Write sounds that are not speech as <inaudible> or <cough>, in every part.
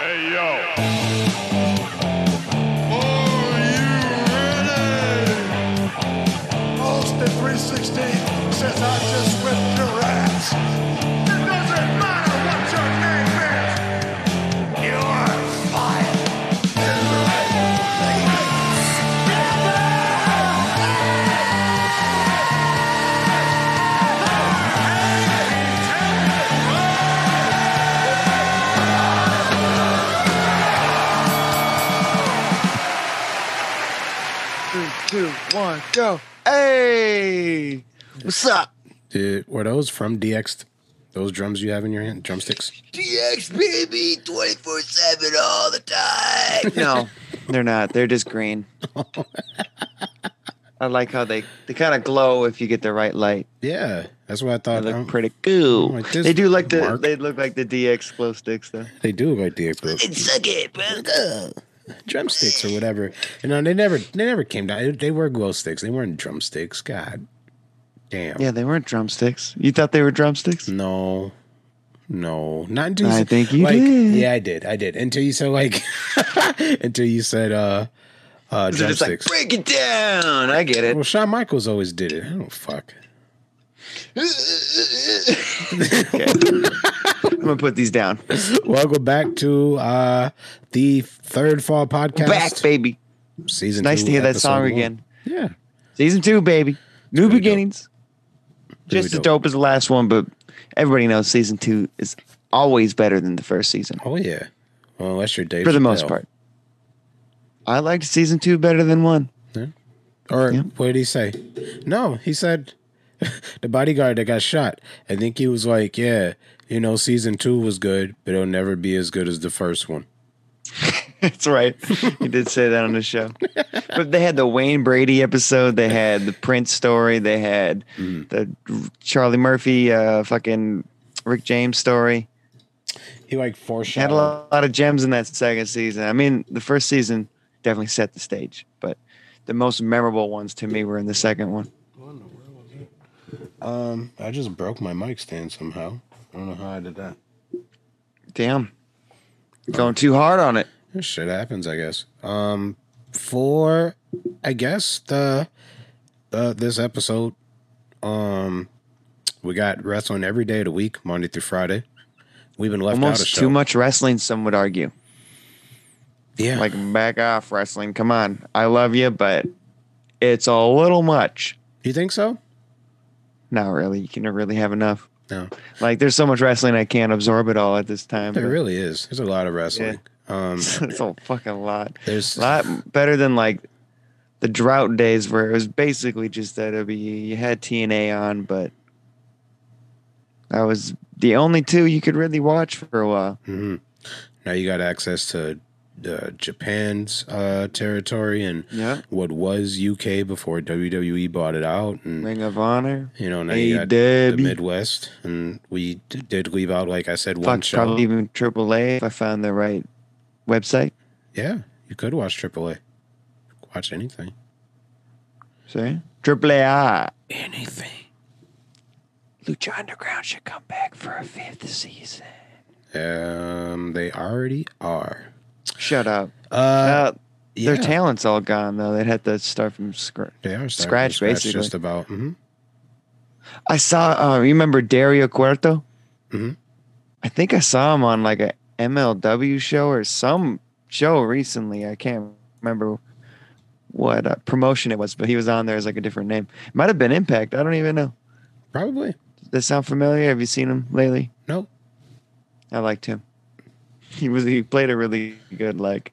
Hey yo. Austin 316 says I just whipped your ass. One, go. Hey, what's up? Did, were those from DX? Those drums you have in your hand, drumsticks? DX baby, twenty four seven all the time. <laughs> No, they're not. They're just green. <laughs> I like how they they kind of glow if you get the right light. Yeah, that's what I thought. They thought. look pretty cool. like they do like the mark. they look like the DX glow sticks though. They do like DX, but Suck it, bro. Drumsticks or whatever. You know, they never they never came down. They were glow sticks. They weren't drumsticks. God damn. Yeah, they weren't drumsticks. You thought they were drumsticks? No. No, not until I think you like, did. Yeah, I did. I did. Until you said like, <laughs> until you said uh, uh, just like drumsticks. break it down. I get it. well, Shawn Michaels always did it. I don't fuck. <laughs> Okay. I'm gonna put these down. Welcome back to uh the third fall podcast. Back, baby. Season. Nice two, to hear that song one. again. Yeah. Season two, baby. New Really beginnings. Just as dope. dope as the last one, but everybody knows season two is always better than the first season Oh yeah. Well, unless you're Dave for the most part. I liked season two better than one. Or Yeah. what did he say? No, he said <laughs> the bodyguard that got shot. I think he was like, yeah, you know, season two was good, but it'll never be as good as the first one. <laughs> That's right. he did say that on the show. But they had the Wayne Brady episode. They had the Prince story. They had Mm-hmm. the Charlie Murphy, uh, fucking Rick James story. He like Had a lot, lot of gems in that second season. I mean, the first season definitely set the stage, but the most memorable ones to me were in the second one. Um, I just broke my mic stand somehow. I don't know how I did that. Damn. Going too hard on it. This shit happens, I guess. Um, for I guess the uh this episode, um, we got wrestling every day of the week, Monday through Friday. We've been left out of Almost show. too much wrestling, some would argue. Yeah, Like, back off, wrestling. Come on. I love you, but it's a little much. you think so? Not really. You can never really have enough. No, Like, there's so much wrestling, I can't absorb it all at this time. there but really is. There's a lot of wrestling. Um, <laughs> it's a fucking lot. there's A lot better than like the drought days where it was basically just WWE. You had TNA on, but that was the only two you could really watch for a while. mhm. now you got access to uh, Japan's uh, territory and Yeah. what was UK before WWE bought it out, and Ring of Honor. you know now Hey, you got the Midwest, and we d- did leave out, like I said, one Fuck, show. probably even AAA if I found the right website. Yeah, you could watch AAA. Watch anything. See? AAA. Anything. Lucha Underground should come back for a fifth season. Um, they already are. Shut up. Uh, Uh, yeah, Their talent's all gone though. They'd have to start from scratch. they are starting from scratch, basically. Just about. hmm I saw. Uh, you remember Dario Cueto? Mhm. I think I saw him on like a MLW show or some show recently. I can't remember what uh, promotion it was, but he was on there as like a different name. Might have been Impact. I don't even know. Probably. Does that sound familiar? Have you seen him lately? No. I liked him. He was he played a really good like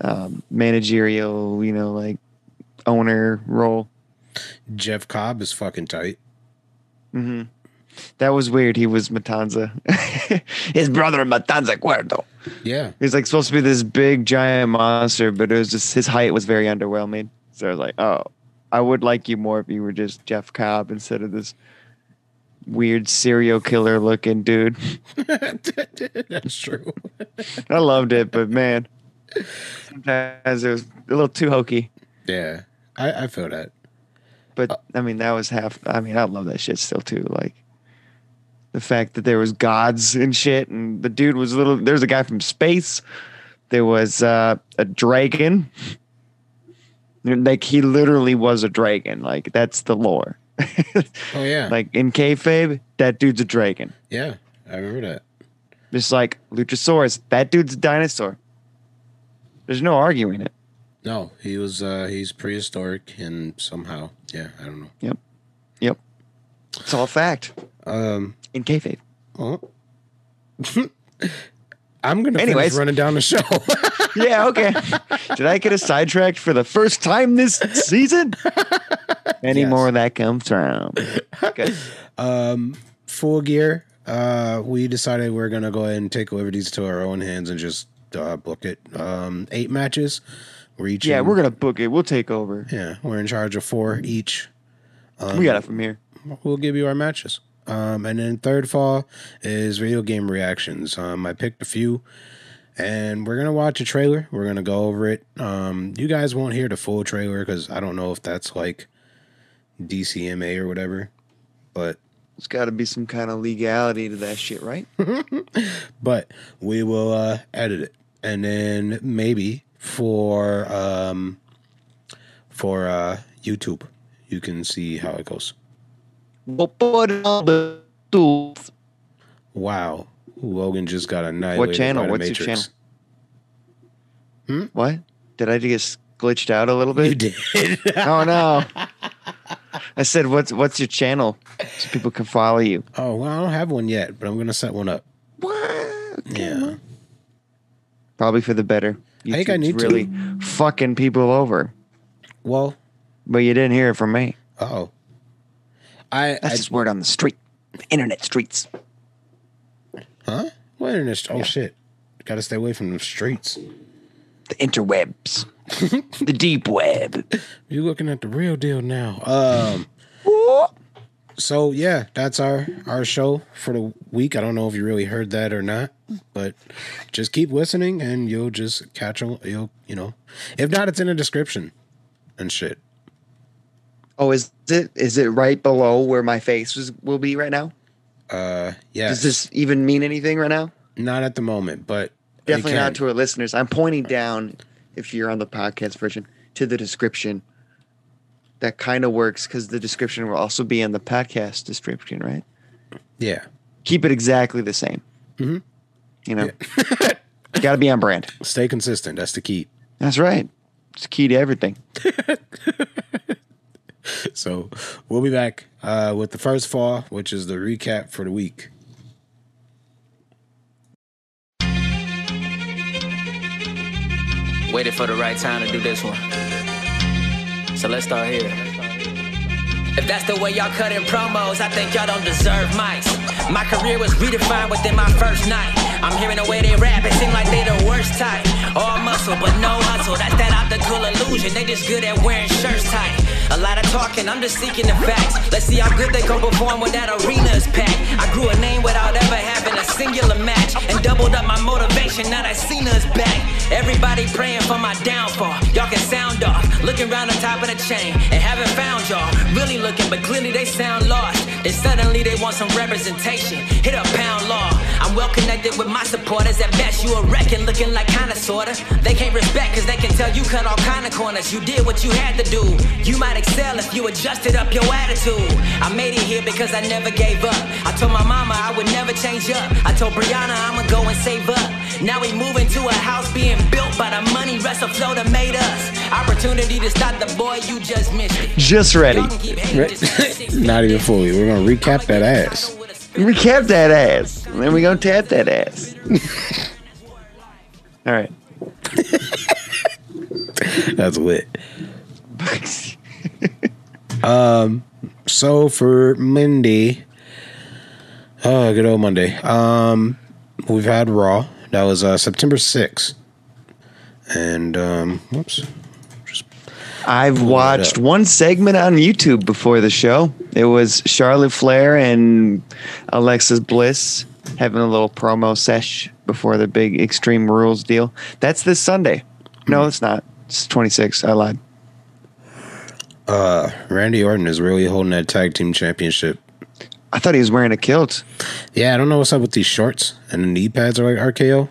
um, managerial, you know, like owner role. Jeff Cobb is fucking tight. hmm That was weird. He was Matanza, <laughs> his brother Matanza Cueto. Yeah. He's like supposed to be this big giant monster, but it was just his height was very underwhelming. So I was like, oh, I would like you more if you were just Jeff Cobb instead of this weird serial killer looking dude. <laughs> That's true. <laughs> I loved it, but man, sometimes it was a little too hokey. Yeah. I, I feel that. But I mean, that was half. I mean, I love that shit still too. Like The fact that there was gods and shit, and the dude was a little. There's a guy from space. There was uh, a dragon. Like he literally was a dragon. Like that's the lore. Oh yeah, <laughs> like in kayfabe, that dude's a dragon. yeah, I remember that. Just like Luchasaurus, that dude's a dinosaur. There's no arguing it. No, he was uh he's prehistoric and somehow, yeah, I don't know. Yep. Yep. It's all fact Um, in kayfabe. oh. <laughs> I'm gonna Anyways. finish running down the show. <laughs> Yeah, okay. Did I get a sidetracked for the first time this season? Any Yes. more that comes from? Good. um, full gear. Uh, we decided we're gonna go ahead and take liberties to our own hands and just uh, book it. Um, eight matches. We're each. Yeah, in- we're gonna book it. We'll take over. Yeah, we're in charge of four each. we got it from here. we'll give you our matches. Um, and then third fall is video game reactions. Um, I picked a few, and we're gonna watch a trailer. We're gonna go over it. Um, you guys won't hear the full trailer because I don't know if that's like DCMA or whatever, but There's got to be some kind of legality to that shit, right? <laughs> but we will uh, edit it, and then maybe for um, for uh, YouTube, you can see how it goes. We'll put it the tools. Wow, Logan just got annihilated. channel? by the What's your Matrix. Hmm? What? Did I just glitched out a little bit? You did. <laughs> Oh no. <laughs> I said, "What's what's your channel so people can follow you?" oh well, I don't have one yet, but I'm gonna set one up. What? Yeah. Probably for the better. I think I YouTube's need to. really fucking people over, Well, but you didn't hear it from me. oh, I, That's I just word on the street, the internet streets. huh? What internet? Oh shit! Got to stay away from the streets. the interwebs, the deep web. You're looking at the real deal now? Um. So yeah, that's our our show for the week. I don't know if you really heard that or not, but just keep listening and you'll just catch a you'll you know. If not, it's in the description and shit. Oh, is it is it right below where my face was, will be right now? Uh, yeah. Does this even mean anything right now? not at the moment, but Definitely not to our listeners. I'm pointing down, if you're on the podcast version, to the description. That kind of works because the description will also be in the podcast description, right? Yeah. Keep it exactly the same. Mhm. You know, <laughs> got to be on brand. Stay consistent. That's the key. That's right. It's the key to everything. <laughs> <laughs> So we'll be back uh, with the first fall, which is the recap for the week. Waited for the right time to do this one. So let's start here. If that's the way y'all cut in promos, I think y'all don't deserve mics. My career was redefined within my first night. I'm hearing the way they rap, it seem like they the worst type. All muscle, but no hustle. That's that optical illusion. They just good at wearing shirts tight. A lot of talking, I'm just seeking the facts. Let's see how good they gon' perform when that arena is packed. I grew a name without ever having a singular match. And doubled up my motivation, now that Cena's back. Everybody praying for my downfall. Y'all can sound off, looking around the top of the chain. And haven't found y'all. Really looking, but clearly they sound lost. Then suddenly they want some representation. Hit a pound law. I'm well connected with my supporters. At best, you a wrecking, looking like kinda sorta. They can't respect, cause they can tell you cut all kind of corners. You did what you had to do. You might excel if you adjusted up your attitude. I made it here because I never gave up. I told my mama I would never change up. I told Brianna I'ma go and save up. Now we moving to a house being built by the money Flow that made us. Opportunity to stop the boy, you just missed it. Just ready. Y'all can keep hating, just <laughs> keep sixty. Not even fully. We're gonna recap that ass. Recap that ass. And then we gonna tap that ass. <laughs> All right. <laughs> That's lit. <laughs> Um. So for Monday, oh, good old Monday. Um, we've had Raw. That was uh, September sixth, and um, whoops, I've watched one segment on YouTube before the show. It was Charlotte Flair and Alexis Bliss having a little promo sesh before the big Extreme Rules deal. That's this Sunday. No, it's not. It's 26. I lied. Uh, Randy Orton is really holding that tag team championship. I thought he was wearing a kilt. Yeah, I don't know what's up with these shorts and the knee pads are like RKO.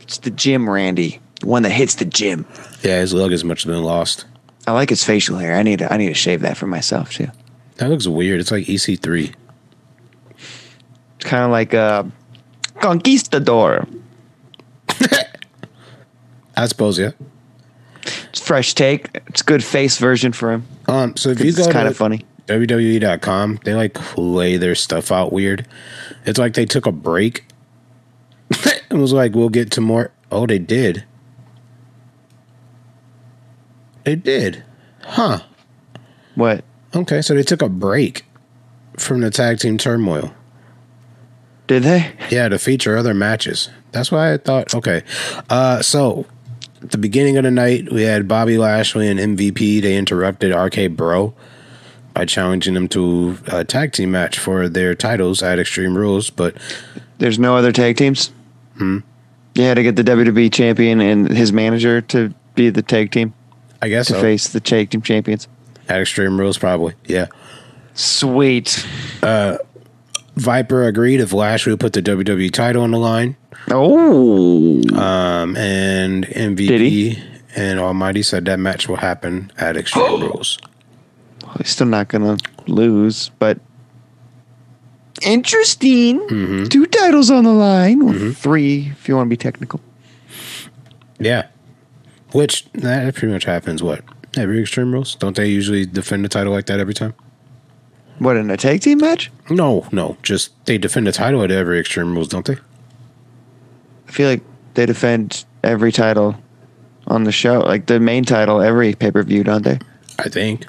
It's the gym, Randy. One that hits the gym. Yeah, his look has much been lost. I like his facial hair. I need to I need to shave that for myself too. That looks weird. It's like E EC3. It's kind of like a conquistador. <laughs> I suppose, yeah. It's fresh take. It's a good face version for him. Um, so if you It's go kind to of funny. WWE.com, they like lay their stuff out weird. It's like they took a break <laughs> it was like, we'll get to more. Oh, they did. They did. Huh. What? Okay, so they took a break from the tag team turmoil. Did they? Yeah, to feature other matches. That's why I thought, okay. Uh, so, at the beginning of the night, we had Bobby Lashley and MVP. They interrupted RK Bro by challenging them to a tag team match for their titles at Extreme Rules. But There's no other tag teams. Hmm. You had to get the WWE champion and his manager to be the tag team I guess to so. face the tag team champions. at Extreme Rules, probably. Yeah. Sweet. Viper agreed if Lashley would put the WWE title on the line. Oh. Um, and MVP and Almighty said that match will happen at Extreme <gasps> Rules. He's still not gonna lose, but interesting. Mm-hmm. Two titles on the line, or three if you want to be technical. Yeah. Which that pretty much happens. What every Extreme Rules? Don't they usually defend the title like that every time? What in a tag team match? No, no. Just they defend the title at every Extreme Rules, don't they? I feel like they defend every title on the show, like the main title every pay per view, don't they? I think.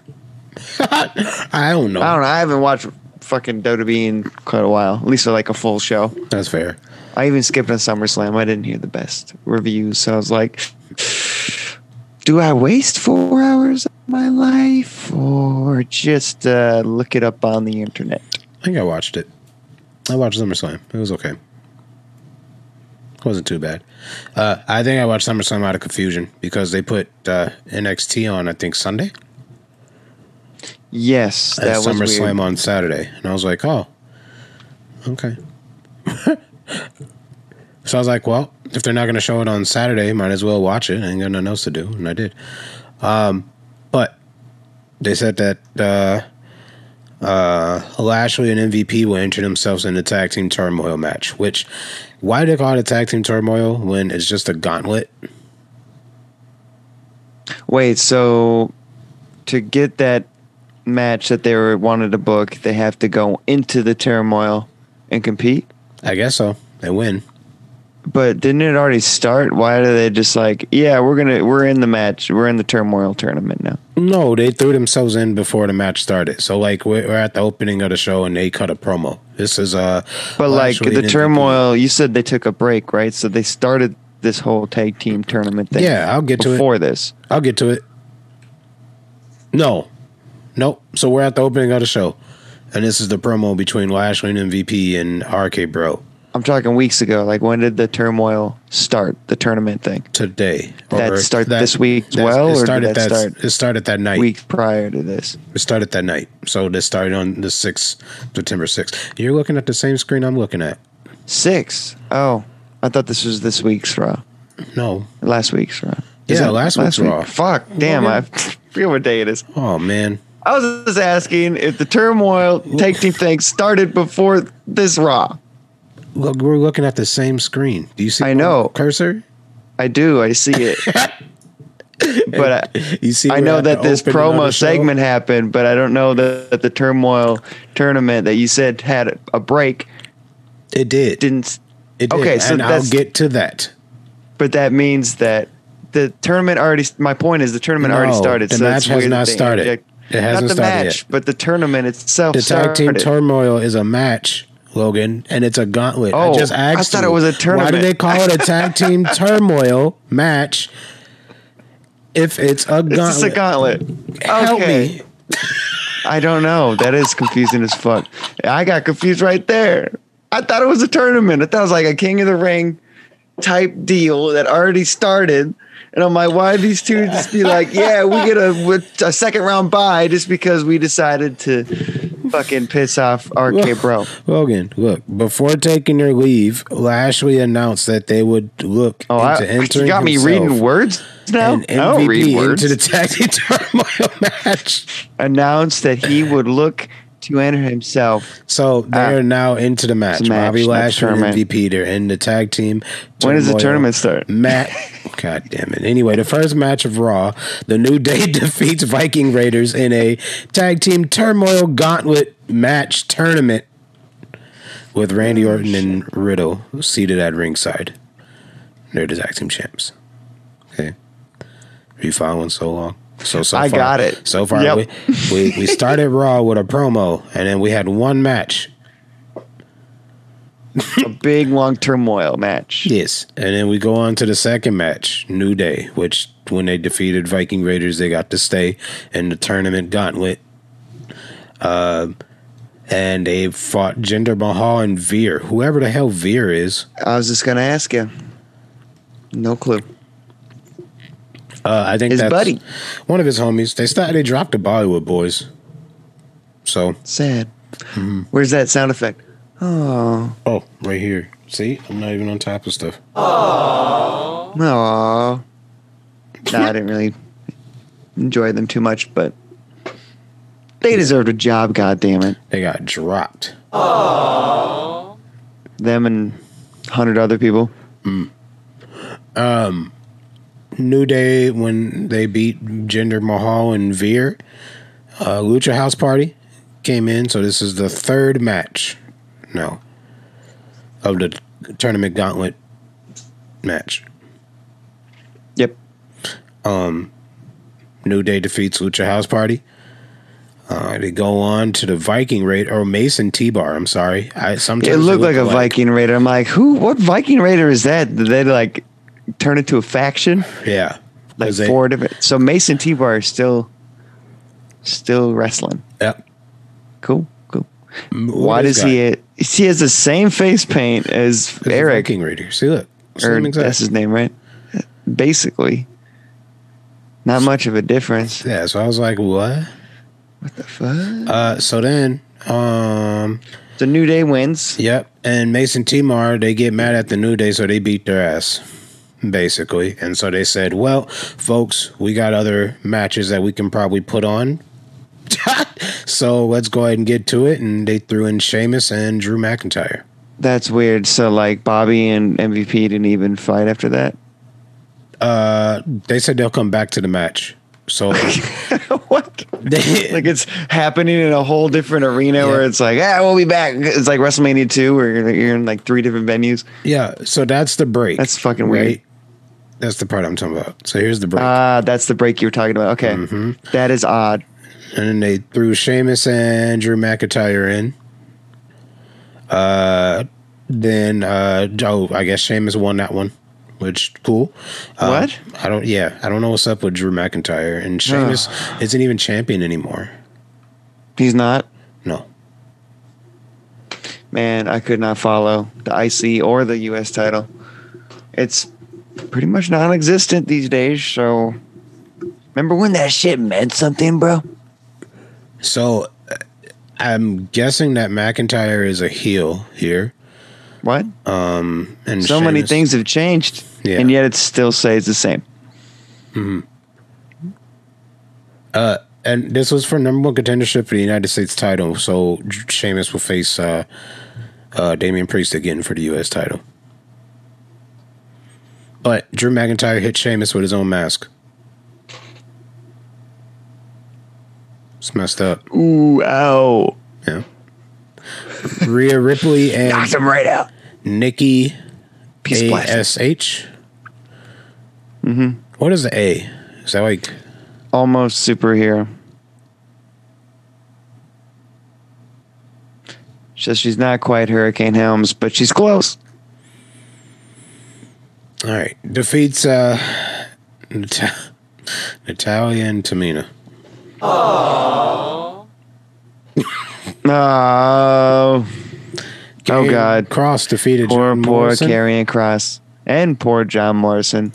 <laughs> I don't know. I don't know. I haven't watched fucking WWE in quite a while, at least for like a full show. That's fair. I even skipped on SummerSlam. I didn't hear the best reviews, so I was like, do I waste four hours of my life or just uh, look it up on the internet? I think I watched it. I watched SummerSlam. It was okay. It wasn't too bad. Uh, I think I watched SummerSlam out of confusion because they put uh, NXT on. I think Sunday. Yes, that at was SummerSlam weird. on Saturday, and I was like, "Oh, okay." <laughs> so I was like, "Well, if they're not going to show it on Saturday, might as well watch it. I ain't got nothing else to do," and I did. Um, but they said that uh, uh, Lashley and MVP will enter themselves in the tag team turmoil match. Which, why do they call it a tag team turmoil when it's just a gauntlet? Wait, so to get that match that they were wanted to book, they have to go into the turmoil and compete? I guess so. They win. But didn't it already start? Why do they just like, yeah, we're gonna we're in the match, we're in the turmoil tournament now. No, they threw themselves in before the match started. So like we're, we're at the opening of the show and they cut a promo. This is uh But like the turmoil, you said they took a break, right? So they started this whole tag team tournament thing. Yeah, I'll get to it. before this. I'll get to it. No. Nope. So we're at the opening of the show. And this is the promo between Lashley and MVP and RK Bro I'm talking weeks ago. Like when did the turmoil start? The tournament thing. today. That start this week as well, It or did started that start It started that night. Week prior to this. It started that night. So this started on the sixth, September sixth. You're looking at the same screen I'm looking at. Six. Oh, I thought this was this week's Raw. No. Last week's Raw. Is yeah, last week's Raw. Fuck. Damn, I <laughs> forget what day it is. Oh man. I was just asking if the turmoil tag team thing started before this Raw. Look, we're looking at the same screen. Do you see? I know. cursor. I do. I see it. <laughs> but I, You see? I know that this opening of the promo segment happened, but I don't know that, that the turmoil tournament that you said had a break It did. didn't. It did. Okay, so and I'll get to that. But that means that the tournament already. My point is the tournament already started. the so match has not started. It hasn't not the started match, yet. but the tournament itself The tag team turmoil is a match, Logan, and it's a gauntlet. I Oh, just I thought you, it was a tournament. Why do they call it a tag team <laughs> turmoil match? If it's a it's a gauntlet, gauntlet. help okay. me. I don't know. That is confusing as fuck. I got confused right there. I thought it was a tournament. I thought it was like a King of the Ring type deal that already started. And I'm like, why these two just be like, yeah, we get a, a second round bye just because we decided to fucking piss off RK Bro. Logan, look, before taking their leave, Lashley announced that they would look Oh, I, into entering you got me reading words now. an I don't read words. into the <laughs> tag team turmoil match. Announced that he would look to enter himself. So they're Ah. now into the match. Match, Bobby Lashley and. MVP. They're in the tag team. When does the tournament start? Matt. God damn it. Anyway, the first match of Raw, the New Day <laughs> defeats Viking Raiders in a tag team turmoil gauntlet match tournament with Randy Orton and Riddle seated at ringside. They're the tag team champs. Okay. Are you following so long? So, so I far, got it. So far, Yep. we, we, we <laughs> started Raw with a promo, and then we had one match. A big long turmoil match. Yes, and then we go on to the second match, New Day, which when they defeated Viking Raiders, they got to stay in the tournament gauntlet. Um, and they fought Jinder Mahal and Veer, whoever the hell Veer is. I was just gonna ask you. No clue. Uh, I think His that's buddy. one of his homies. They started. They dropped the Bollywood boys. So, Sad. Mm-hmm. Where's that sound effect? Oh, oh, right here. See, I'm not even on top of stuff. no. No, I didn't really enjoy them too much, but they deserved a job. God damn it, They got dropped. them and hundred other people. New Day when they beat Jinder Mahal and Veer. Uh, Lucha House Party came in, so this is the third match. No, of the tournament gauntlet match. Yep. New Day defeats Lucha House Party. Uh, they go on to the Viking Raid or Mace and T-Bar. I'm sorry, I sometimes It looked look like a Viking Raider. I'm like, who? What Viking Raider is that? They like turn into a faction? Yeah, Like they- four different. So Mace and T-Bar is still, still wrestling. Yep. Cool, cool. What Why does he? He has the same face paint as It's Eric, Viking Raider. See, look, or that's his name, right? Basically, not much of a difference. Yeah, so I was like, what? What the fuck? Uh, so then, um, The New Day wins. Yep. And Mace and T-Bar, they get mad at the New Day, so they beat their ass, basically. And so they said, well, folks, we got other matches that we can probably put on. <laughs> so let's go ahead and get to it. And they threw in Sheamus and Drew McIntyre. That's weird. So like Bobby and MVP didn't even fight after that. Uh, they said they'll come back to the match. So <laughs> what? they, <laughs> Like it's happening in a whole different arena Yeah. where it's like, ah, we'll be back. It's like WrestleMania two, where you're, you're in like three different venues. yeah, so that's the break. That's fucking weird. That's the part I'm talking about. So here's the break. Ah, that's the break you were talking about. Okay, Mm-hmm. That is odd. and then they threw Sheamus and Drew McIntyre in. Uh, then uh, oh, I guess Sheamus won that one, which cool. Uh, What? I don't. Yeah, I don't know what's up with Drew McIntyre and Sheamus isn't even champion anymore. He's not. No, Man, I could not follow the IC or the US title. It's pretty much non-existent these days. So, remember when that shit meant something, bro? so uh, I'm guessing that McIntyre is a heel here. What? Um, and so many things have changed, Yeah. and yet it still stays the same. Hmm. Uh, and this was for number one contendership for the United States title. So Sheamus will face uh, uh, Damian Priest again for the U.S. title. But Drew McIntyre hit Sheamus with his own mask. It's messed up. Ooh, ow! Yeah. Rhea Ripley <laughs> and Knocked him right out. Nikki Piece of S H. Mm-hmm. What is the A? Is that like Almost superhero. Just she's not quite Hurricane Helms, but she's close. All right? Defeats uh, Nat- Natalya and Tamina. Oh, oh God! Cross defeated Poor, John poor Morrison. Karrion Cross and poor John Morrison.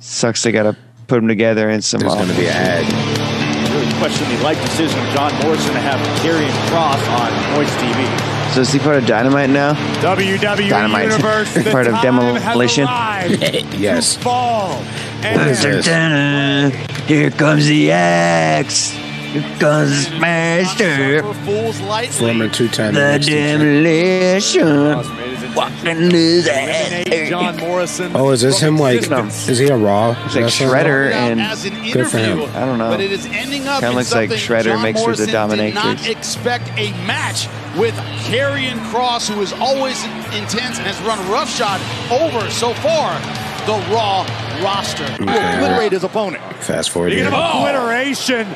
Sucks they gotta put them together in some. There's going to be an ad. Really question the life decision of John Morrison to have Karrion Cross on Moist TV. So is he part of Dynamite now? WWE Dynamite. Universe, <laughs> the Part of Demolition. <laughs> Yes. to fall. What And is this? Here comes the axe. Here comes Master. For fools. Former two-time The demolition. Walking his eliminate ass. John Morrison. Oh, is this him? Like, existence. is he a Raw? It's like wrestler? Shredder and good for him. I don't know. But it is ending up Kinda looks like Shredder John mixed with the Morrison Did not expect a match with Karrion Cross, who is always intense and has run roughshod over so far the Raw roster. Okay, Obliterate his opponent. Fast forward Speaking here. of obliteration,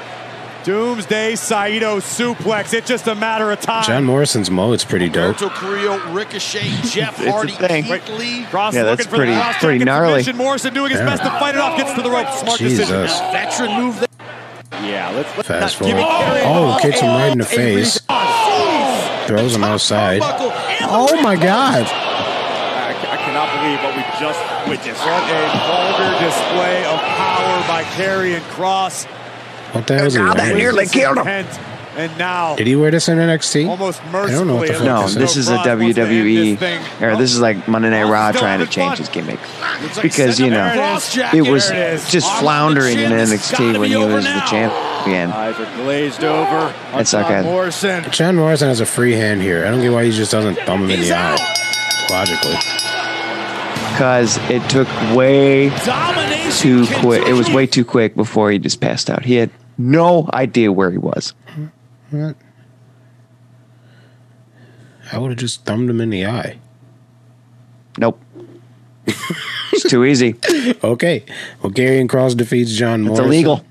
Doomsday Saito suplex. It's just a matter of time. John Morrison's mullet's pretty dope. Humberto Carrillo, Ricochet, <laughs> Jeff Hardy, thing. Keith Lee. Cross Yeah, looking that's for pretty- the cross pretty check and gnarly. Morrison doing his Yeah. best to fight it off. Gets to the rope. Smart decision. Jesus. Veteran move there. Yeah, let's, let's Fast not forward. it Oh, kicks him right in the face. response. Throws him outside. Buckle and the Oh my God! I, I cannot believe what we just witnessed. What a vulgar display of power by Karrion Cross. What the hell is he wearing? nearly killed him. And now, Did he wear this in NXT? almost I don't know what the fuck No, looks this as this though is a Cross wants to end WWE, this or this is like Monday Night Raw trying to change his gimmick like because you know up a cross jack. it was There just On floundering in NXT when he over was the champion. Eyes are glazed over. on It's okay. John Morrison. John Morrison has a free hand here. I don't get why he just doesn't thumb him in He's the out. eye. Logically. Because it took way Domination too quick. It was way too quick before he just passed out. He had no idea where he was. I would have just thumbed him in the eye. Nope. <laughs> it's too easy. Okay. Well, Karrion Cross defeats John It's illegal.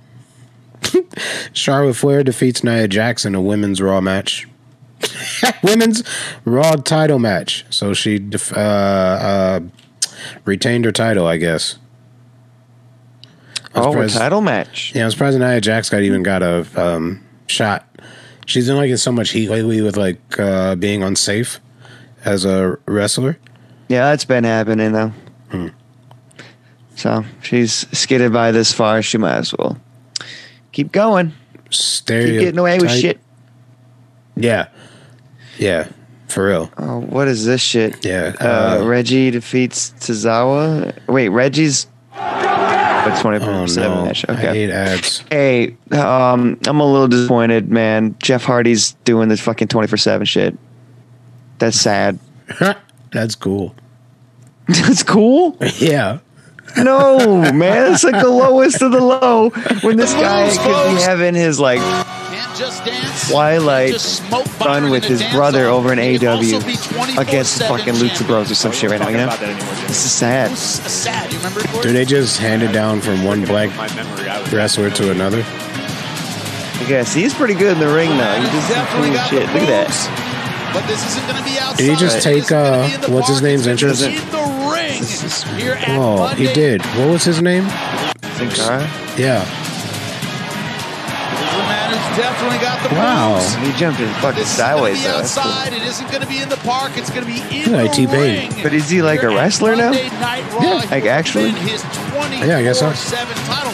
<laughs> Charlotte Flair defeats Nia Jackson in a women's Raw match. <laughs> women's Raw title match. So she def- uh, uh, retained her title, I guess. I Oh, a title match. Yeah, I'm surprised Nia Jax got even got a um, shot. She's been like in so much heat lately with like uh, being unsafe as a wrestler. Yeah, that's been happening though. Hmm. So she's skidded by this far. She might as well keep going. Stereo Keep getting away with shit. Yeah, yeah, for real. Oh, what is this shit? Yeah, Uh, uh, Reggie defeats Tozawa. Wait, Reggie's. But twenty Oh four seven no, match. I hate ads. Hey, um, I'm a little disappointed, man. Jeff Hardy's doing this fucking 24 7 shit. That's sad. <laughs> That's cool. <laughs> That's cool. Yeah, No, man. It's like the lowest of the low when this guy could be having his like Can't just dance. Twilight Just smoke fun with his brother over in AW can also AEW be 24/7 against fucking Lucha champion. Bros or some shit right now. You know, about that anymore. Jim. this is sad. Who's sad? You remember? do they just hand it down from one black My memory. I was wrestler to another? I guess he's pretty good in the ring though. He He's definitely cool got shit. Look at moves, that. But this isn't going to be outside. Did he just take, is uh, be in the what's his name's It's gonna entrance? In the ring. Here at Oh, Monday. he did. What was his name? Sin Cara? Yeah. The man who's definitely got the Wow. moves. He jumped in fucking This isn't going to sideways be though. That's cool. It isn't going to be in the park. It's going to be in Like the T-Pain. ring. But is he like a Here at wrestler now? Monday Night Raw. Yeah. Like, actually? His Yeah, I guess so. 7 title.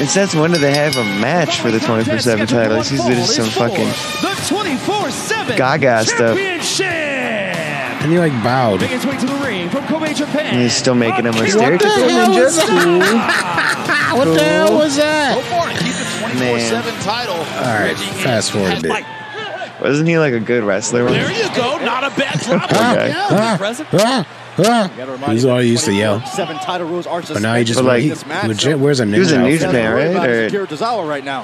And since when do they have a match for the 24 7 title? He's did some fucking the 24/7 Gaga stuff. And he like bowed. Making his way to the ring from Kobe, Japan. And he's still making him a Akira stereotypical hell ninja. was Cool. <laughs> What the hell was that? For it. Keep the 24 7 title. All right, fast forward a bit. Wasn't he like a good wrestler? There you go. Not a bad drop. <laughs> Okay. Ah, ah, ah. He's all used to yell. Seven title rules are But now he just like, he this match, legit so- wears a He was ninja in New right? Or, Akira Tozawa right now.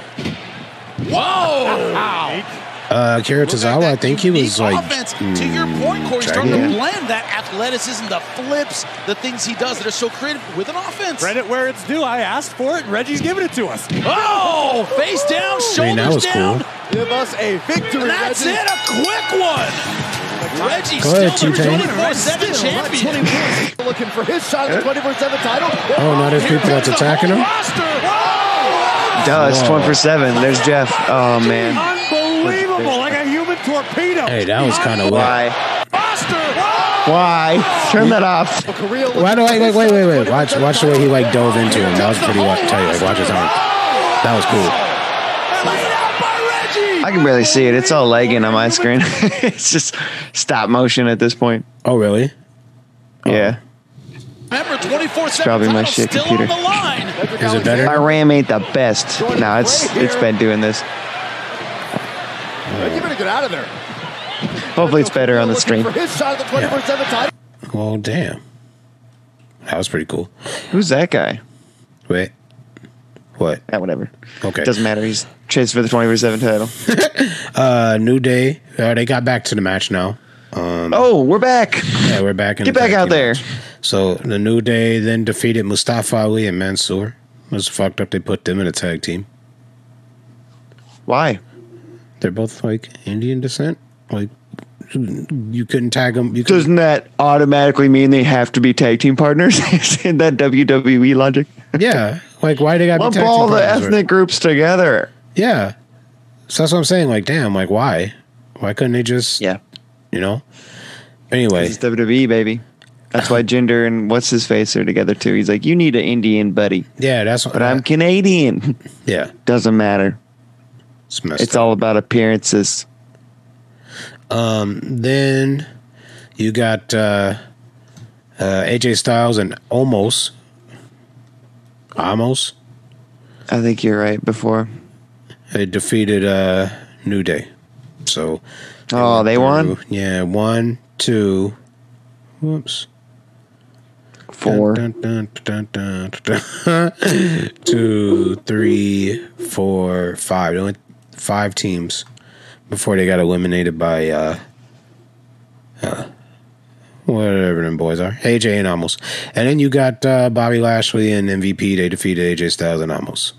Whoa! <laughs> Uh, Akira Tozawa, I think he was like offense. to your point, Corey, starting Dragon. to blend that athleticism, the flips, the things he does that are so creative with an offense. Credit where it's due. I asked for it, and Reggie's giving it to us. Oh, face down, shoulders I mean, that was down. cool. Give us a victory. And that's Reggie. it, a quick one. Reggie Go ahead, still the 24-7 champion. Looking for his shot at the 24 7 title. Oh, now there's people that's attacking him. Roster. Whoa! duh, it's 24 7. There's Jeff. Oh, man. Unbelievable, like a human torpedo. Hey, that was kind of. Why? Roster. Whoa! Why? Turn that off. Korea Why do I like? Wait, wait, wait. Watch, watch the way he like dove into him. That was pretty tight. Like, watch his arm. That was cool. laid out by Reggie. I can barely see it. It's all lagging on my screen. <laughs> it's just stop motion at this point. Oh, really? Yeah. Oh. Remember, 24 7 probably my shit computer. on the line. Is it better? My RAM ain't the best. No, it's it's been doing this. You better get out of there. Hopefully it's better on the stream. For his side of the 24 7 title. Well, damn. That was pretty cool. Who's that guy? Wait. What? Yeah, whatever. Okay. Doesn't matter. He's chasing for the 24 7 title. <laughs> Uh, New Day. Uh, they got back to the match now. Um, Oh, we're back. yeah, we're back in. Get the back out team there. match. So the New Day then defeated Mustafa Ali and Mansoor. It was fucked up. They put them in a tag team. Why? They're both like Indian descent. Like you couldn't tag them. You could, Doesn't that automatically mean they have to be tag team partners? <laughs> Isn't that WWE logic? yeah. Like why do they got Lump all the partners with- ethnic groups together. Yeah. So that's what I'm saying. Like, damn. Like, why? Why couldn't they just? Yeah. You know. Anyway, It's WWE, baby. That's why Jinder and what's his face are together too. He's like, you need an Indian buddy, yeah, that's what. but I'm Canadian. yeah. Doesn't matter. It's It's all about appearances. Um, Then you got uh, uh, AJ Styles and almost, almost I think you're right. Before, they defeated uh, New Day. So oh, they won Yeah, one, two. Whoops. four. Dun, dun, dun. <laughs> Two, three, four, five. Went five teams before they got eliminated by uh, uh, whatever them boys are. AJ and Omos. And then you got uh, Bobby Lashley and MVP. They defeated AJ Styles and Omos.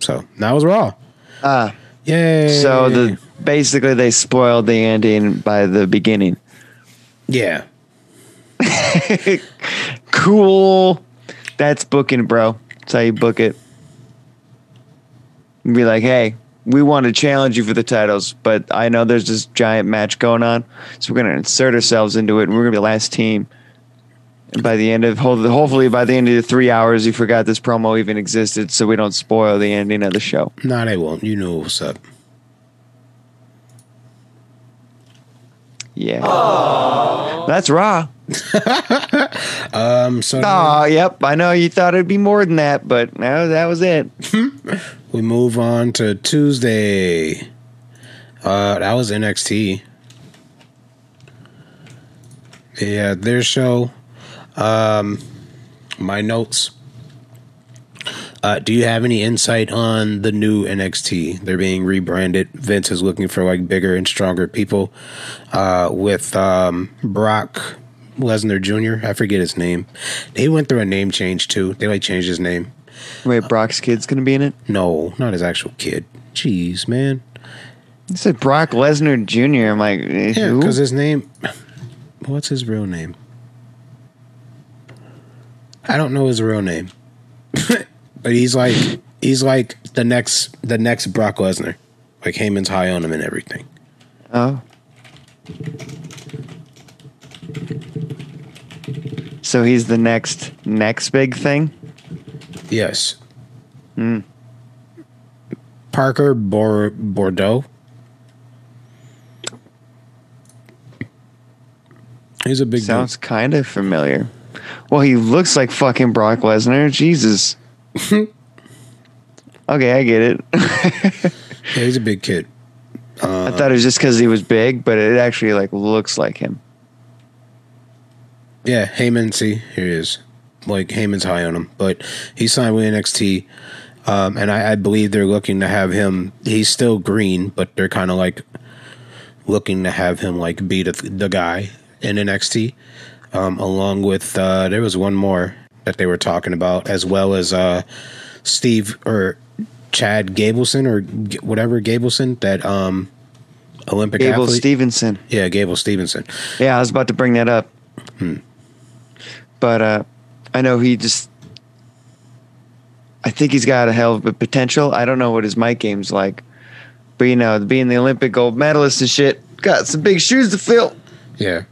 So that was Raw. Ah, Yay. so the basically they spoiled the ending by the beginning. Yeah. <laughs> Cool. That's booking, bro. That's how you book it. Be like, hey, we want to challenge you for the titles, but I know there's this giant match going on, so we're gonna insert ourselves into it, and we're gonna be the last team. And by the end of hopefully by the end of the three hours, you forgot this promo even existed, so we don't spoil the ending of the show. Nah, they won't. You know what's up. Yeah, that's raw. <laughs> Um, so Oh, yep. I know you thought it'd be more than that, but no, that was it. <laughs> We move on to Tuesday. Uh, that was NXT. Yeah, their show. Um, my notes. Uh, do you have any insight on the new NXT? They're being rebranded. Vince is looking for like bigger and stronger people. Uh, with um, Brock Lesnar Jr. I forget his name. They went through a name change too. They like changed his name. Wait, Brock's kid's gonna be in it. No, not his actual kid. Jeez, man. He said Brock Lesnar Jr. I'm like, eh, Yeah, who? because his name. What's his real name? I don't know his real name, <laughs> but he's like he's like the next the next Brock Lesnar. Like Heyman's high on him and everything. Oh. So he's the next next big thing. Yes. Hmm. Parker Bor- Boudreaux. He's a big. Sounds kind of familiar. Well, he looks like fucking Brock Lesnar. Jesus. <laughs> okay, I get it. <laughs> Yeah, he's a big kid. I uh, thought it was just because he was big, but it actually like looks like him. Yeah, Heyman. See, here he is. Like Heyman's high on him, but he signed with NXT, um, and I, I believe they're looking to have him. He's still green, but they're kind of like looking to have him like be the, the guy in NXT. Um, along with uh, there was one more that they were talking about, as well as uh, Steve or Chad Gableson or G- whatever Gableson that um, Olympic Gable athlete. Stevenson. yeah, Gable Stevenson. Yeah, I was about to bring that up. But uh, I know he just. I think he's got a hell of a potential. I don't know what his mic game's like. But, you know, being the Olympic gold medalist and shit, got some big shoes to fill. Yeah,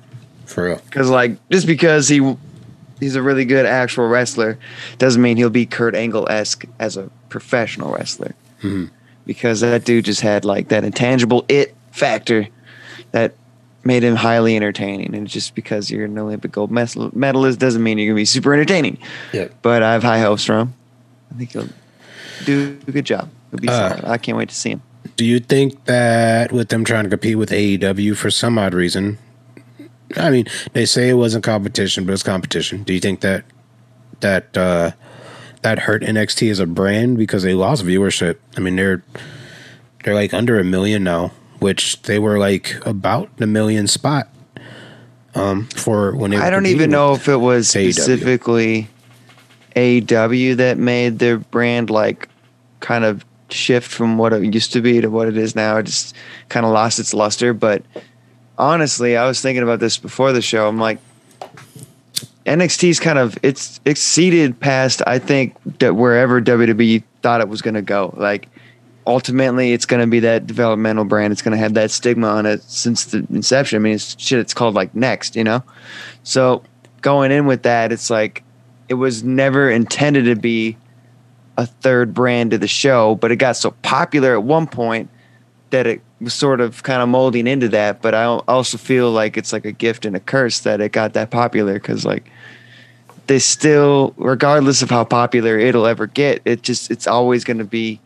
for real. Because, like, just because he he's a really good actual wrestler doesn't mean he'll be Kurt Angle esque as a professional wrestler. Mm-hmm. because that dude just had like that intangible it factor that made him highly entertaining. And just because you're an Olympic gold medalist doesn't mean you're gonna be super entertaining. Yeah. But I have high hopes for him. I think he'll do a good job. He'll be Uh, solid. I can't wait to see him. Do you think that with them trying to compete with AEW for some odd reason, I mean, they say it wasn't competition, but it's competition. Do you think that that uh, that hurt NXT as a brand because they lost viewership? I mean, they're they're like under a million now, which they were like about the million spot um, for when they. were I don't even know if it was specifically AEW that made their brand like kind of shift from what it used to be to what it is now. It just kind of lost its luster. But honestly, I was thinking about this before the show. I'm like, NXT's kind of it's exceeded past I think that wherever WWE thought it was going to go. Like ultimately, it's going to be that developmental brand. It's going to have that stigma on it since the inception. I mean, it's shit. It's called like Next, you know. So going in with that, it's like it was never intended to be a third brand to the show, but it got so popular at one point that it was sort of kind of molding into that. But I also feel like it's like a gift and a curse that it got that popular because like they still, regardless of how popular it'll ever get, it just it's always going to be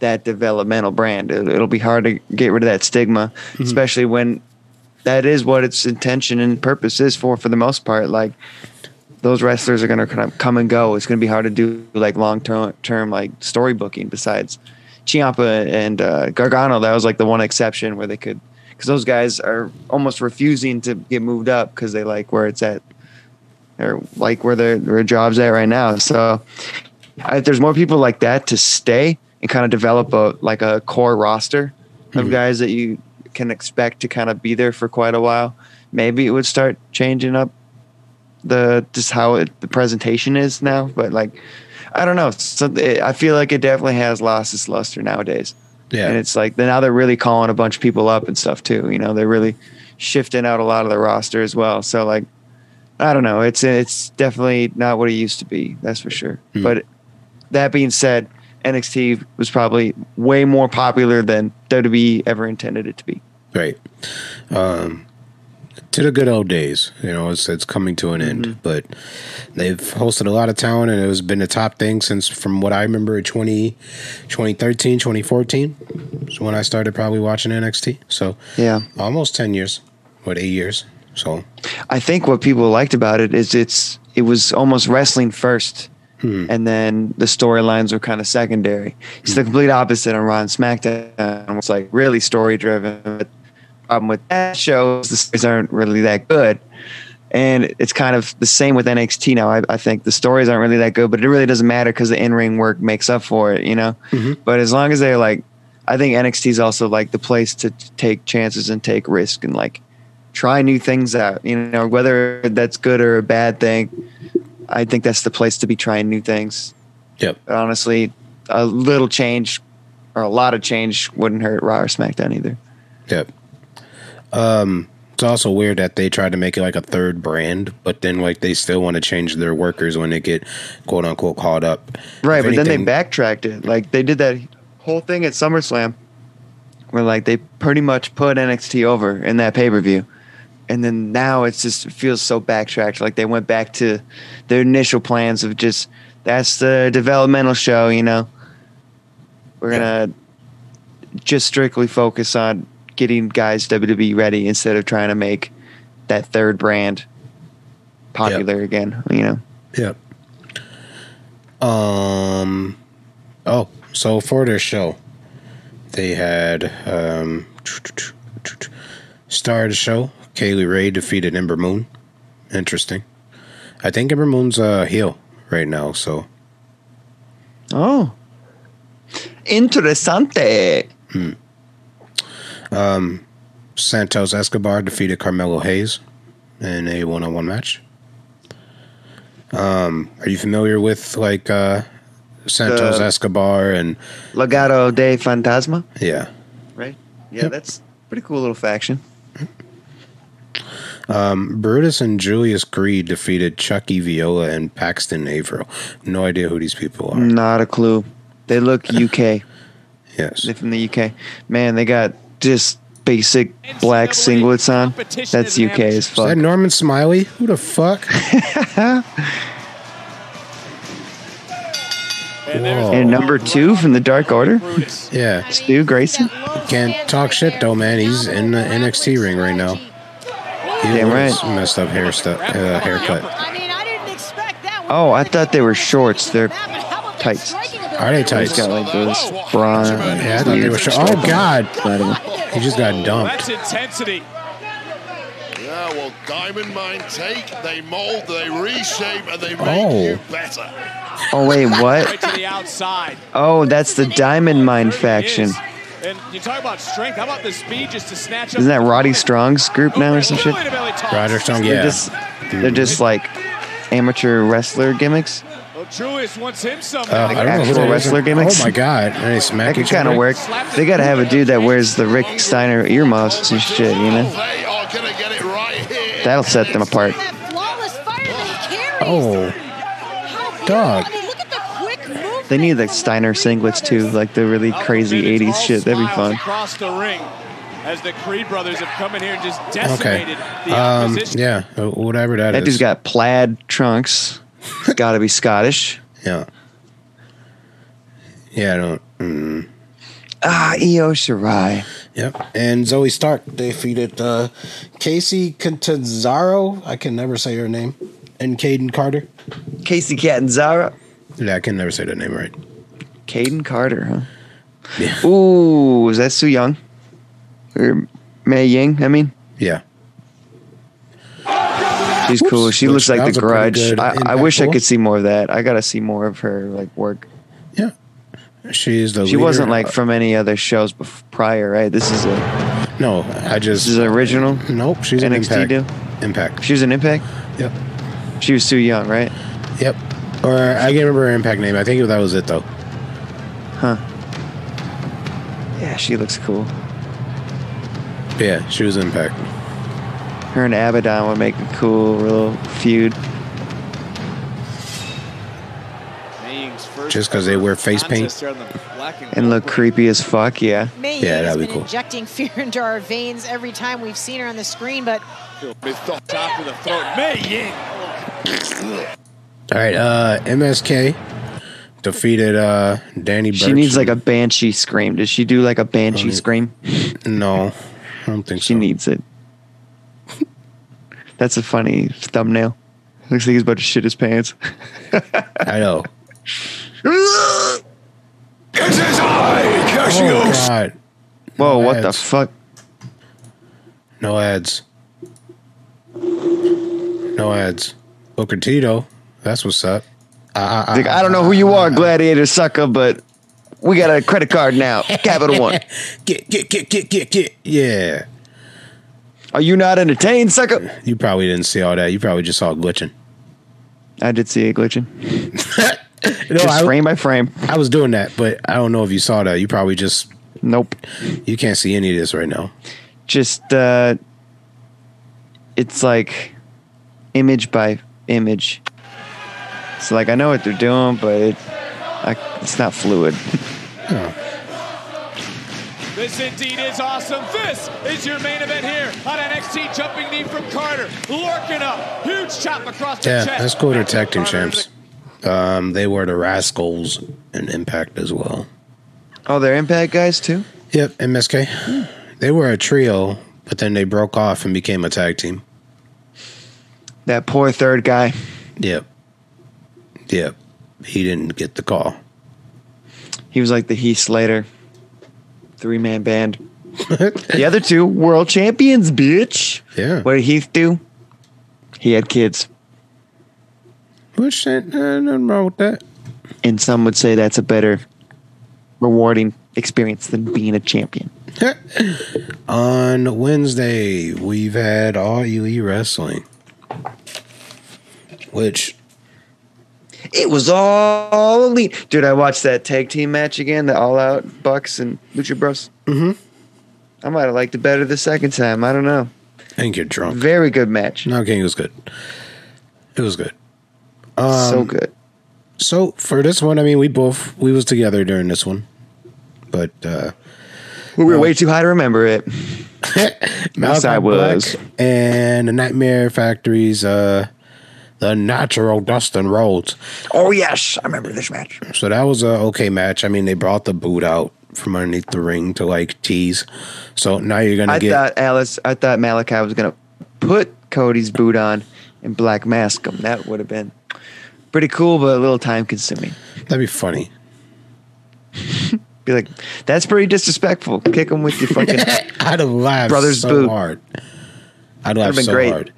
that developmental brand. It, it'll be hard to get rid of that stigma, especially when that is what its intention and purpose is for for the most part. Like those wrestlers are going to kind of come and go. It's going to be hard to do like long term term like storybooking. Besides Ciampa and uh, Gargano, that was like the one exception where they could because those guys are almost refusing to get moved up because they like where it's at or like where their their jobs at right now. So if there's more people like that to stay and kind of develop a like a core roster of hmm. guys that you can expect to kind of be there for quite a while, maybe it would start changing up the just how it, the presentation is now. But like, I don't know. So it, I feel like it definitely has lost its luster nowadays. Yeah. And it's like now they're really calling a bunch of people up and stuff too. You know, they're really shifting out a lot of the roster as well. So like, I don't know. It's it's definitely not what it used to be. That's for sure. Hmm. But that being said, NXT was probably way more popular than WWE ever intended it to be. Right. Um, to the good old days, you know, it's it's coming to an end, but they've hosted a lot of talent and it has been a top thing since from what I remember 20, 2013, 2014 is when I started probably watching NXT. So Yeah. almost 10 years, what, eight years. So I think what people liked about it is it's it was almost wrestling first, Hmm. and then the storylines were kind of secondary. It's the hmm. complete opposite on Raw and SmackDown. It's like really story driven. But problem with that show is the stories aren't really that good, and it's kind of the same with NXT now. I, I think the stories aren't really that good, but it really doesn't matter because the in ring work makes up for it, you know. Mm-hmm. But as long as they're like, I think NXT is also like the place to take chances and take risk and like try new things out. You know, whether that's good or a bad thing, I think that's the place to be trying new things. Yep. But honestly, a little change or a lot of change wouldn't hurt Raw or SmackDown either. Yep. Um, it's also weird that they tried to make it like a third brand, but then like they still want to change their workers when they get quote unquote called up. Right, If but then they backtracked it. Like they did that whole thing at SummerSlam, where like they pretty much put NXT over in that pay per view, and then now it's just it feels so backtracked. Like they went back to their initial plans of just that's the developmental show. You know, we're gonna just strictly focus on getting guys WWE ready instead of trying to make that third brand popular again. You know. Yep. Um. Oh, so for their show, they had um, star of the show. Kay Lee Ray defeated Ember Moon. Interesting. I think Ember Moon's a heel right now. So Oh. Interessante. Um Santos Escobar defeated Carmelo Hayes in a one-on-one match. Um, are you familiar with like uh, Santos The- Escobar and Legado del Fantasma, yeah? right? Yeah, Yep. that's pretty cool little faction. Um, Brutus and Julius Creed defeated Chucky Viola and Paxton Averill. No idea who these people are. Not a clue. They look <laughs> UK. Yes. They're from the UK. Man, they got just basic black singlets on. That's UK as Is that fuck. Norman Smiley? Who the fuck? <laughs> Whoa. And number two from the Dark Order, Yeah. Stu Grayson. Can't talk shit though, man. He's in the NXT ring right now. He Damn right. Messed up hair stu- uh, haircut. I mean, I didn't expect that. Oh, I thought they were shorts. They're tights. Are they He's tights? got like those bronze. Yeah, I thought they were short. Oh God, he just got dumped. That's intensity. Yeah, well, Diamond Mine take, they mold, they reshape, and they make Oh. you better. Oh wait, what? Right to the outside. Oh, that's the Diamond Mine faction. Is. And you talk about strength. How about the speed just to snatch up? Isn't that Roddy Strong's group now or some shit? Ryder Strong, They're yeah. just they're just like amateur wrestler gimmicks. Well, Julius wants him some. Uh, I don't know who actual that is. wrestler gimmicks? Oh my God, and they That could each kind of other. work. They gotta have a dude that wears the Rick Steiner earmuffs and shit, you know? They are going to get it right here. That'll set them apart. That flawless fire that he carries. Oh, How dog. I mean, look at the quick movement. They need the Steiner singlets too, like the really crazy '80s shit. That'd be fun. Across the ring, as the Creed brothers have come in here and just okay. decimated the Um, yeah, uh, whatever that That is. dude's got plaid trunks. Gotta be Scottish. <laughs> Yeah. Yeah, I don't. Mm. Ah, Io Shirai. Yep. And Zoey Stark defeated uh, Kacy Cantanzaro. I can never say her name. And Kayden Carter. Kacy Catanzaro. Yeah, I can never say that name right. Kayden Carter, huh? Yeah. Ooh, is that Su Yung? Or Mei Ying, I mean? Yeah. She's cool. She looks like the grudge. I, I wish I could see more of that. I gotta see more of her like work. Yeah. She's the She leader. wasn't like uh, from any other shows bef- prior, right? This is a No, I just. this is an original. nope, she's an NXT impact. deal? Impact. She was an Impact. Yep. She was Su Yung, right? Yep. Or I can't remember her impact name. I think that was it though. Huh. Yeah, she looks cool. Yeah, she was impact. Her and Abaddon would make a cool little feud. Just because they wear face paint? contest here on the black and And look creepy as fuck, yeah. May Yeah, Ying has that'd be cool. injecting fear into our veins every time we've seen her on the screen, but Top to the throat. Mei Ying. All right, uh, MSK defeated uh, Danny. She needs like a banshee scream. Does she do like a banshee Oh, scream? no. I don't think She so. needs it. <laughs> That's a funny thumbnail. Looks like he's about to shit his pants. I know. <laughs> It is I, Oh Cassius. God! Whoa, what the ads. fuck? No ads. No ads. Booker Tito. That's what's up. He's like, I don't know who you are, gladiator sucker, but we got a credit card now. <laughs> Capital One. Get get get get get get. Yeah. Are you not entertained, sucker? You probably didn't see all that. You probably just saw it glitching. I did see it glitching. <laughs> No, Just I, frame by frame. I was doing that, but I don't know if you saw that. You probably just Nope. you can't see any of this right now. Just uh it's like image by image. So like I know what they're doing, but it, I, it's not fluid. <laughs> This indeed is awesome. This is your main event here on NXT. Jumping knee from Carter. Lorking up. Huge chop across the Yeah, chest. that's cool. They're tag team champs. Um, they were the Rascalz and Impact as well. Oh, they're impact guys too? Yep, MSK. They were a trio, but then they broke off and became a tag team. That poor third guy. Yep. Yep. He didn't get the call. He was like the Heath Slater three man band. <laughs> the other two world champions, bitch. Yeah. What did Heath do? He had kids. Which ain't uh, nothing wrong with that. And some would say that's a better rewarding experience than being a champion. <laughs> On Wednesday, we've had All UE Wrestling, which It was all elite. Dude, I watched that tag team match again, the all out Bucks and Lucha Bros. Mm-hmm. I might have liked it better the second time. I don't know. I think you're drunk. Very good match. No, King was good. It was good. so good. So for this one, I mean, we both we was together during this one. but uh, We were way too high to remember it. <laughs> Malachi I was. Black and the Nightmare Factories. uh, the natural Dustin Rhodes. Oh yes, I remember this match. So that was a okay match. I mean, they brought the boot out from underneath the ring to like tease. So now you're gonna I get thought Alice. I thought Malachi was gonna put Cody's boot on and black mask him. That would have been pretty cool, but a little time consuming. that'd be funny. <laughs> Be like, that's pretty disrespectful. Kick him with your fucking. <laughs> I'd have laughed Brother's so boot. hard. I'd laugh so great. hard.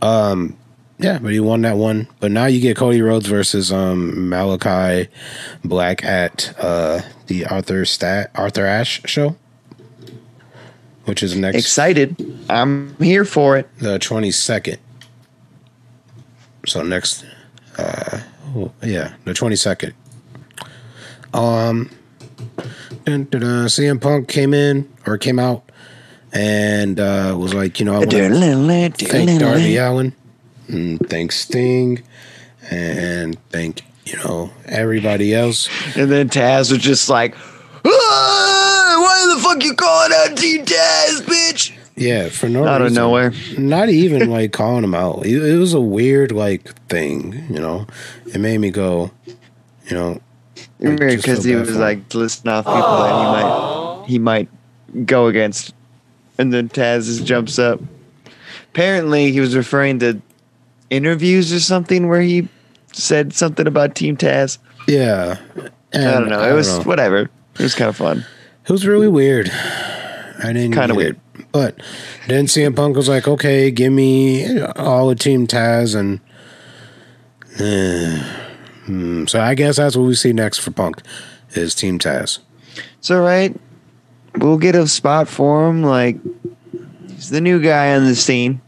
Um, yeah, but he won that one. But now you get Cody Rhodes versus um Malachi Black at uh the Arthur Stat Arthur Ashe show, which is next Excited. I'm here for it. the twenty second. So next, uh, oh, yeah, the twenty second. Um, dun, dun, dun, CM Punk came in or came out and uh, was like, you know, I want to thank Darby Allin, and thank Sting, and thank you know everybody else. And then Taz was just like, "Ah, why the fuck you calling out Team Taz, bitch? Yeah, for no Out of nowhere. Not even <laughs> like calling him out. It, it was a weird like thing, you know. It made me go, you know, Because he was like listing off people that he might he might go against, and then Taz just jumps up. Apparently, he was referring to interviews or something where he said something about Team Taz. yeah. I don't know. It was know. whatever. It was kind of fun. It was really weird. I didn't Kinda weird. it. But then CM Punk was like, okay, give me all of Team Taz. And uh, hmm, so I guess that's what we see next for Punk is Team Taz. It's all right. We'll get a spot for him. Like he's the new guy on the scene.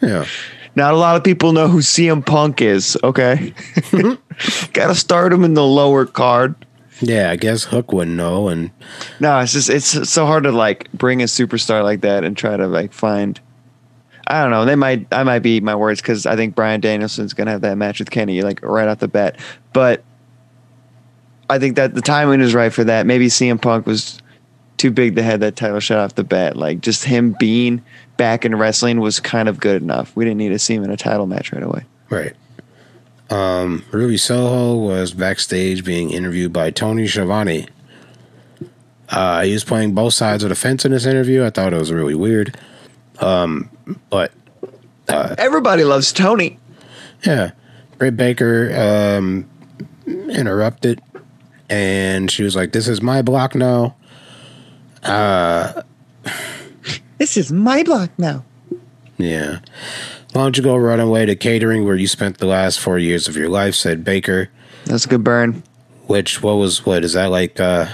Yeah. <laughs> Not a lot of people know who CM Punk is. Okay, <laughs> got to start him in the lower card. Yeah, I guess Hook wouldn't know. And No, it's just it's so hard to like bring a superstar like that and try to like find. I don't know. They might. I might be my words because I think Bryan Danielson's gonna have that match with Kenny like right off the bat. But I think that the timing is right for that. Maybe CM Punk was too big to have that title shot off the bat. Like just him being back in wrestling was kind of good enough. We didn't need to see him in a title match right away. Right. Um, Ruby Soho was backstage being interviewed by Tony Schiavone. Uh, he was playing both sides of the fence in this interview. I thought it was really weird. Um, but Everybody loves Tony. yeah, Britt Baker um, interrupted, and she was like, "This is my block now." This is my block now. Yeah. Why don't you go run away to catering where you spent the last four years of your life? Said Baker. That's a good burn. Which what was what is that like uh,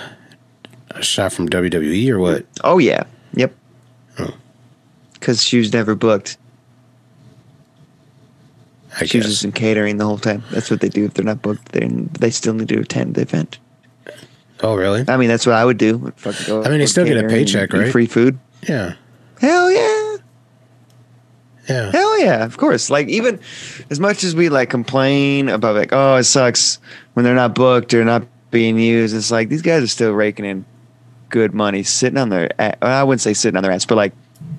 a shot from WWE or what? Oh yeah. Yep. Because she was never booked. I She was just in catering the whole time. That's what they do if they're not booked. They they still need to attend the event. Oh really? I mean, that's what I would do. Fucking go I mean, they still get a and paycheck, right? Free food. Yeah. Hell yeah. Yeah. Hell yeah. Of course. Like even as much as we like complain about like, oh, it sucks when they're not booked or not being used. It's like these guys are still raking in good money, sitting on their. I wouldn't say sitting on their ass, but like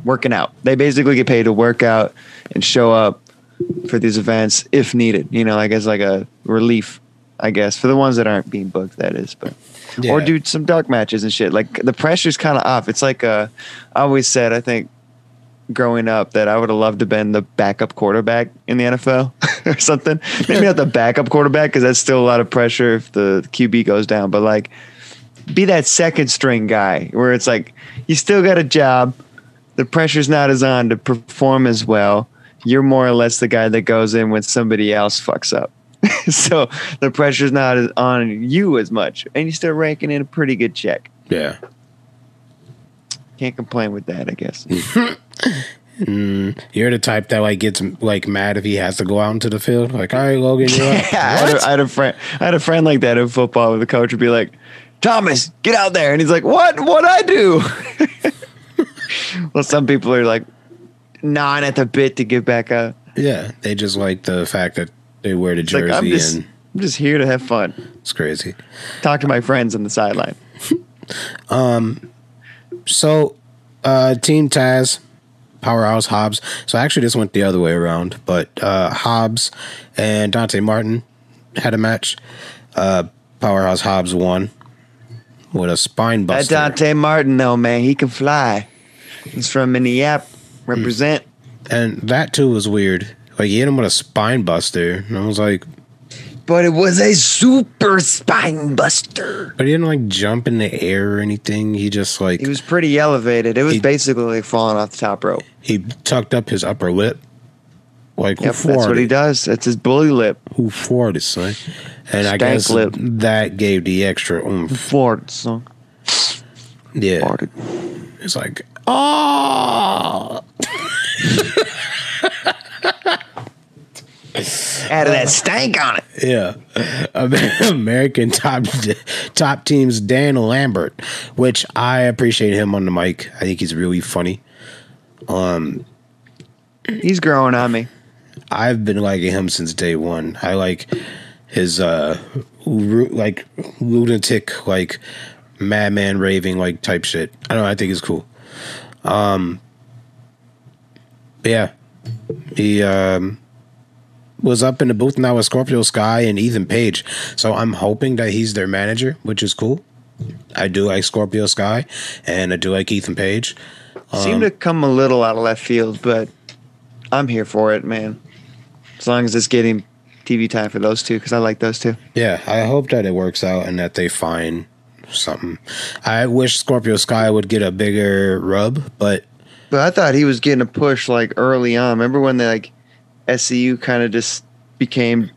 working out. They basically get paid to work out and show up for these events if needed. You know, like as like a relief, I guess, for the ones that aren't being booked. That is, but or do some dark matches and shit. Like the pressure's kind of off. It's like uh, I always said, I think growing up that I would have loved to been the backup quarterback in the NFL <laughs> or something. Maybe not the <laughs> backup quarterback because that's still a lot of pressure if the QB goes down. But like, be that second string guy where it's like you still got a job. The pressure's not as on to perform as well. You're more or less the guy that goes in when somebody else fucks up. <laughs> so the pressure's not on you as much, and you're still ranking in a pretty good check. Yeah. Can't complain with that, I guess. <laughs> Mm, you're the type that like gets like mad if he has to go out into the field. Like, all right, Logan, you're. <laughs> Yeah, I had, a, I had a friend. I had a friend like that in football. Where the coach would be like, "Thomas, get out there," and he's like, "What? What I do?" well, some people are like gnawing at the bit to get back up. yeah. They just like the fact that they wear the It's like jersey I'm just, and I'm just here to have fun. it's crazy. Talk to my friends on the sideline. <laughs> um, So, uh, Team Taz, Powerhouse Hobbs. So actually, this went the other way around, but uh, Hobbs and Dante Martin had a match. Uh, Powerhouse Hobbs won with a spine That. Dante Martin, though, man, he can fly. He's from Minneapolis. Represent. and that too was weird. Like he hit him with a spine buster, and I was like, But it was a super spine buster. but he didn't like jump in the air or anything. He just like He was pretty elevated. It was He- basically like falling off the top rope. he tucked up his upper lip. Like Yep, that's what he does. That's his bully lip. Who farted, son? And I Stank guess lip. that gave the extra oomph. Ford song. Yeah, Farted. it's like oh. <laughs> <laughs> Added that stank on it. Yeah, <laughs> American top top teams Dan Lambert, which I appreciate him on the mic. I think he's really funny. Um, he's growing on me. I've been liking him since day one. I like his uh like lunatic like madman raving like type shit. I don't know, I think it's cool. Um yeah. He um was up in the booth now with Scorpio Sky and Ethan Page. So I'm hoping that he's their manager, which is cool. I do like Scorpio Sky and I do like Ethan Page. Seemed to um, come a little out of left field, but I'm here for it, man. As long as it's getting TV time for those two, because I like those two. Yeah, I hope that it works out and that they find something. I wish Scorpio Sky would get a bigger rub, but But I thought he was getting a push like early on. Remember when they like SCU kind of just became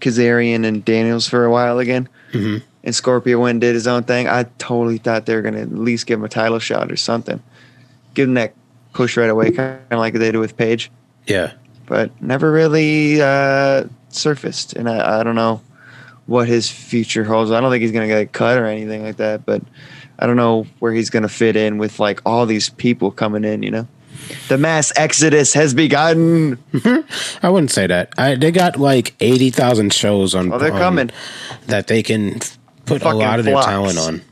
Kazarian and Daniels for a while again? Mhm. And Scorpio went and did his own thing. I totally thought they were going to at least give him a title shot or something. Give him that push right away, kind of like they did with Paige. yeah, but never really uh, surfaced. And I, I don't know what his future holds. I don't think he's going to get cut or anything like that, but I don't know where he's going to fit in with like all these people coming in, you know? The mass exodus has begun. <laughs> I wouldn't say that. I, they got like eighty thousand shows on. Oh, they're on- coming. That they can put a lot of their flocks. talent on.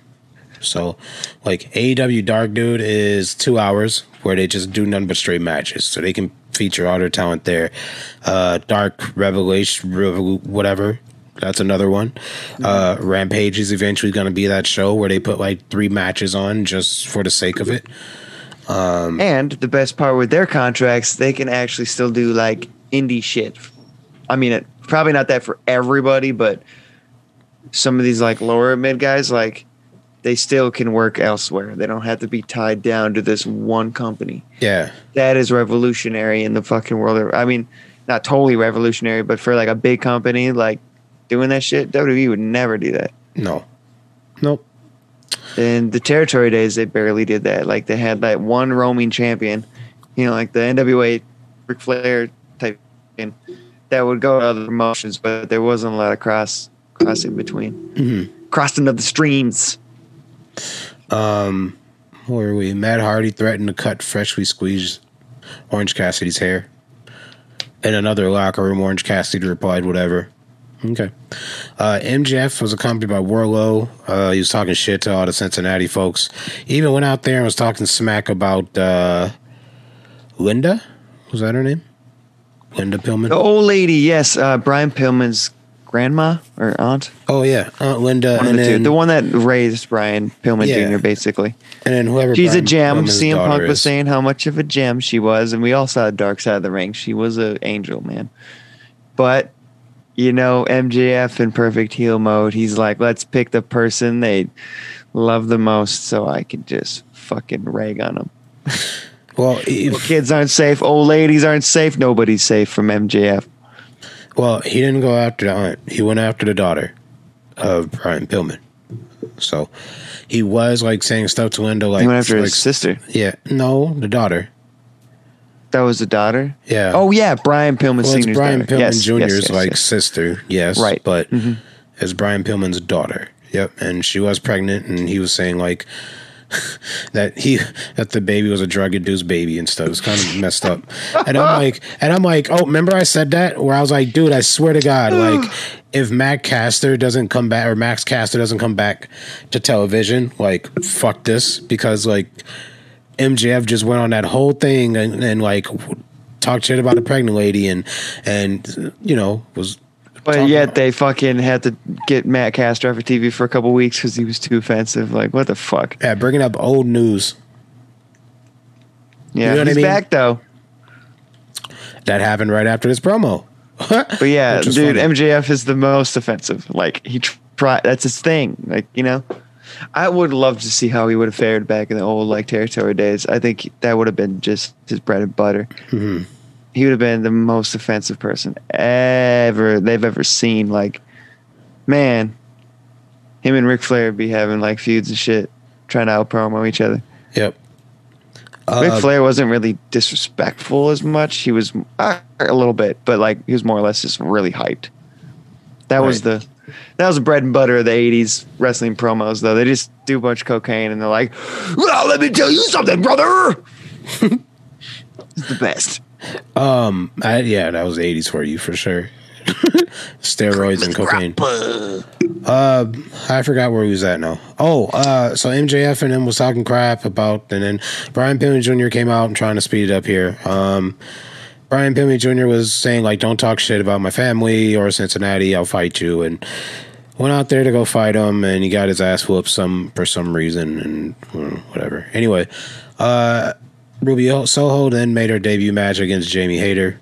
So, like AEW Dark Dude is two hours where they just do none but straight matches, so they can feature all their talent there. Uh, Dark Revelation, Revol- whatever. That's another one. Uh, Rampage is eventually going to be that show where they put like three matches on just for the sake of it. Um, and the best part with their contracts, they can actually still do like indie shit. I mean, it, probably not that for everybody, but some of these like lower mid guys, like they still can work elsewhere. They don't have to be tied down to this one company. Yeah, That is revolutionary in the fucking world. I mean, not totally revolutionary, but for like a big company, like doing that shit, WWE would never do that. no, nope. In the territory days, they barely did that. Like they had that one roaming champion, you know, like the NWA Ric Flair type, and that would go to other promotions, but there wasn't a lot of cross crossing between, crossing of the streams. Um, where are we? Matt Hardy threatened to cut freshly squeezed Orange Cassidy's hair. In another locker room, Orange Cassidy replied, "Whatever." Okay. Uh, MJF was accompanied by Wardlow. Uh, he was talking shit to all the Cincinnati folks. He even went out there and was talking smack about uh, Linda. Was that her name? Linda Pillman. The old lady, yes, uh, Brian Pillman's grandma or aunt, Oh yeah, Aunt Linda, one and the then the one that raised Brian Pillman Yeah. Jr. Basically. and then whoever. She's a gem. Pillman's CM Punk was is. saying how much of a gem she was, and we all saw the Dark Side of the Ring. She was an angel, man. But you know, MJF in perfect heel mode, he's like, let's pick the person they love the most, so I can just fucking rag on them. <laughs> Well, if, Kids aren't safe. Old ladies aren't safe. Nobody's safe from MJF. Well, he didn't go after the aunt. He went after the daughter of Brian Pillman. So he was like saying stuff to Linda, like He went after like, his sister. Yeah, no, the daughter. That was the daughter. Yeah. Oh yeah, Brian Pillman well, Senior's Brian daughter. Pillman Yes, Jr.'s yes, yes, like sister, yes, Right. Mm-hmm. But it's Brian Pillman's daughter. Yep, and she was pregnant, and he was saying like <laughs> that he that the baby was a drug induced baby and stuff. It's kind of messed up. And I'm <laughs> like, and I'm like, oh, remember I said that? Where I was like, dude, I swear to God, <sighs> like if Mac Caster doesn't come back or Max Caster doesn't come back to television, like fuck this because like MJF just went on that whole thing and, and like talked shit about a pregnant lady and and you know was But yet they fucking had to get Matt Castro off of TV for a couple weeks because he was too offensive. Like, what the fuck? yeah bringing up old news Yeah, know what I he's mean? back though. that happened right after this promo. <laughs> But yeah, dude, funny. MJF is the most offensive. Like he try that's his thing. Like you know, I would love to see how he would have fared back in the old like territory days. I think that would have been just his bread and butter. Mm-hmm. He would have been the most offensive person ever they've ever seen. Like, man, him and Ric Flair would be having like feuds and shit, trying to out promo each other. Yep. Ric Uh, Flair wasn't really disrespectful as much. He was uh, a little bit, but like he was more or less just really hyped. That was the that was the bread and butter of the '80s wrestling promos. Though they just do a bunch of cocaine and they're like, "Well, let me tell you something, brother." it's the best. Um, I, yeah, that was the '80s for you for sure. <laughs> Steroids and cocaine. Uh, I forgot where he was at now. Oh, uh, so MJF and him was talking crap about, and then Brian Pillman Jr. came out and trying to speed it up here. Um, Brian Pillman Jr. was saying like, "Don't talk shit about my family or Cincinnati. I'll fight you." And went out there to go fight him, and he got his ass whooped some for some reason, and well, whatever. Anyway, uh, Ruby Soho then made her debut match against Jamie Hayter.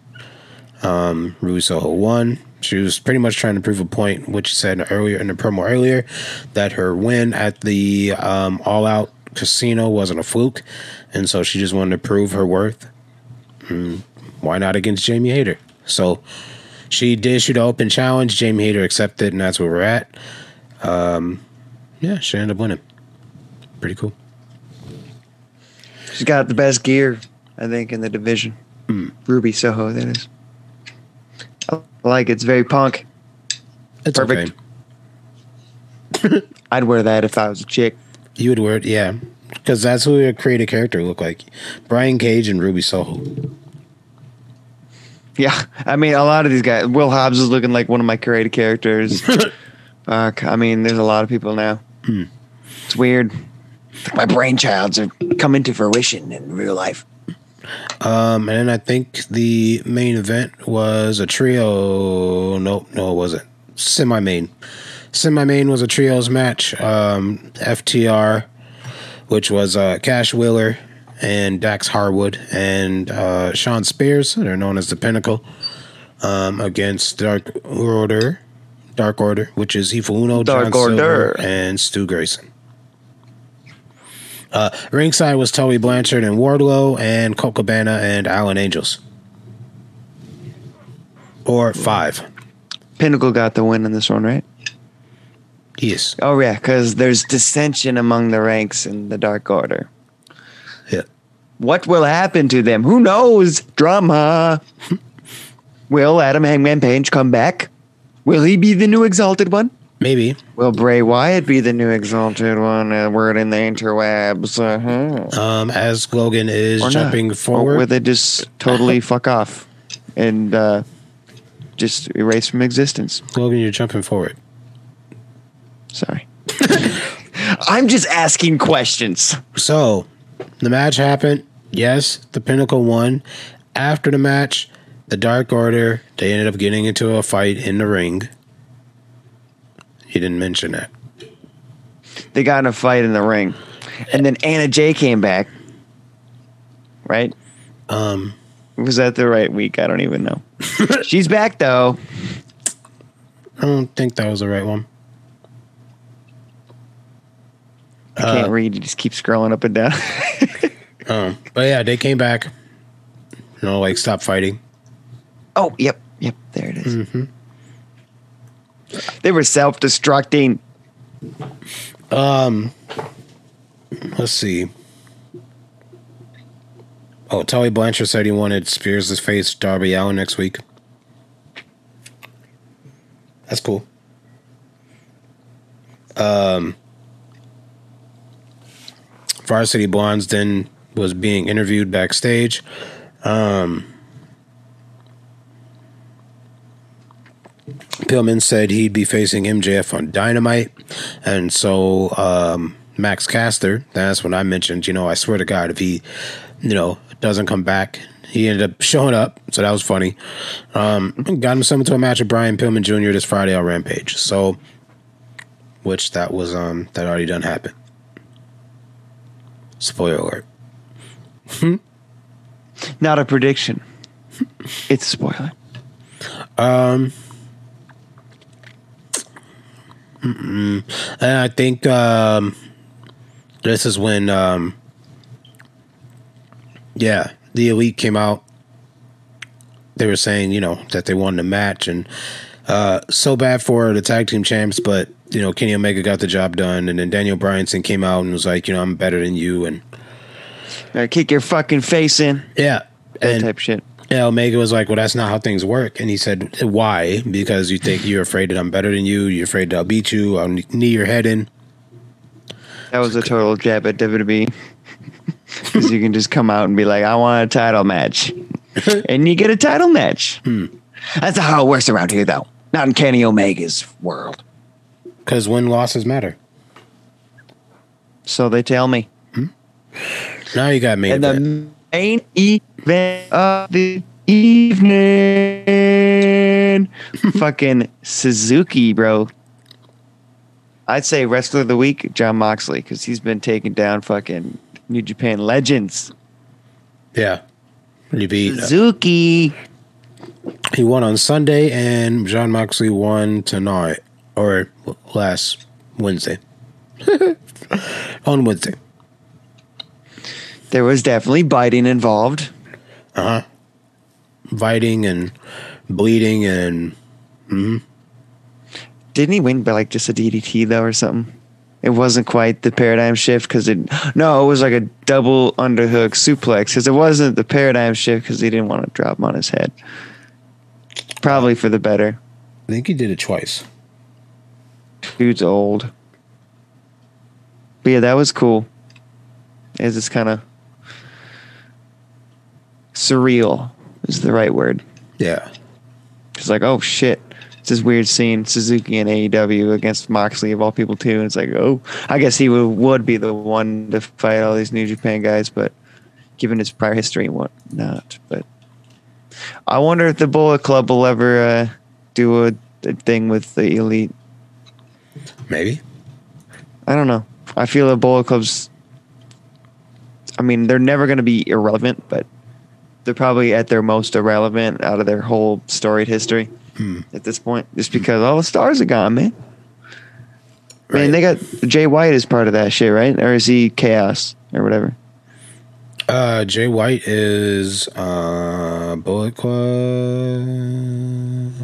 Um, Ruby Soho won. She was pretty much trying to prove a point, which she said earlier in the promo earlier, that her win at the um, All Out Casino wasn't a fluke, and so she just wanted to prove her worth. Mm, why not against Jamie Hayter? So she did shoot an open challenge. Jamie Hayter accepted, and that's where we're at. Um, yeah, she ended up winning. Pretty cool. She's got the best gear, I think, in the division. Hmm. Ruby Soho, that is. I like it. It's very punk. It's Perfect. okay. <laughs> I'd wear that if I was a chick. You would wear it, yeah, because that's who a creative character look like. Brian Cage and Ruby Soho. Yeah, I mean, a lot of these guys. Will Hobbs is looking like one of my creative characters. <laughs> Fuck, I mean, there's a lot of people now. Hmm. It's weird. My brainchilds are coming to fruition in real life. Um, and then I think the main event was a trio. Nope, no, it wasn't. Semi main. Semi main was a trios match. Um, FTR, which was uh, Cash Wheeler and Dax Harwood and uh, Sean Spears. They're known as the Pinnacle. Um, against Dark Order, Dark Order, which is Evil Uno, Dark John Silver, Order. and Stu Grayson. Uh, ringside was Tully Blanchard and Wardlow and Colt Cabana and Alan Angels. Or five. Pinnacle got the win in this one, right? Yes. Oh yeah, because there's dissension among the ranks in the Dark Order. What will happen to them? Who knows? Drama. will Adam Hangman Page come back? Will he be the new Exalted One? Maybe. Will Bray Wyatt be the new Exalted One? Uh, word in the interwebs. Uh-huh. Um, as Logan is Or not. jumping Or forward. will they just totally <laughs> fuck off and uh, just erase from existence? Logan, you're jumping forward. Sorry. <laughs> I'm just asking questions. So, the match happened. Yes, the Pinnacle won. After the match, the Dark Order, they ended up getting into a fight in the ring. You didn't mention that. They got in a fight in the ring. And then Anna Jay came back. Right? Um, Was that the right week? I don't even know. <laughs> She's back though. I don't think that was the right one. I can't read. You just keep scrolling up and down. <laughs> Um, but yeah, they came back. You know, like stop fighting. oh, yep. Yep. There it is. They were self destructing. Um, let's see. Oh, Tully Blanchard said he wanted Spears to face Darby Allin next week. That's cool. Um, Varsity Blondes then was being interviewed backstage. Um, Pillman said he'd be facing MJF on Dynamite, and so um, Max Caster. That's when I mentioned, you know, I swear to God, if he, you know, doesn't come back, he ended up <laughs> showing up, so that was funny. Um, got himself into a match with Brian Pillman Jr. this Friday on Rampage. So, which that was um that already done happened. Spoiler alert. Not a prediction. It's a spoiler. Um, mm-mm. and I think um, this is when, um, yeah, the elite came out. They were saying, you know, that they won the match, and uh, so bad for the tag team champs, but you know, Kenny Omega got the job done, and then Daniel Bryanson came out and was like, you know, I'm better than you, and right, kick your fucking face in. yeah, That and type shit. Yeah, Omega was like, "Well, that's not how things work." And he said, "Why? Because you think you're afraid that I'm better than you. You're afraid that I'll beat you. I'll knee your head in." That was a total jab at WWE. <laughs> Because you can just come out and be like, I want a title match. <laughs> and you get a title match. Hmm. That's not how it works around here, though. Not in Kenny Omega's world. Because win losses matter. So they tell me. Hmm? Now you got me. And the main event of the evening. <laughs> fucking Suzuki, bro. I'd say wrestler of the week, Jon Moxley, because he's been taking down fucking New Japan legends. yeah, he beat. Uh, Suzuki. He won on Sunday, and Jon Moxley won tonight or last Wednesday. <laughs> on Wednesday. There was definitely biting involved. Uh huh. Biting and bleeding and Didn't he win by like just a DDT though or something? It wasn't quite the paradigm shift because it. No, it was like a double underhook suplex because it wasn't the paradigm shift because he didn't want to drop him on his head. Probably for the better. I think he did it twice. Dude's old. But yeah, that was cool. It's just kind of surreal is the right word. Yeah. It's like, oh shit. It's this weird scene, Suzuki and AEW against Moxley of all people too. And it's like, oh, I guess he would, would be the one to fight all these New Japan guys, but given his prior history and whatnot. But I wonder if the Bullet Club will ever uh, do a, a thing with the Elite. Maybe. I don't know. I feel the Bullet Club's. I mean, they're never going to be irrelevant, but they're probably at their most irrelevant out of their whole storied history at this point, just because all the stars are gone, man. Man, Right. they got Jay White is part of that shit, right? Or is he Chaos or whatever? Uh, Jay White is uh, Bullet Club.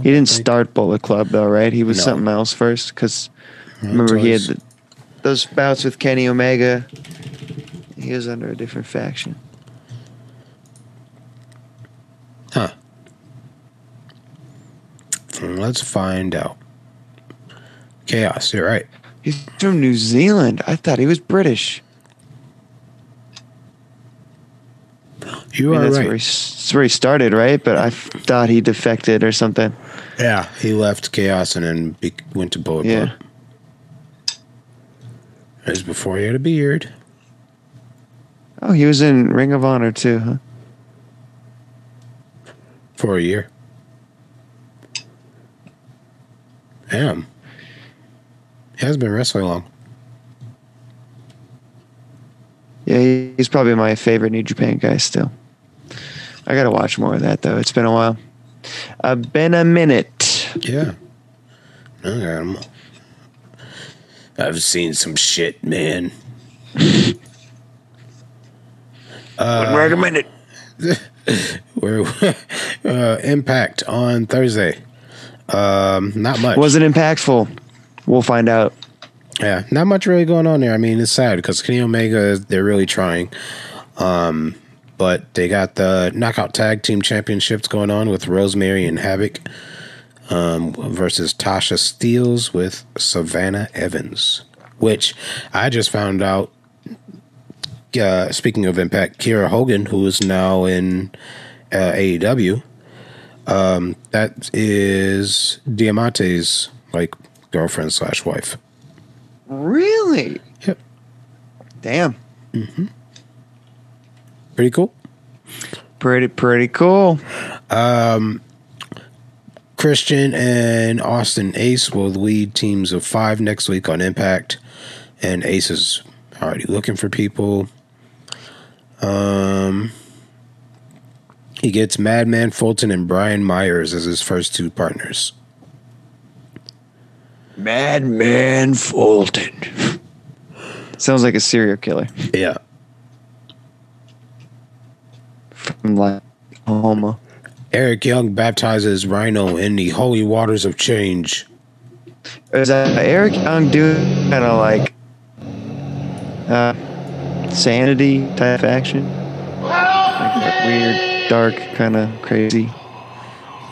He didn't start Bullet Club though, right? He was No. something else first. Because remember, he had the, those bouts with Kenny Omega. He was under a different faction. Huh. Hmm, let's find out. Chaos, you're right. He's from New Zealand. I thought he was British. You I mean, are that's where he, right. that's where he started, right? But I f- thought he defected or something. Yeah, he left Chaos and then be- went to Bullet Yeah. Club. It was before he had a beard. Oh, he was in Ring of Honor too, huh? For a year. Damn. He hasn't been wrestling long. Yeah, he's probably my favorite New Japan guy still. I gotta watch more of that though. It's been a while. Uh, been a minute. Yeah. No, I got him. I've seen some shit, man. Wait a minute. <laughs> Where uh, Impact on Thursday. Um, not much. Was it impactful? We'll find out. Yeah, not much really going on there. I mean, it's sad because Kenny Omega, they're really trying. Um, but they got the Knockout Tag Team Championships going on with Rosemary and Havok um, versus Tasha Steeles with Savannah Evans, which I just found out uh, speaking of Impact, Kiera Hogan, who is now in uh, AEW, um, that is Diamante's like girlfriend slash wife. Really? Yep. Damn. Pretty cool. Pretty pretty cool. Christian and Austin Ace will lead teams of five next week on Impact, and Ace is already looking for people. Um, he gets Madman Fulton and Brian Myers as his first two partners. Madman Fulton. Sounds like a serial killer Yeah, from like Oklahoma. Eric Young baptizes Rhino in the holy waters of change. Is that Eric Young doing kind of like uh, sanity type action? Like that weird, dark, kind of crazy.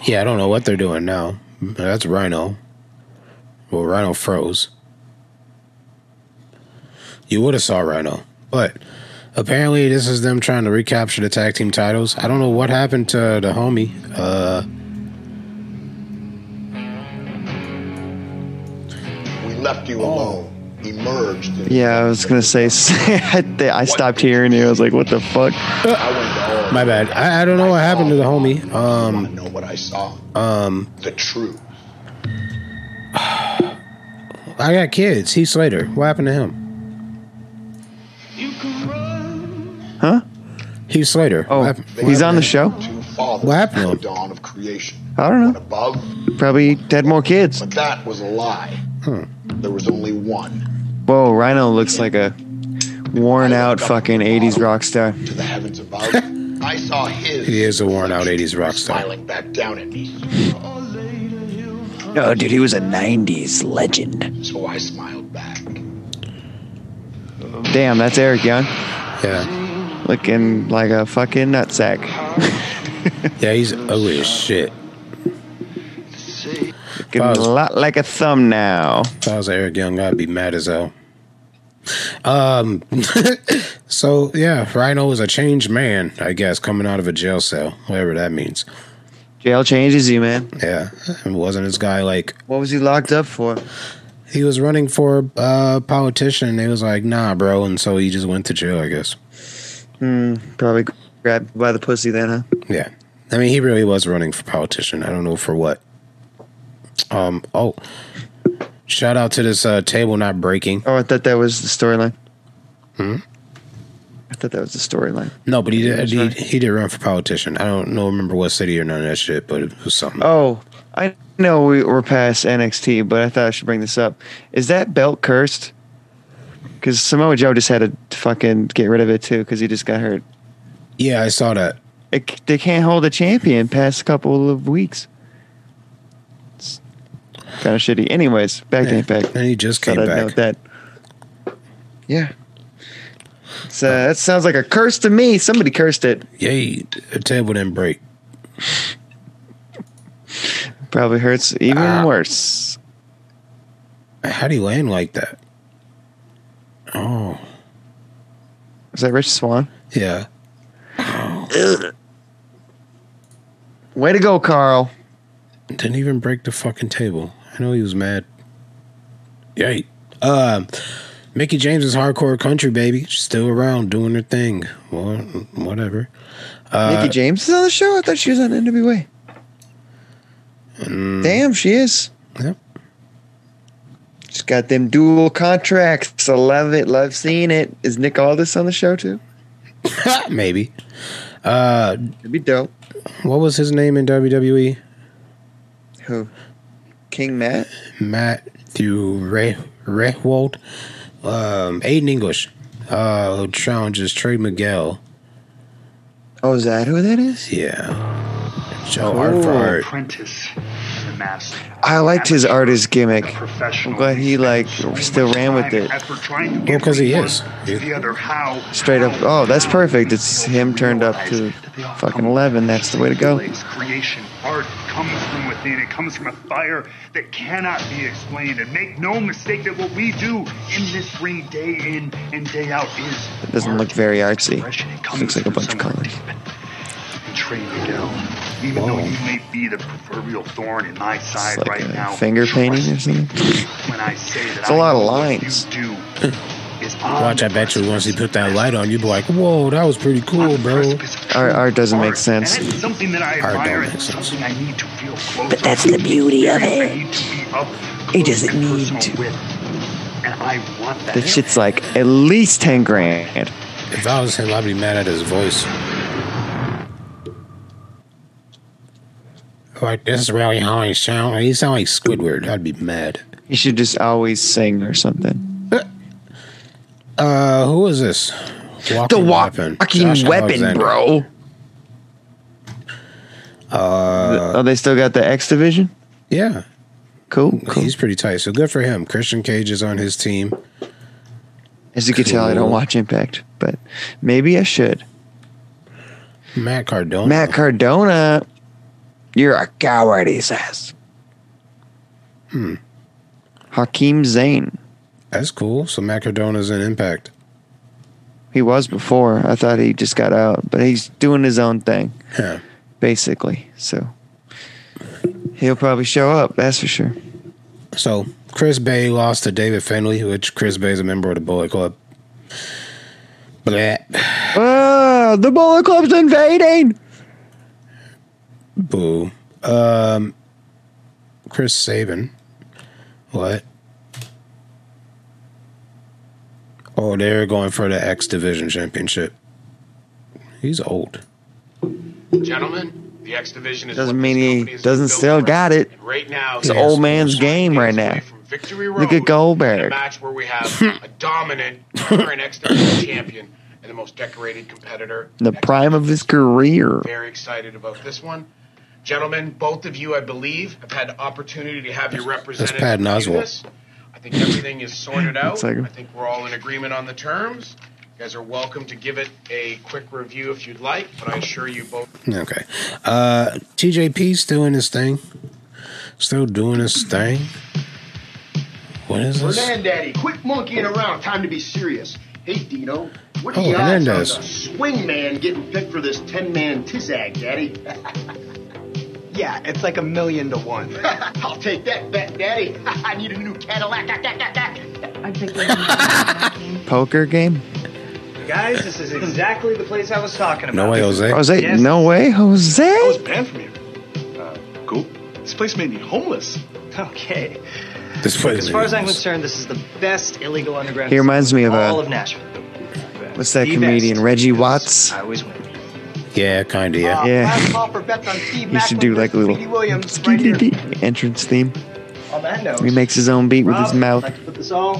Yeah, I don't know what they're doing now. That's Rhino. Well, Rhino froze. You would have saw Rhino, but apparently this is them trying to recapture the tag team titles. I don't know what happened to the homie. Uh, We left you alone, emerged. Yeah, I was gonna say. <laughs> I stopped hearing you. I was like, "What the fuck?" I went to all my bad. I, I don't know what happened to the homie. I want to Um, know what I saw. um, The truth. <sighs> I got kids. Heath Slater. What happened to him? Huh? Hugh Slater. Oh, What he's on the show. What happened to at him? the dawn of creation. I don't know. above, Probably had more kids. but that was a lie. Hmm. There was only one. Whoa, Rhino looks like a worn out fucking '80s rock star. To the heavens above, I saw his. He is a worn out 80s rock star. Smiling back down at me, Oh, dude, he was a '90s legend. so I smiled back. Damn, that's Eric Young, Yeah. Looking like a fucking nutsack. <laughs> Yeah, he's ugly as shit. Looking Wow. a lot like a thumb now. If I was Eric Young, I'd be mad as hell. Um, <laughs> so yeah, Rhino is a changed man, I guess, coming out of a jail cell, whatever that means. Jail changes you, man. Yeah, it wasn't this guy like What was he locked up for? he was running for uh politician. And they was like, nah, bro, and so he just went to jail, I guess. Hmm, probably grabbed by the pussy then, huh? Yeah, I mean, he really was running for politician. I don't know for what. Um. Oh, shout out to this uh, table not breaking. Oh, I thought that was the storyline. Hmm. I thought that was the storyline. No, but he did. He, he did run for politician. I don't know, remember what city or none of that shit, but it was something. Oh, I know we, we're past NXT, but I thought I should bring this up. Is that belt cursed? Because Samoa Joe just had to fucking get rid of it too, because he just got hurt. Yeah, I saw that. It, they can't hold a champion past a couple of weeks. It's kind of shitty. Anyways, back to Yeah, Impact. and he just Thought came I'd back. note that. Yeah. So that sounds like a curse to me. Somebody cursed it. Yay, the table didn't break. Probably hurts even Ah. worse. How do you land like that? Oh, Is that Rich Swann? yeah. Way to go, Carl. Didn't even break the fucking table. I know he was mad. Yay. Uh, Mickie James is hardcore country, baby. She's still around doing her thing. Well, whatever. Uh, Mickie James is on the show. I thought she was on NWA. Damn, she is. mm, Yep. She's got them dual contracts. I love it. Love seeing it. Is Nick Aldis on the show too? <laughs> Maybe. Uh, It'd be dope. what was his name in WWE? Who? King Matt? Matthew Re- Rehwoldt. Um, Aiden English. Uh, challenges Trey Miguel. Oh, is that who that is? Yeah. Joe Art for apprentice mask. I liked his artist gimmick. Professional. I'm glad he like still ran with it. Effort trying Well, get 'cause he is. The other how. Straight up. Oh, that's perfect. It's him turned up to fucking eleven. That's the way to go. Creation, art comes from within. It comes from a fire that cannot be explained. And make no mistake that what we do in this ring day in and day out is It doesn't look very artsy. It Looks like a bunch of somewhere colors. deep And train you down. Even though you may be the proverbial thorn in my side It's like right a now. finger painting or something. When I say that It's a I lot of lines. You do <laughs> is Watch, I bet you once he put that light on, you'd be like, "Whoa, that was pretty cool, bro." Art, art doesn't make sense. And something that I Art don't make sense. I need to feel But that's the beauty of I it. need to be up He doesn't need to. with. And I want that. That shit's like at least ten grand. If I was him, I'd be mad at his voice. Like this is really how he sound. He sound like Squidward. I'd be mad. You should just always sing or something. Uh, who is this? The weapon. walking Josh weapon, Alexander. bro. Uh, oh, they still got the X division. yeah, Cool, cool. he's pretty tight. So good for him. Christian Cage is on his team. As you can tell, I don't watch Impact, but maybe I should. Matt Cardona. Matt Cardona, you're a coward. He says. Hmm. Hakeem Zayn. That's cool. So Matt Cardona's in Impact. He was before. I thought he just got out, but he's doing his own thing, Yeah. basically. So he'll probably show up. That's for sure. So Chris Bey lost to David Finlay, which Chris Bey is a member of the Bullet Club. Blah. Ah, the Bullet Club's invading. Boo. Um, Chris Sabin. What? Oh, they're going for the X Division Championship. He's old. Gentlemen, the X Division is Doesn't mean he doesn't still got it. Right now, It's an old man's game right now. Look at Goldberg. in A match where we have <laughs> a dominant current X Division <laughs> champion and the most decorated competitor. The prime of his career. Very excited about this one. Gentlemen, both of you, I believe, have had the opportunity to have your representative. Patton review Oswalt. this. I think everything is sorted out. Looks like him. I think we're all in agreement on the terms. You guys are welcome to give it a quick review if you'd like, but I assure you both Okay. Uh, TJP's doing his thing. Still doing his thing. What is this? Hernandaddy, quit monkeying around. Time to be serious. Hey, Dino. What are Oh, the odds Hernandez. on the swing man getting picked for this 10-man tizag, Daddy? <laughs> yeah, it's like a million to one. <laughs> I'll take that bet, Daddy. <laughs> I need a new Cadillac. I picked <laughs> Poker game? Guys, this is exactly the place I was talking about. No way, Jose. Jose, Yes. no way, Jose. I was banned from here. Uh, cool. This place made me homeless. Okay. This place As far as I'm concerned, this is the best illegal underground. He reminds me of, in all uh, of Nashville. What's that The comedian? best. Reggie Watts. I always win. Yeah, kind of, yeah. Yeah. Last call for bets on Steve He should do like a little Petey Williams right <laughs> entrance theme. On that note, He makes his own beat with his mouth. I'd like to put this all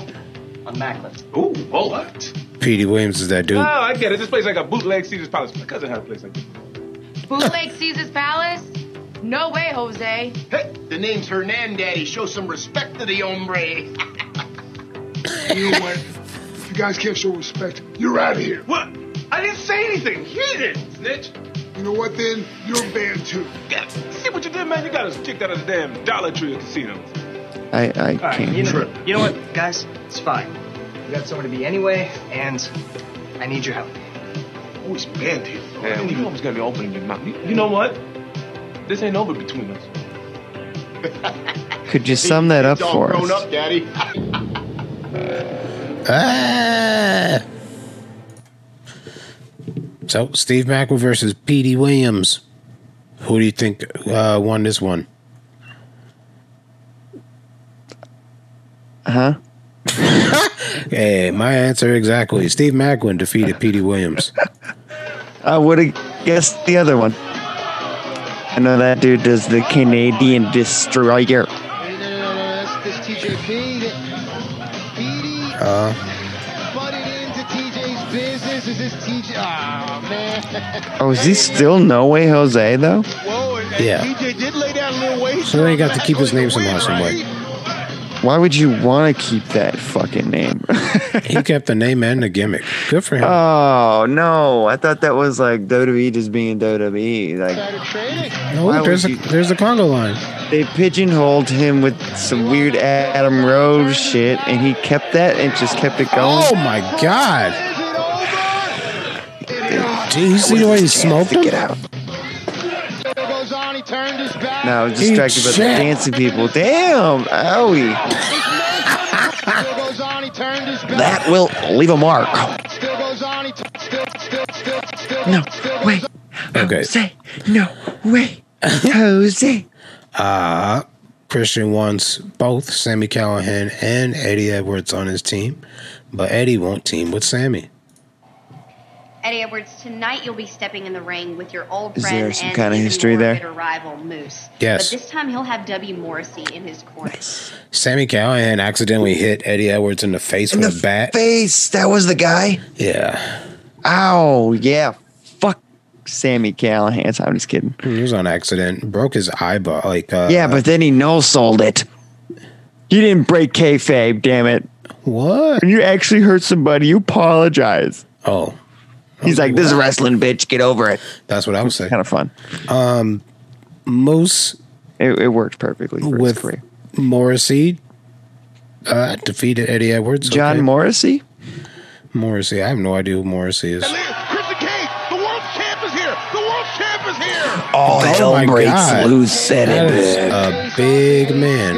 on Maclin. Ooh, what? Petey Williams is that dude. Oh, I get it. This place like a bootleg Caesar's Palace. My cousin had a place like this. Bootleg Caesar's Palace? No way, Jose. Hey, the name's Hernandaddy. Show some respect to the hombre. <laughs> You know what? If you guys can't show respect, you're out of here. What? I didn't say anything. He did, snitch. You know what then? You're banned too. Yeah, see what you did, man? You got us kicked out of the damn Dollar Tree casino. I, I All right, can't. you know, you know what, guys? It's fine. We got somewhere to be anyway, and I need your help. Oh, it's banned here. Yeah, you almost got me opening your mouth. You, you know what? This ain't over between us. <laughs> Could you sum that up It's all for grown us? up, Daddy. <laughs> Ah! So, Steve Maclin versus Petey Williams. Who do you think uh, won this one? <laughs> Huh? Hey, my answer exactly. Steve Maclin defeated Petey Williams. I would have guessed the other one. I know that dude does the Canadian Destroyer. This TJP. Uh, Butted into TJ's business. Is this TJ? Oh. Is he still No Way Jose though? Yeah. DJ did lay down a little weight. So they got to keep his name somehow, some way. Why would you want to keep that fucking name? <laughs> He kept the name and the gimmick. Good for him. oh no! I thought that was like WWE just being WWE. Like No, look, there's a, you- there's the Congo line. they pigeonholed him with some weird Adam Rose shit, and he kept that and just kept it going. Oh my god! Do you see the way he smoked him? Get out! goes on, he turned his back. Now I was distracted by the dancing people. Damn! Owie! Still goes on, he turned his back. That will leave a mark. Still goes on, he t- still, still, still, still. No, wait. Okay. Say no, wait. <laughs> Jose. Uh, Christian wants both Sami Callihan and Eddie Edwards on his team, but Eddie won't team with Sami. Eddie Edwards, tonight you'll be stepping in the ring with your old Is friend there some and kind of history there? bitter rival Moose. Yes. But this time he'll have W. Morrissey in his corner. Sami Callihan accidentally hit Eddie Edwards in the face In with the a bat. face. That was the guy. Yeah, Ow! Yeah. Fuck Sami Callihan. I'm just kidding. he was on accident. Broke his eyeball. Like, uh, yeah, but then he no sold it. You didn't break kayfabe, damn it. What? When you actually hurt somebody, you apologize. Oh, He's like, "This is wrestling, bitch. Get over it." that's what I was saying. Kind of fun. Um, Moose It, it worked perfectly for with career. Morrissey uh, defeated Eddie Edwards. John okay. Morrissey. Morrissey. I have no idea who Morrissey is. Christian Cage, the world champ is here. The world champ is here. All hell my breaks God. loose. Said That it. is a big man.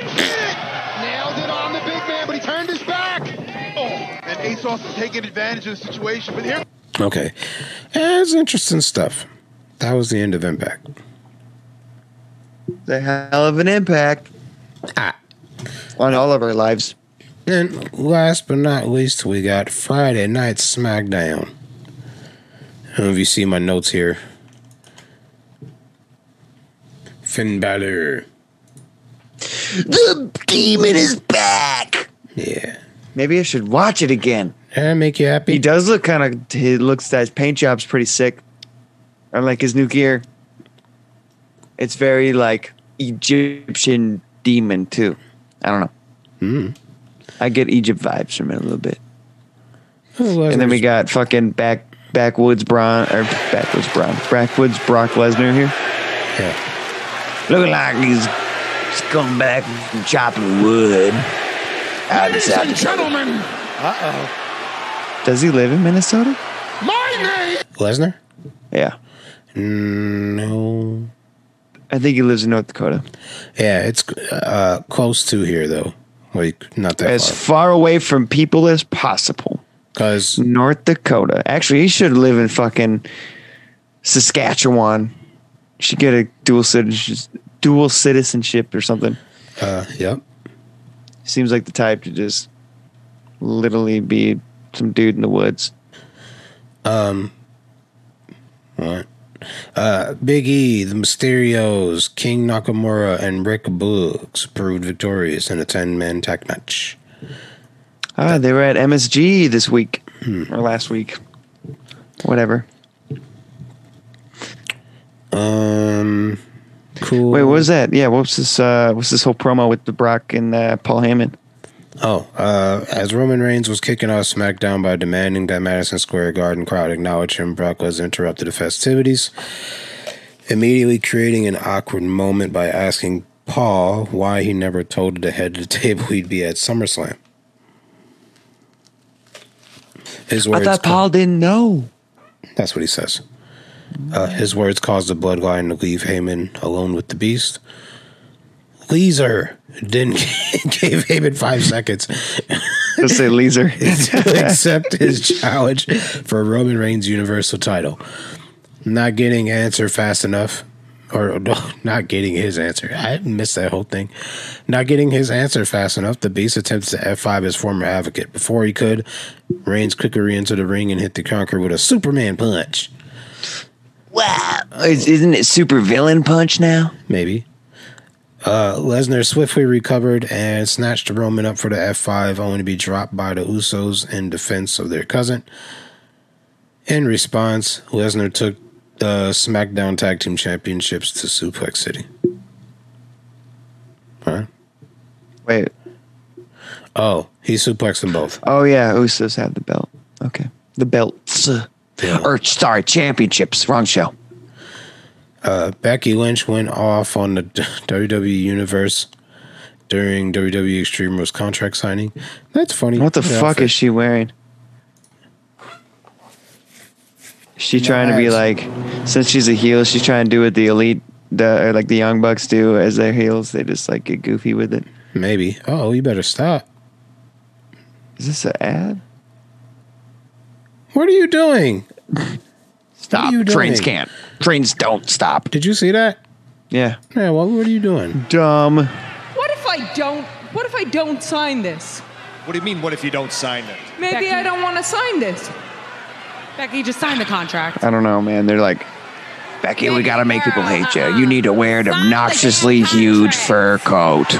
Nailed it on the big man, but he turned his back. Oh, and Ace Austin taking advantage of the situation. But here, Okay. That's interesting stuff. That was the end of Impact. The hell of an impact Ah. on all of our lives. And last but not least, we got Friday Night SmackDown. I don't know if you see my notes here. Finn Balor. The demon is back. Yeah. Maybe I should watch it again. That make you happy? He does look kind of. He looks that his paint job's pretty sick. I like his new gear. It's very like Egyptian demon too. I don't know. Hmm. I get Egypt vibes from it a little bit. And then we got fucking back backwoods Braun or backwoods Braun backwoods Brock Lesnar here. Yeah. Looking like he's scumbag from chopping wood. Out in South Dakota. gentlemen. Uh oh. Does he live in Minnesota? My name. Lesnar? Yeah. No. I think he lives in North Dakota. Yeah, it's uh, close to here, though. Like, not that As far. far away from people as possible. Because North Dakota. Actually, he should live in fucking Saskatchewan. Should get a dual citizenship, dual citizenship or something. Uh, yep. Seems like the type to just literally be some dude in the woods. Um, what? Uh, Big E, the Mysterios, King Nakamura, and Rick Boogs proved victorious in a 10 man tag match. Ah, they were at MSG this week or last week, whatever. Um, cool. Wait, what was that? Yeah, what was this? Uh, what's this whole promo with the Brock and uh, Paul Heyman? Oh, uh, as Roman Reigns was kicking off SmackDown by demanding that Madison Square Garden crowd acknowledge him, Brock was interrupted the festivities, immediately creating an awkward moment by asking Paul why he never told the head of the table he'd be at SummerSlam. His I words. thought Paul didn't know. That's what he says. Uh, his words caused the bloodline to leave Heyman alone with the beast. Leeser didn't <laughs> gave Heyman five seconds <laughs> Let's say Leeser. to <laughs> accept his challenge for Roman Reigns Universal title. Not getting answer fast enough, or no, not getting his answer. I missed that whole thing. Not getting his answer fast enough, the Beast attempts to F5 his former advocate. Before he could, Reigns quickly re-entered the ring and hit the Conqueror with a Superman punch. Wow, Is, isn't it super villain punch now? Maybe. Uh, Lesnar swiftly recovered and snatched Roman up for the F5, only to be dropped by the Usos in defense of their cousin. In response, Lesnar took the SmackDown Tag Team Championships to Suplex City. Huh? Wait. Oh, he suplexed them both. Oh yeah, Usos have the belt. Okay, the belts. Or sorry, championships. Wrong show. Uh, Becky Lynch went off on the <laughs> WWE Universe during WWE Extreme Rules contract signing. That's funny. What the fuck is she wearing? Is she trying to be like, since she's a heel, she's trying to do what the elite, the or like the young bucks do as their heels. They just like get goofy with it. Maybe. Oh, you better stop. Is this an ad? What are you doing? Stop. What are you doing? Trains can't. Trains don't stop. Did you see that? Yeah. Yeah. Well, what are you doing? Dumb. What if I don't? What if I don't sign this? What do you mean, what if you don't sign it? Maybe I don't want to sign this. Becky, just sign the contract. I don't know, man. They're like, Becky, we gotta make people hate you. You need to wear an obnoxiously huge fur coat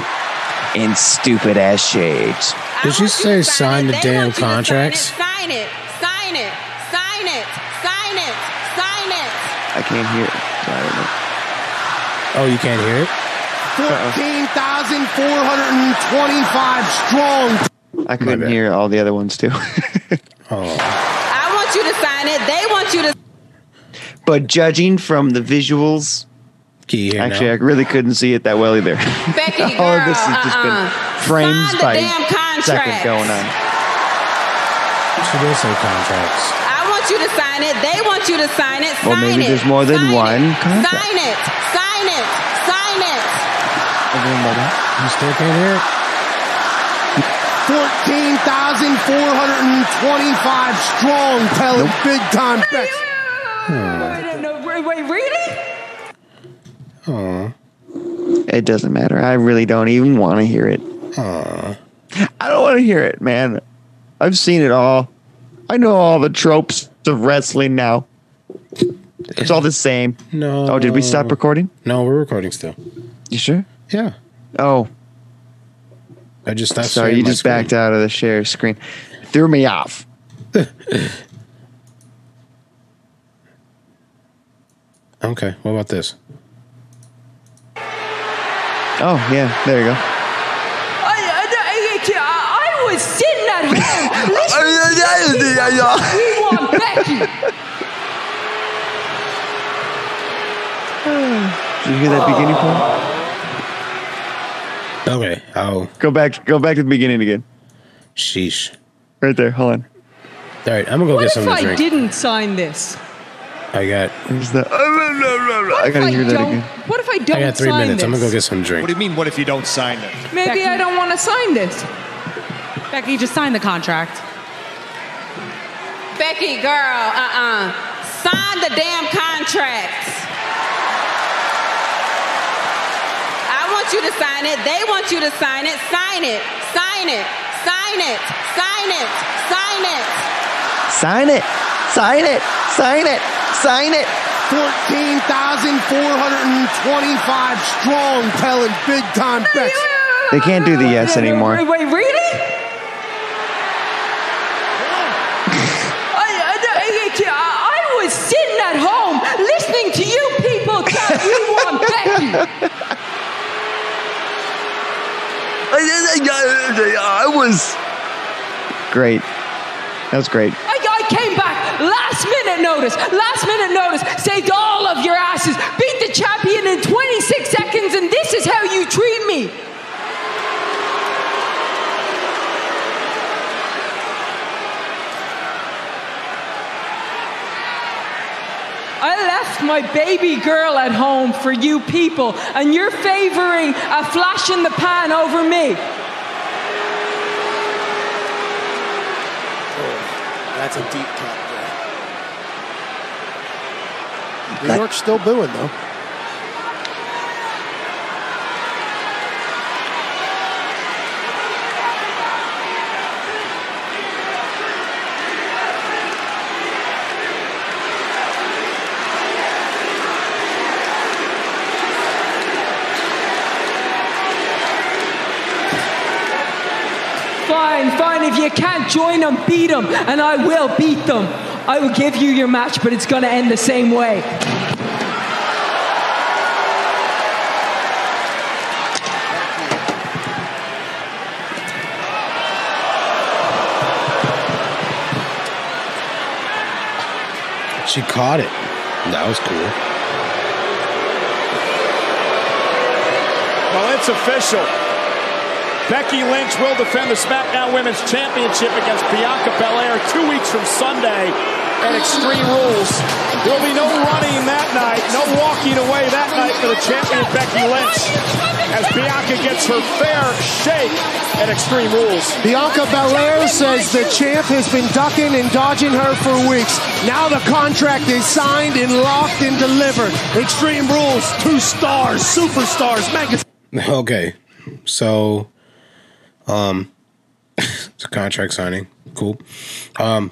and stupid ass shades. Did she say sign the damn contracts? Sign it. Sign it. Sign it. Sign it. Sign it. I can't hear it. So I don't know. Oh, you can't hear it? 14,425 strong. I couldn't hear all the other ones too. <laughs> oh. I want you to sign it. They want you to. But judging from the visuals, actually, I really couldn't see it that well either. Becky, <laughs> girl, of this has just uh-uh. been frames Sign by second going on. She did say contracts. I want you to sign it. They want you to sign it. Well, sign maybe it. there's more than one contract. Sign it. Sign it. Sign it. Everyone know that? You still can't hear it? 14,425 strong. Telling big time Bex. Wait, no, wait, wait, really? Aw. It doesn't matter. I really don't even want to hear it. Aw. I don't want to hear it, man. I've seen it all. I know all the tropes of wrestling now. It's all the same. No. Oh, did we stop recording? No, we're recording still. You sure? Yeah. Oh, I just stopped sorry. You my just screen. backed out of the share screen. Threw me off. <laughs> Okay, what about this? Oh, yeah. There you go. I, I, I, I was sitting at home listening to we want Becky. Did you hear that beginning part? Okay. Oh. Go back. Go back to the beginning again. Sheesh. Right there. Hold on. All right, I'm gonna go What get if something I to drink. didn't sign this? I got. There's the. <laughs> What I if gotta I hear that again. What if I don't I got three sign minutes. this? I'm gonna go get some drink. What do you mean, what if you don't sign it? Maybe I don't want to sign this. Becky, just sign the contract. Becky, girl, uh-uh. Sign the damn contract. I want you to sign it. They want you to sign it. Sign it. Sign it. Sign it. Sign it. Sign it. Sign it. Sign it. Sign it. Sign it. 14,425 strong. Telling big time Bex. They can't do the yes anymore. Wait, wait, really? I, I, I, I was sitting at home listening to you people tell you want Becky. I was great. That was great. I, I came back last minute notice, last minute notice, saved all of your asses, beat the champion in 26 seconds, and this is how you treat me. I left my baby girl at home for you people, and you're favoring a flash in the pan over me. Oh, that's a deep cut there. New York's still booing though. you can't join them, beat them, and I will beat them. I will give you your match, but it's going to end the same way. She caught it. That was cool. Well, it's official. Becky Lynch will defend the SmackDown Women's Championship against Bianca Belair two weeks from Sunday at Extreme Rules. There will be no running that night, no walking away that night for the champion Becky Lynch as Bianca gets her fair shake at Extreme Rules. Bianca Belair says the champ has been ducking and dodging her for weeks. Now the contract is signed and locked and delivered. Extreme Rules, two stars, superstars, mega. Okay, so um, it's a contract signing. Cool. Um,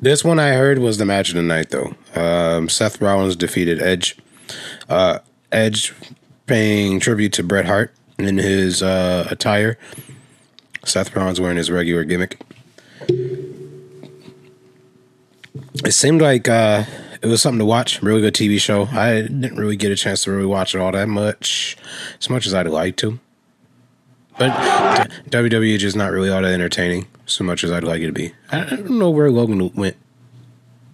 this one I heard was the match of the night, though. Um, Seth Rollins defeated Edge. Uh, Edge paying tribute to Bret Hart in his uh, attire. Seth Rollins wearing his regular gimmick. It seemed like uh, it was something to watch. Really good TV show. I didn't really get a chance to really watch it all that much, as much as I'd like to. But WWE is just not really all that entertaining, so much as I'd like it to be. I don't know where Logan went.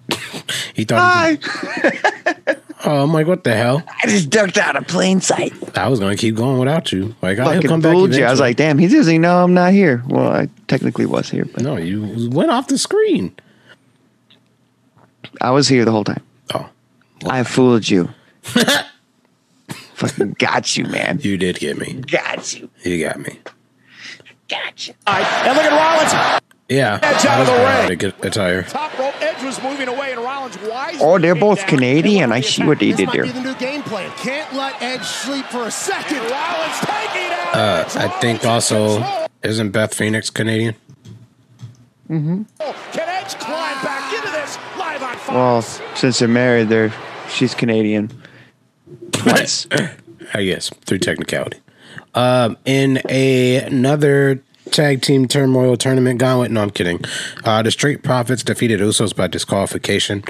<laughs> he thought. He oh, I'm like, what the hell? <laughs> I just ducked out of plain sight. I was gonna keep going without you. Like, I'll come back. fooled you. I was like, damn, he doesn't know I'm not here. Well, I technically was here, but no, you went off the screen. I was here the whole time. Oh, I fooled you. <laughs> Fucking got you, man. You did get me. Got you. You got me. Got you. And look at Rollins. Yeah, Edge out of the glad ring. to get attire. Top rope. Edge was moving away, and Rollins wisely Oh, they're both down. Canadian. I see what they This did might there. be the new game plan. Can't let Edge sleep for a second. Rollins taking out. Uh, I think also isn't Beth Phoenix Canadian? Mm-hmm. Can Edge climb back into this live on Fox? Well, since they're married, they're she's Canadian. Twice. I guess through technicality. Um, in a, another tag team turmoil tournament gauntlet. No, I'm kidding. Uh, the Street Profits defeated Usos by disqualification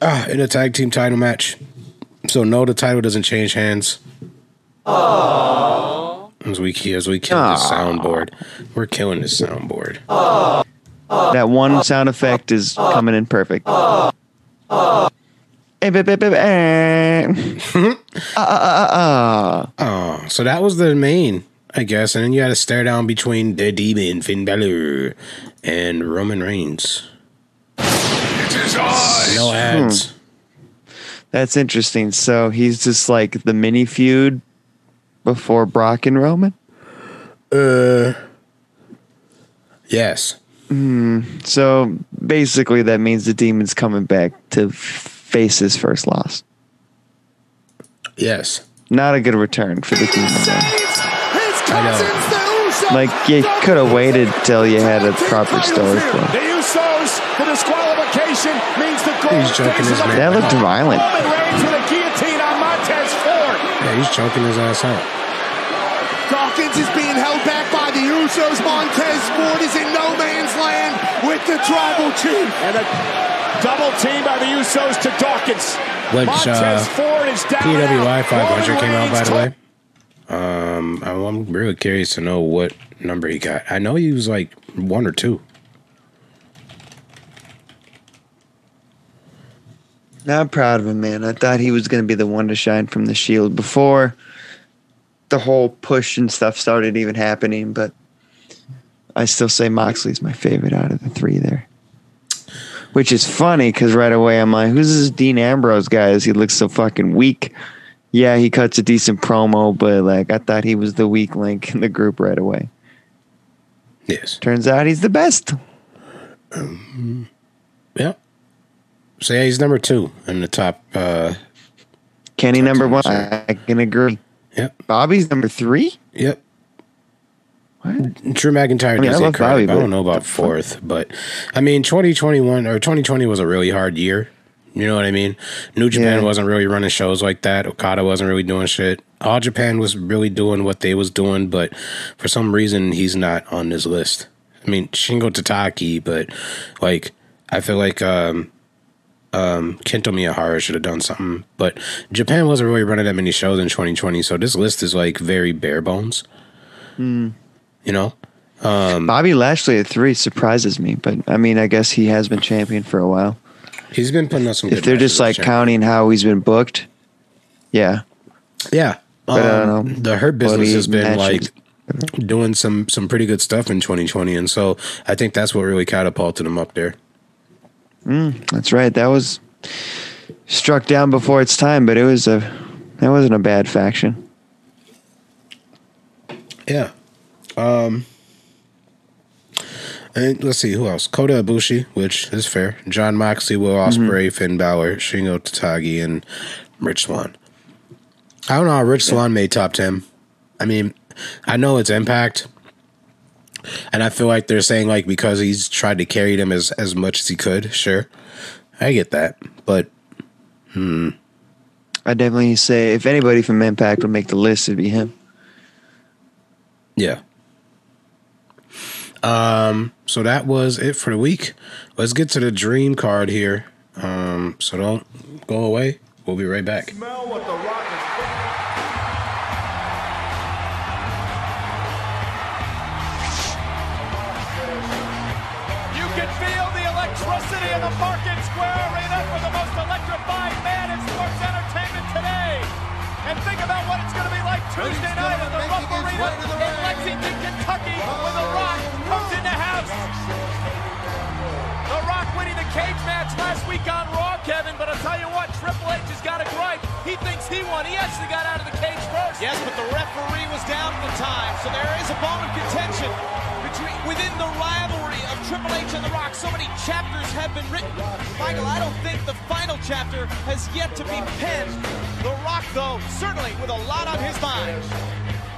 uh, in a tag team title match. So no, the title doesn't change hands. As we as we kill this soundboard, we're killing this soundboard. that one sound effect is coming in perfect. Oh, so that was the main, I guess, and then you had to stare down between the demon Finn Balor and Roman Reigns. No ads. Hmm. That's interesting. So he's just like the mini feud before Brock and Roman. Uh, yes. Mm, so basically, that means the demon's coming back to f- face his first loss. Yes. Not a good return for the team. Then. I Like you could have waited till you had a proper story for him. The Usos, the disqualification means the gold He's choking his man. That looked violent. Roman Reigns with a guillotine on Montez Ford. Yeah, he's choking his ass out. Dawkins is being held back by the Usos. Montez Ford is in no man's land with the tribal chief. And a double team by the Usos to Dawkins. Which Montez uh, Ford is down and PWI 500 Roman came out, by the way. Um, I'm I'm really curious to know what number he got. I know he was like one or two. I'm proud of him, man. I thought he was going to be the one to shine from the Shield before the whole push and stuff started even happening. But I still say Moxley's my favorite out of the three there. Which is funny because right away I'm like, who's this Dean Ambrose guy? He looks so fucking weak. Yeah, he cuts a decent promo, but like I thought he was the weak link in the group right away. Yes. Turns out he's the best. Yeah. So yeah, he's number two in the top. uh Kenny number one. I can agree. Yep. Bobby's number three. Yep. Drew McIntyre I mean, does I it. Bobby, I don't know about fourth, but I mean, 2021 or 2020 was a really hard year. You know what I mean? New Japan Yeah. wasn't really running shows like that. Okada wasn't really doing shit. All Japan was really doing what they was doing, but for some reason he's not on this list. I mean Shingo Takagi, but like I feel like um um Kento Miyahara should have done something. But Japan wasn't really running that many shows in 2020, so this list is like very bare bones. Hmm. You know, um, Bobby Lashley at three surprises me, but I mean, I guess he has been champion for a while. he's been putting up some. If they're just like champion. counting how he's been booked, yeah. Yeah. But I don't Um, know. The Hurt business has been matches. like doing some some pretty good stuff in 2020, and so I think that's what really catapulted him up there. Mm, that's right. That was struck down before its time, but it was a that wasn't a bad faction. Yeah. Um. And let's see who else. Kota Ibushi, which is fair. Jon Moxley, Will Ospreay, Finn Balor, Shingo Takagi, and Rich Swann. I don't know how Rich Swann made top ten. I mean, I know it's Impact, and I feel like they're saying like because he's tried to carry them as as much as he could. Sure, I get that, but hmm. I definitely say if anybody from Impact would make the list, it'd be him. Yeah. Um, so that was it for the week. Let's get to the dream card here. Um, so don't go away. We'll be right back. Tuesday night at the Rupp Arena in Lexington, Kentucky, when The Rock comes in the house. The Rock winning the cage match last week on Raw, Kevin, but I'll tell you what, Triple H has got a gripe. He thinks he won. He actually got out of the cage first. Yes, but the referee was down at the time, so there is a bone of contention between within the rivalry of Triple H and The Rock. So many chapters have been written. Michael, I don't think the final chapter has yet to be penned. The Rock, though, certainly with a lot on his mind.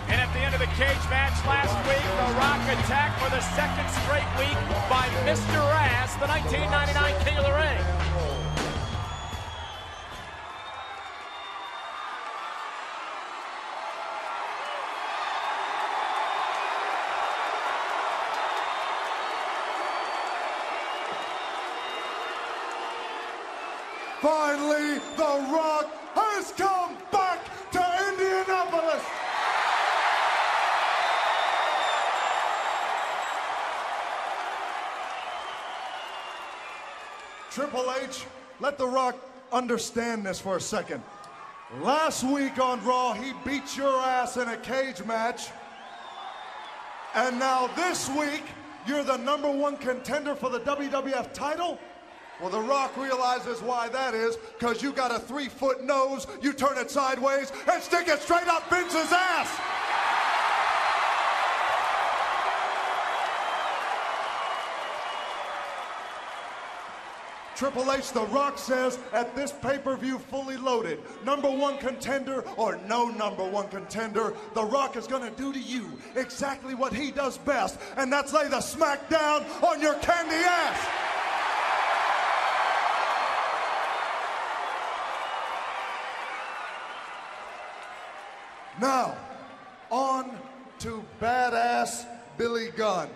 And at the end of the cage match last week, The Rock attacked for the second straight week by Mr. Ass, the 1999 King of the Ring. The Rock has come back to Indianapolis. Triple H, let The Rock understand this for a second. Last week on Raw, he beat your ass in a cage match. And now this week, you're the number one contender for the WWF title? Well, The Rock realizes why that is, because you got a three foot nose, you turn it sideways, and stick it straight up Vince's ass! Triple H, The Rock says at this pay per view fully loaded, number one contender or no number one contender, The Rock is going to do to you exactly what he does best, and that's lay the smack down on your candy ass. Now, on to badass Billy Gunn.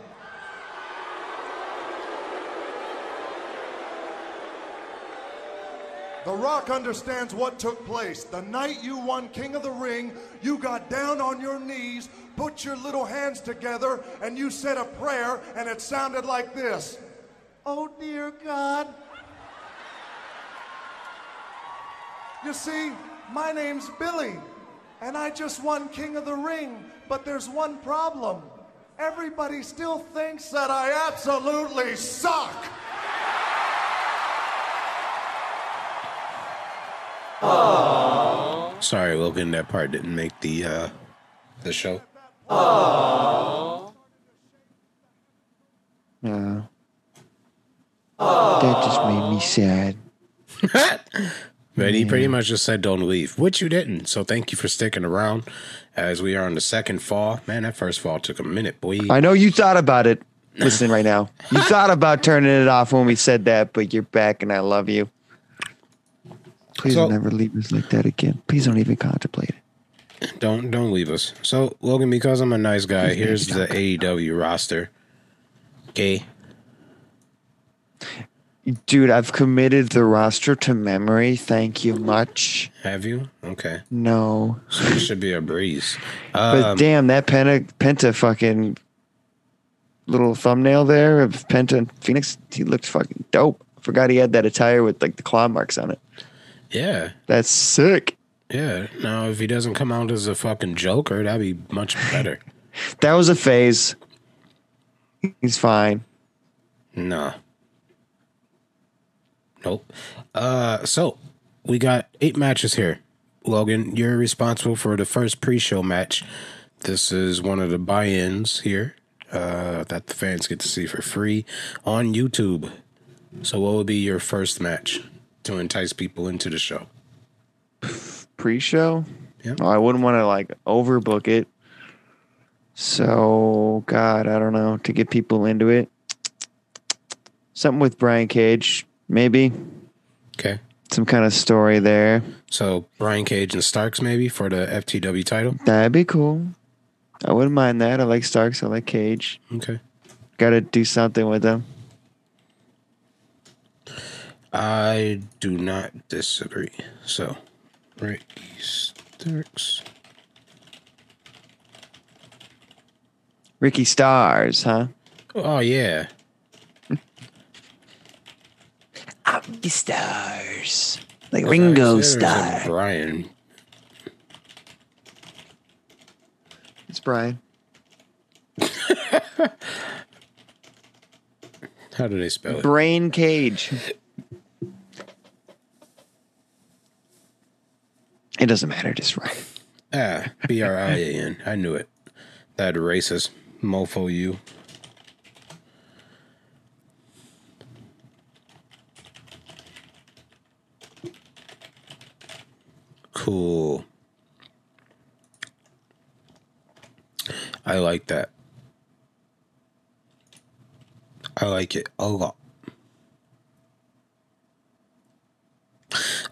The Rock understands what took place. The night you won King of the Ring, you got down on your knees, put your little hands together, and you said a prayer, and it sounded like this Oh, dear God. You see, my name's Billy, and I just won King of the Ring, but there's one problem. Everybody still thinks that I absolutely suck. Sorry, Logan. That part didn't make the uh the show. Uh, that just made me sad. <laughs> But he pretty mm. much just said don't leave, which you didn't. So thank you for sticking around as we are on the second fall. Man, that first fall took a minute, boy. I know you thought about it. Listen right now. <laughs> You thought about turning it off when we said that, but you're back and I love you. Please So- don't ever leave us like that again. Please don't even contemplate it. Don't don't leave us. So Logan, because I'm a nice guy, here's the AEW roster. Gay. Dude, I've committed the roster to memory. Thank you much. Have you? Okay. No. So it should be a breeze. But Um, damn, that Penta Penta fucking little thumbnail there of Penta and Fenix, he looked fucking dope. Forgot he had that attire with like the claw marks on it. Yeah. That's sick. Yeah. Now, if he doesn't come out as a fucking Joker, that'd be much better. <laughs> That was a phase. He's fine. No. Nope. Uh, so we got eight matches here. Logan, you're responsible for the first pre-show match. This is one of the buy-ins here uh, that the fans get to see for free on YouTube. So, what would be your first match to entice people into the show? Pre-show. Yeah. Oh, I wouldn't want to like overbook it. So God, I don't know to get people into it. Something with Brian Cage, maybe. Okay. Some kind of story there. So, Brian Cage and Starks, maybe for the FTW title. That'd be cool. I wouldn't mind that. I like Starks. I like Cage. Okay. Got to do something with them. I do not disagree. So, right, Starks. Ricky Stars, huh? Oh yeah. Ricky Stars. Like I Ringo was- there was a Starr. Brian. It's Brian. <laughs> How do they spell it? Brain Cage. It doesn't matter, just right. Ah, B R I A N. I knew it. That racist mofo you. Cool. I like that. I like it a lot.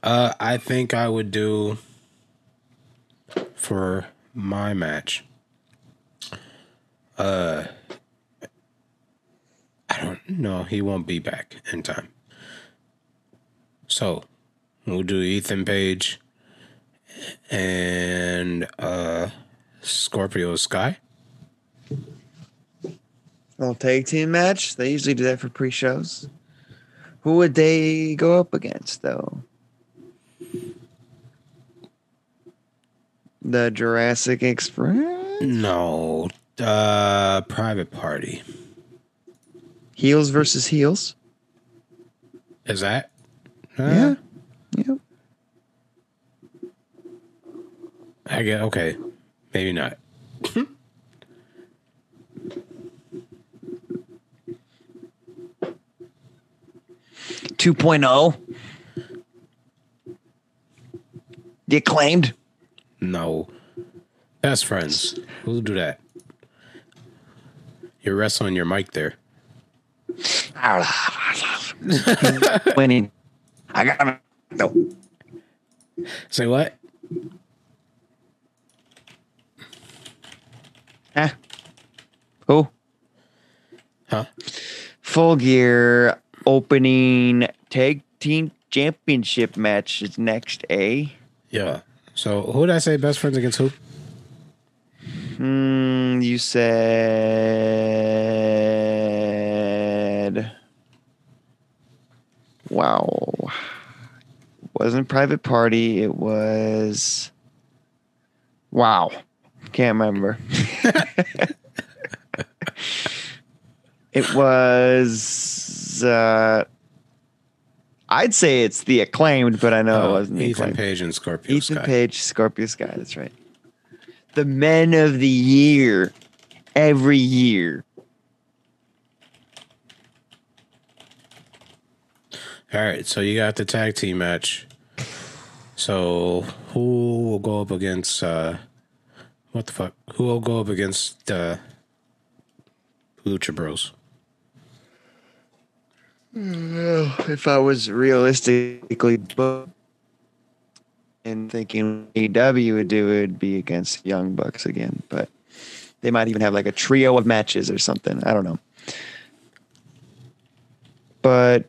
Uh, I think I would do for my match. Uh, I don't know. He won't be back in time. So we'll do Ethan Page and uh, Scorpio Sky. Little tag team match. They usually do that for pre-shows. Who would they go up against, though? The Jurassic Express. No, uh, Private Party. Heels versus heels. Is that? Yeah. Yep. I get okay. Maybe not. 2.0. The acclaimed. No. Best friends. Who'll do that? You're wrestling your mic there. <laughs> Winning. I got him. No. Say what? Huh? Who? Huh? Full Gear opening tag team championship match is next, eh? Yeah. So who did I say best friends against who? Hmm, you said. Wow. Wasn't Private Party. It was. Wow. Can't remember. <laughs> <laughs> it was. Uh, I'd say it's the acclaimed, but I know it Uh, wasn't the Ethan acclaimed. Page and Scorpio Ethan Sky. Page, Scorpio Sky. That's right. The men of the year, every year. All right, so you got the tag team match. So who will go up against uh what the fuck? Who will go up against uh Lucha Bros? If I was realistically booked and thinking AW would do it, would be against Young Bucks again, but they might even have like a trio of matches or something. I don't know. but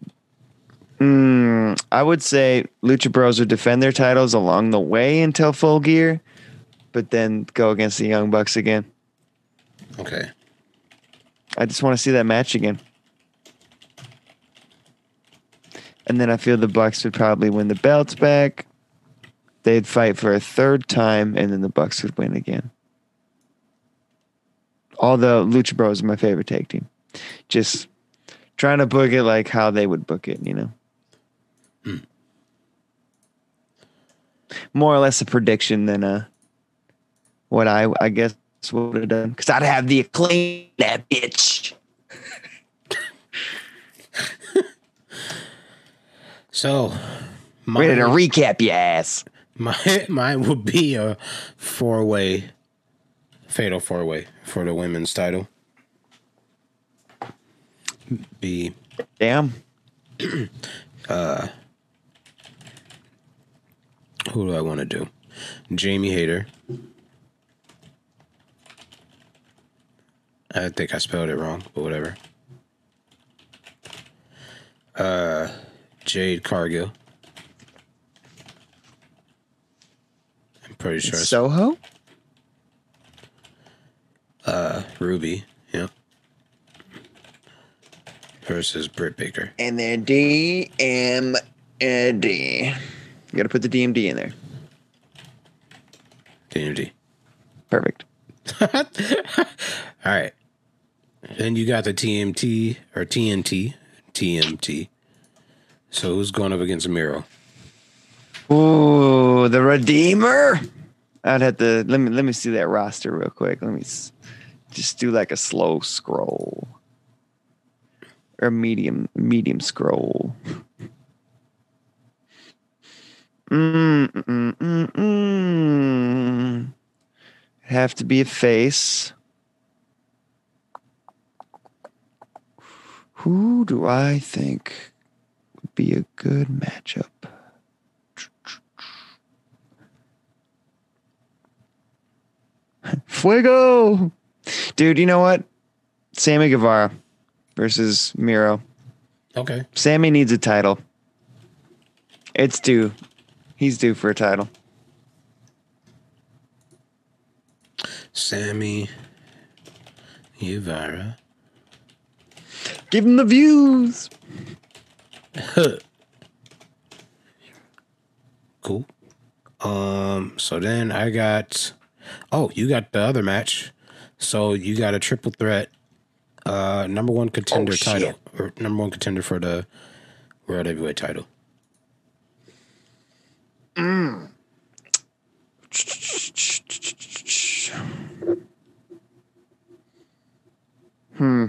mm, I would say Lucha Bros would defend their titles along the way until Full Gear, but then go against the Young Bucks again. Okay. I just want to see that match again. And then I feel the Bucks would probably win the belts back. They'd fight for a third time, and then the Bucks would win again. Although Lucha Bros is my favorite tag team, just trying to book it like how they would book it, you know. More or less a prediction than a what I I guess would have done because I'd have the acclaim that bitch. So, my. Ready to recap your ass. My <laughs> mine would be a four way, fatal four way for the women's title. Be damn. <clears throat> uh, who do I want to do? Jamie Hayter. I think I spelled it wrong, but whatever. Uh, Jade Cargill. I'm pretty sure. it's- Soho? Uh, Ruby. Yep. Versus Britt Baker. And then D M D. You gotta put the DMD in there. DMD. Perfect. <laughs> All right. Then you got the TMT or TNT, TMT. So who's going up against Miro? Ooh, the Redeemer. I'd have to let me let me see that roster real quick. Let me s- just do like a slow scroll or medium medium scroll. Mm, mm, mm, mm. Have to be a face. Who do I think be a good matchup? <laughs> Fuego! Dude, you know what? Sammy Guevara versus Miro. Okay. Sammy needs a title. It's due. He's due for a title. Sammy Guevara. Give him the views. <laughs> cool. Um. So then I got. Oh, you got the other match. So you got a triple threat. Uh, number one contender Oh, title or number one contender for the world heavyweight title. Mm. Hmm.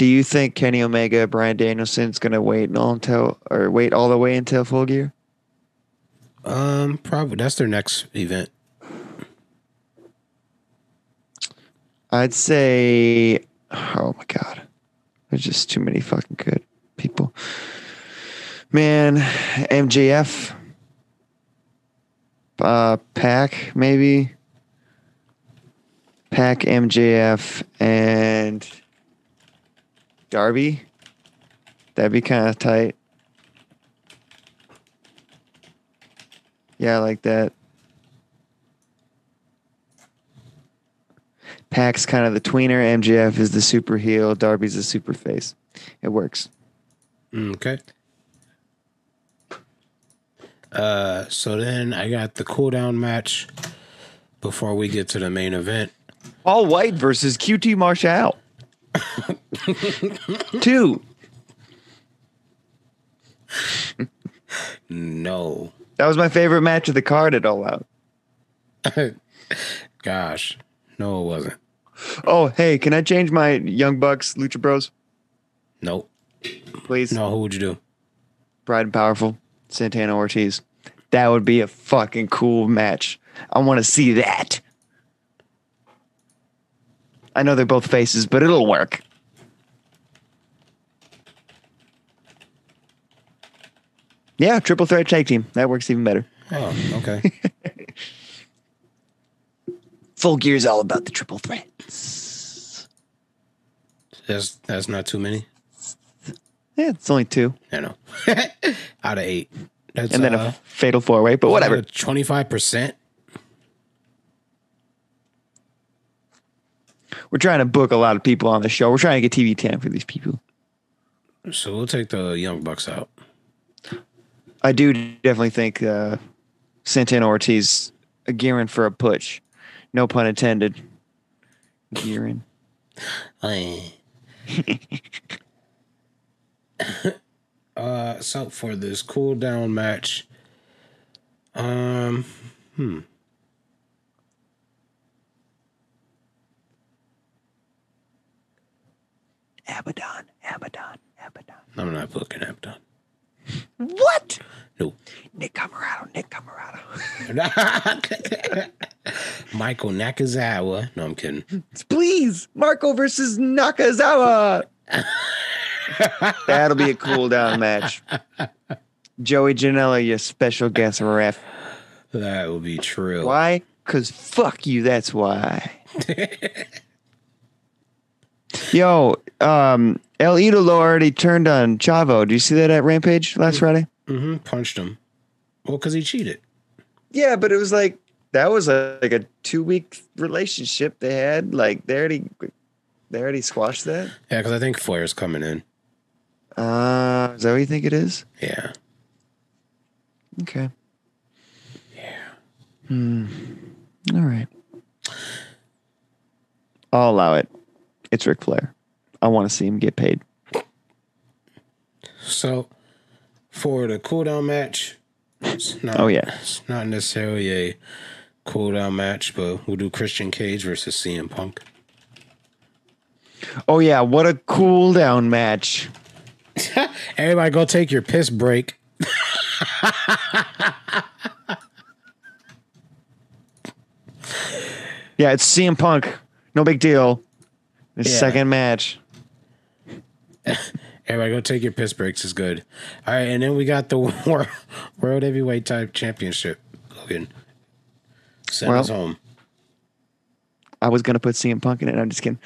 Do you think Kenny Omega, Bryan Danielson's gonna wait all until or wait all the way until full gear? Um, probably that's their next event. I'd say, oh my god, there's just too many fucking good people. Man, MJF, uh, Pac maybe, Pac MJF and Darby. That'd be kind of tight. Yeah, I like that. Pac's kind of the tweener. MJF is the super heel. Darby's the super face. It works. Okay. Uh, so then I got the cool down match before we get to the main event. All White versus QT Marshall. <laughs> Two. No. That was my favorite match of the card at All Out. <laughs> Gosh, no, it wasn't. Oh, hey, can I change my Young Bucks Lucha Bros? Nope. Please. No, who would you do? Bright and Powerful, Santana Ortiz. That would be a fucking cool match. I want to see that. I know they're both faces, but it'll work. Yeah, triple threat tag team. That works even better. Oh, okay. <laughs> Full Gear's all about the triple threats. that's that's not too many. Yeah, it's only two. I know. <laughs> Out of eight. That's and then uh, a fatal four way, but whatever. Twenty five percent. We're trying to book a lot of people on the show. We're trying to get TV time for these people. So we'll take the young bucks out. I do definitely think uh, Santana Ortiz a gearing for a push. No pun intended. Gearing. <laughs> uh, so for this cool down match, um, hmm. Abaddon, Abaddon, Abaddon. I'm not booking Abaddon. What? No. Nick Comoroto, Nick Comoroto. <laughs> Michael Nakazawa. No, I'm kidding. Please, Marco versus Nakazawa. That'll be a cool down match. Joey Janela, your special guest ref. That will be true. Why? Because fuck you, that's why. <laughs> Yo, um, El Idolo already turned on Chavo. Do you see that at Rampage last Friday? Mm-hmm. Punched him. Well, because he cheated. Yeah, but it was like that was a, like a two week relationship they had. Like they already they already squashed that. Yeah, because I think Flair's coming in. Uh, is that what you think it is? Yeah. Okay. Yeah. Hmm. All right. I'll allow it. It's Ric Flair. I want to see him get paid. So, for the cool down match, it's <laughs> not, Oh, yeah. it's not necessarily a cool down match, but we'll do Christian Cage versus CM Punk. Oh yeah, what a cool down match. <laughs> Everybody, go take your piss break. <laughs> Yeah, it's CM Punk. No big deal. His Yeah. second match. <laughs> Everybody, go take your piss breaks. Is good. All right, and then we got the <laughs> World, World Heavyweight Type Championship. Logan, send Well, us home. I was gonna put CM Punk in it. I'm just kidding.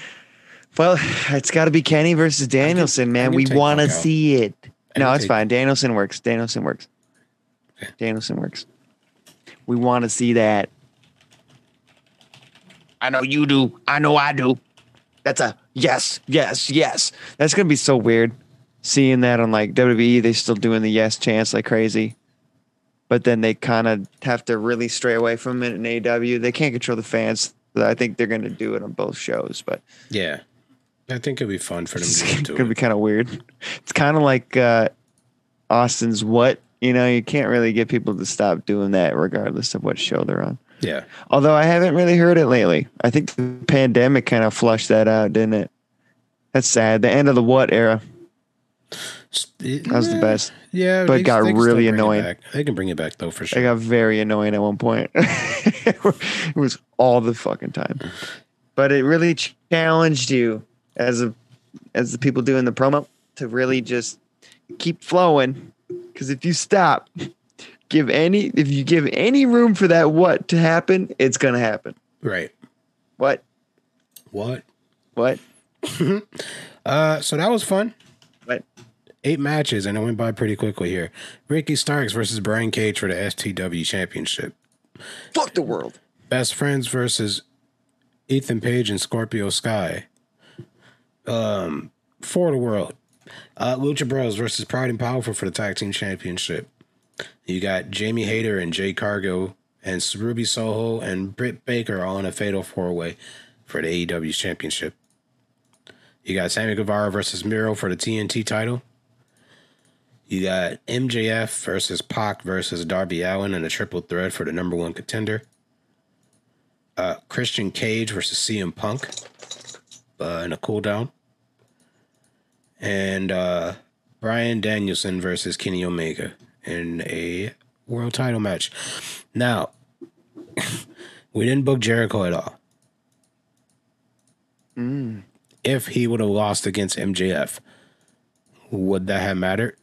Well, it's got to be Kenny versus Danielson, man. We want to see it. I No, it's fine. Danielson works. Danielson works. Danielson works. We want to see that. I know you do. I know I do. That's a yes, yes, yes. That's gonna be so weird seeing that on like WWE. They still doing the yes chance like crazy, but then they kind of have to really stray away from it in AW. They can't control the fans. I think they're gonna do it on both shows, but Yeah, I think it'd be fun for them it's to gonna it. be kind of weird. It's kind of like uh, Austin's what you know. You can't really get people to stop doing that, regardless of what show they're on. Yeah, Although I haven't really heard it lately. I think the pandemic kind of flushed that out, didn't it? That's sad. The end of the what era. That was the eh, best. yeah, but it got they can still really it annoying. They can bring it back though for sure. It got very annoying at one point. <laughs> it was all the fucking time. But it really challenged you as a as the people doing the promo to really just keep flowing. Because if you stop, give any if you give any room for that what to happen, it's gonna happen. Right. What? What? What? <laughs> Uh, so that was fun. What? Eight matches, and it went by pretty quickly here. Ricky Starks versus Brian Cage for the FTW Championship. Fuck the world. Best Friends versus Ethan Page and Scorpio Sky. Um, for the world. Uh, Lucha Bros versus Proud and Powerful for the Tag Team Championship. You got Jamie Hayter and Jade Cargill and Ruby Soho and Britt Baker all in a fatal four way for the AEW Championship. You got Sammy Guevara versus Miro for the TNT title. You got MJF versus Pac versus Darby Allin in a triple threat for the number one contender. Uh, Christian Cage versus CM Punk uh, in a cool down. And uh, Bryan Danielson versus Kenny Omega in a world title match. Now, we didn't book Jericho at all. Mm. If he would have lost against MJF, would that have mattered?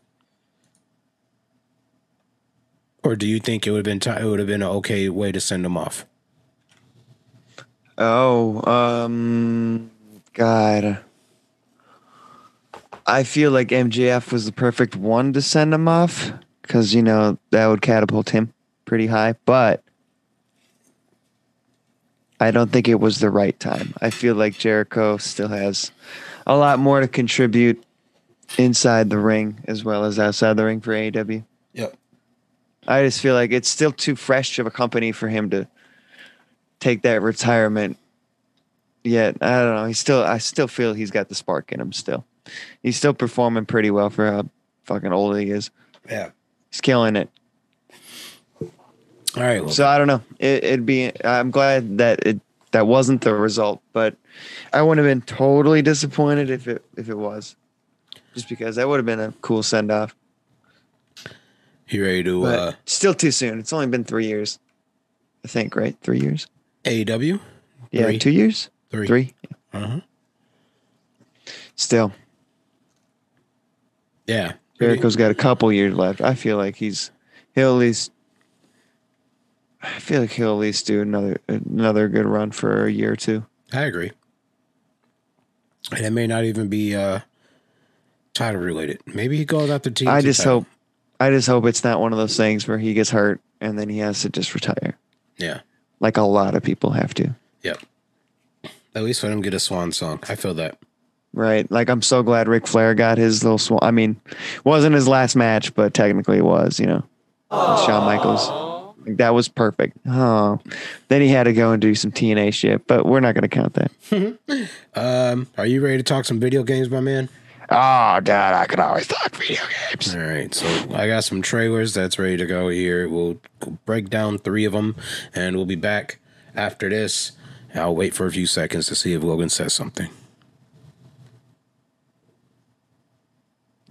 Or do you think it would have been ti it would have been an okay way to send him off? Oh, um, God. I feel like MJF was the perfect one to send him off because you know that would catapult him pretty high. But I don't think it was the right time. I feel like Jericho still has a lot more to contribute inside the ring as well as outside the ring for AEW. Yep. I just feel like it's still too fresh of a company for him to take that retirement yet. I don't know. He's still I still feel he's got the spark in him still. He's still performing pretty well for how fucking old he is. Yeah. He's killing it. All right. Well, So I don't know. It, it'd be. I'm glad that it that wasn't the result, but I wouldn't have been totally disappointed if it if it was, just because that would have been a cool send off. you ready to But uh, still too soon. It's only been three years, I think. Right, three years. AEW? Yeah, Three. two years. Three. Three. Uh-huh. Still, Yeah. Jericho's got a couple years left. I feel like he's he'll at least. I feel like he'll at least do another another good run for a year or two. I agree. And it may not even be uh title related. Maybe he goes after TNT. I just title. hope, I just hope it's not one of those things where he gets hurt and then he has to just retire, Yeah. like a lot of people have to. Yep. At least let him get a swan song. I feel that. Right? Like I'm so glad Ric Flair got his little swan. I mean, wasn't his last match, but technically it was. You know, with Shawn Michaels. Like, that was perfect. Oh, then he had to go and do some TNA shit, but we're not going to count that. <laughs> Um, are you ready to talk some video games, my man? Oh, Dad, I can always talk video games. All right, so I got some trailers that's ready to go here. We'll break down three of them, and we'll be back after this. I'll wait for a few seconds to see if Logan says something.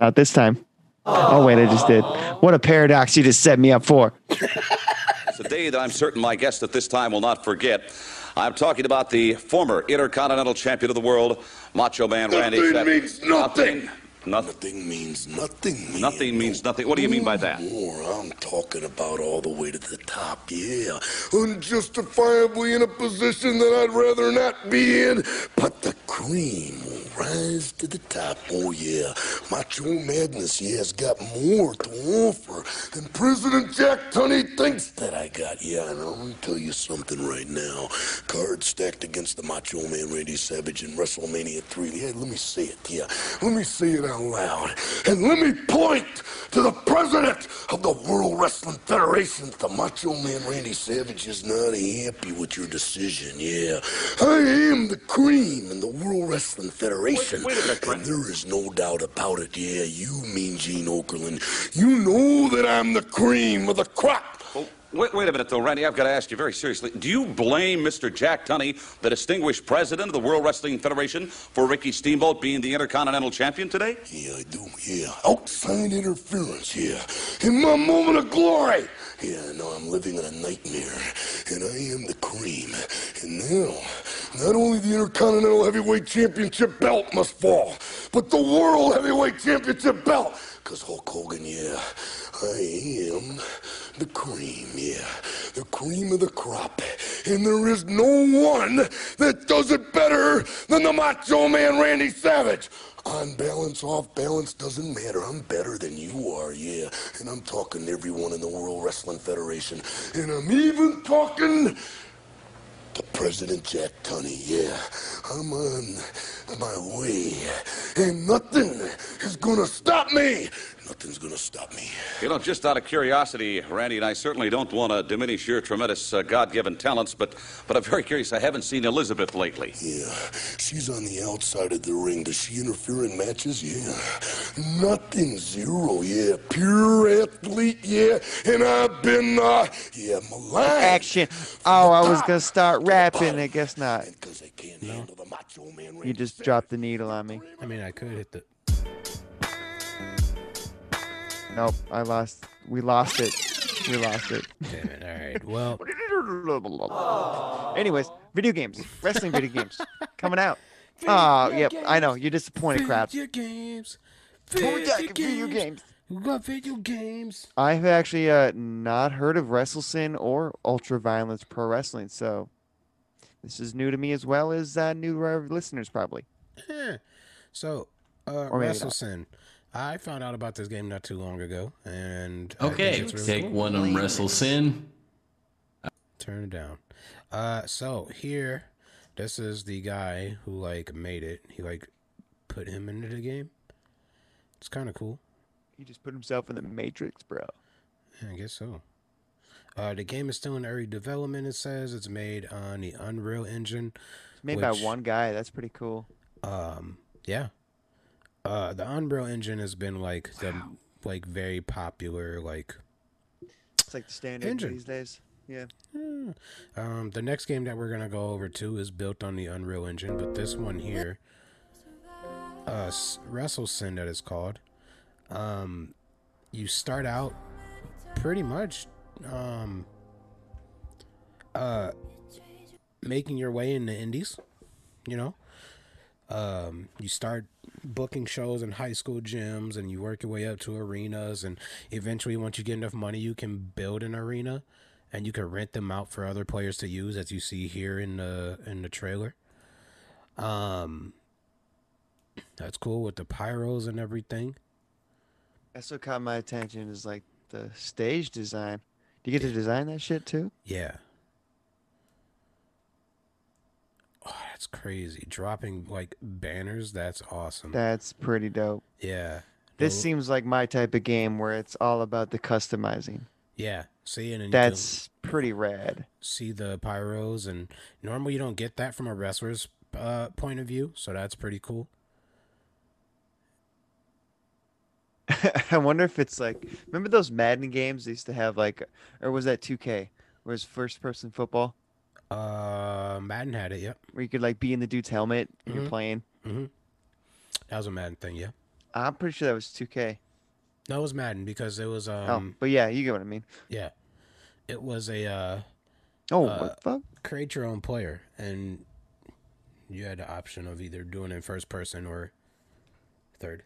Not this time. Oh wait, I just did. What a paradox you just set me up for. It's a day that I'm certain my guest at this time will not forget. I'm talking about the former Intercontinental Champion of the world, Macho Man Randy Nothing Savage. means nothing. Nothing. Nothing means nothing. Man. Nothing means nothing. What do you mean by that? More, I'm talking about all the way to the top, yeah. Unjustifiably in a position that I'd rather not be in, but the cream will rise to the top, oh yeah. Macho Madness, yeah, has got more to offer than President Jack Tunney thinks that I got. Yeah, and I'm gonna tell you something right now. Cards stacked against the Macho Man Randy Savage in WrestleMania 3. Yeah, let me say it, yeah. Let me say it out loud. And let me point to the president of the World Wrestling Federation. The Macho Man Randy Savage is not happy with your decision, yeah. I am the cream in the World Wrestling Federation. Wait- wait a minute, and there is no doubt about it, yeah. You mean Gene Okerlund. You know that I'm the cream of the crop. Wait, wait a minute, though, Randy. I've got to ask you very seriously. Do you blame Mr. Jack Tunney, the distinguished president of the World Wrestling Federation, for Ricky Steamboat being the Intercontinental Champion today? Yeah, I do, yeah. Outside interference, yeah. In my moment of glory. Yeah, no, I'm living in a nightmare. And I am the cream. And now, not only the Intercontinental Heavyweight Championship belt must fall, but the World Heavyweight Championship belt. Because Hulk Hogan, yeah, I am the cream, yeah. The cream of the crop. And there is no one that does it better than the Macho Man Randy Savage. On balance, off balance, doesn't matter. I'm better than you are, yeah. And I'm talking to everyone in the World Wrestling Federation. And I'm even talking President Jack Tunney, yeah. I'm on my way. And nothing is gonna stop me. Nothing's gonna stop me. You know, just out of curiosity, Randy, and I certainly don't want to diminish your tremendous uh, God-given talents, but but I'm very curious. I haven't seen Elizabeth lately. Yeah, she's on the outside of the ring. Does she interfere in matches? Yeah. Nothing, zero, yeah. Pure athlete, yeah. And I've been, uh, yeah, maligned. Action. Oh, I was gonna start rapping. I guess not. No. You just dropped the needle on me. I mean, I could hit the. Nope, I lost. We lost it. We lost it. Damn it. All right. Well, <laughs> Anyways, video games, wrestling video games coming out. <laughs> Oh, yep, I know. You're disappointed, crowd. Video games. Video video games. We got video games. I've actually uh, not heard of WrestleSyn or Ultra Violence Pro Wrestling, so this is new to me as well as uh, new to our listeners, probably. Yeah. So, Uh, Or maybe Wrestle not. Sin. I found out about this game not too long ago, and Okay, it's really take cool. one on Wrestle Sin. Turn it down. Uh, so here, this is the guy who like made it. He like put him into the game. It's kind of cool. He just put himself in the Matrix, bro. Yeah, I guess so. Uh, the game is still in early development. It says it's made on the Unreal Engine. It's made by one guy. That's pretty cool. Um, yeah. Uh, the Unreal Engine has been like the like very popular like It's like the standard Engine. these days. Yeah. Um, the next game that we're gonna go over to is built on the Unreal Engine, but this one here, uh, S- Wrestle Sin that is called. Um, you start out pretty much, um, uh, making your way in the indies. You know, um, you start booking shows in high school gyms, and you work your way up to arenas, and eventually, once you get enough money, you can build an arena and you can rent them out for other players to use as you see here in the in the trailer um that's cool with the pyros and everything That's what caught my attention is like the stage design. Do you get to design that shit too? yeah oh that's crazy dropping like banners that's awesome That's pretty dope. yeah This No- seems like my type of game where it's all about the customizing. yeah see and then you That's pretty rad. see the pyros and normally you don't get that from a wrestler's uh, point of view so that's pretty cool <laughs> I wonder if it's like remember those Madden games they used to have like or was that 2K? Where it's first person football? Uh madden had it yep Where you could like be in the dude's helmet and Mhm. you're playing. mm-hmm that was a madden thing yeah I'm pretty sure that was 2K. No, it was Madden because it was um oh, but yeah, you get what I mean. yeah. It was a uh Oh, uh, what the fuck? create your own player and you had the option of either doing it in first person or third.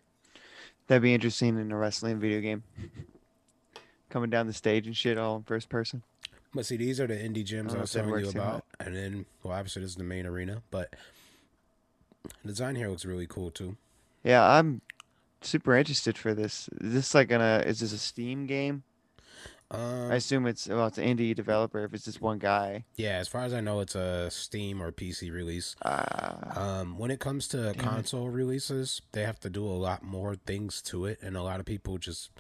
That'd be interesting in a wrestling video game. <laughs> Coming down the stage and shit all in first person. But see, these are the indie gyms Oh, I was telling you about, and then well, obviously this is the main arena, but the design here looks really cool too. Yeah, I'm super interested for this. Is this like gonna is this a Steam game? Um, I assume it's well it's an indie developer if it's just one guy. Yeah, as far as I know, it's a Steam or PC release. Ah. um, when it comes to it. console releases, they have to do a lot more things to it, and a lot of people just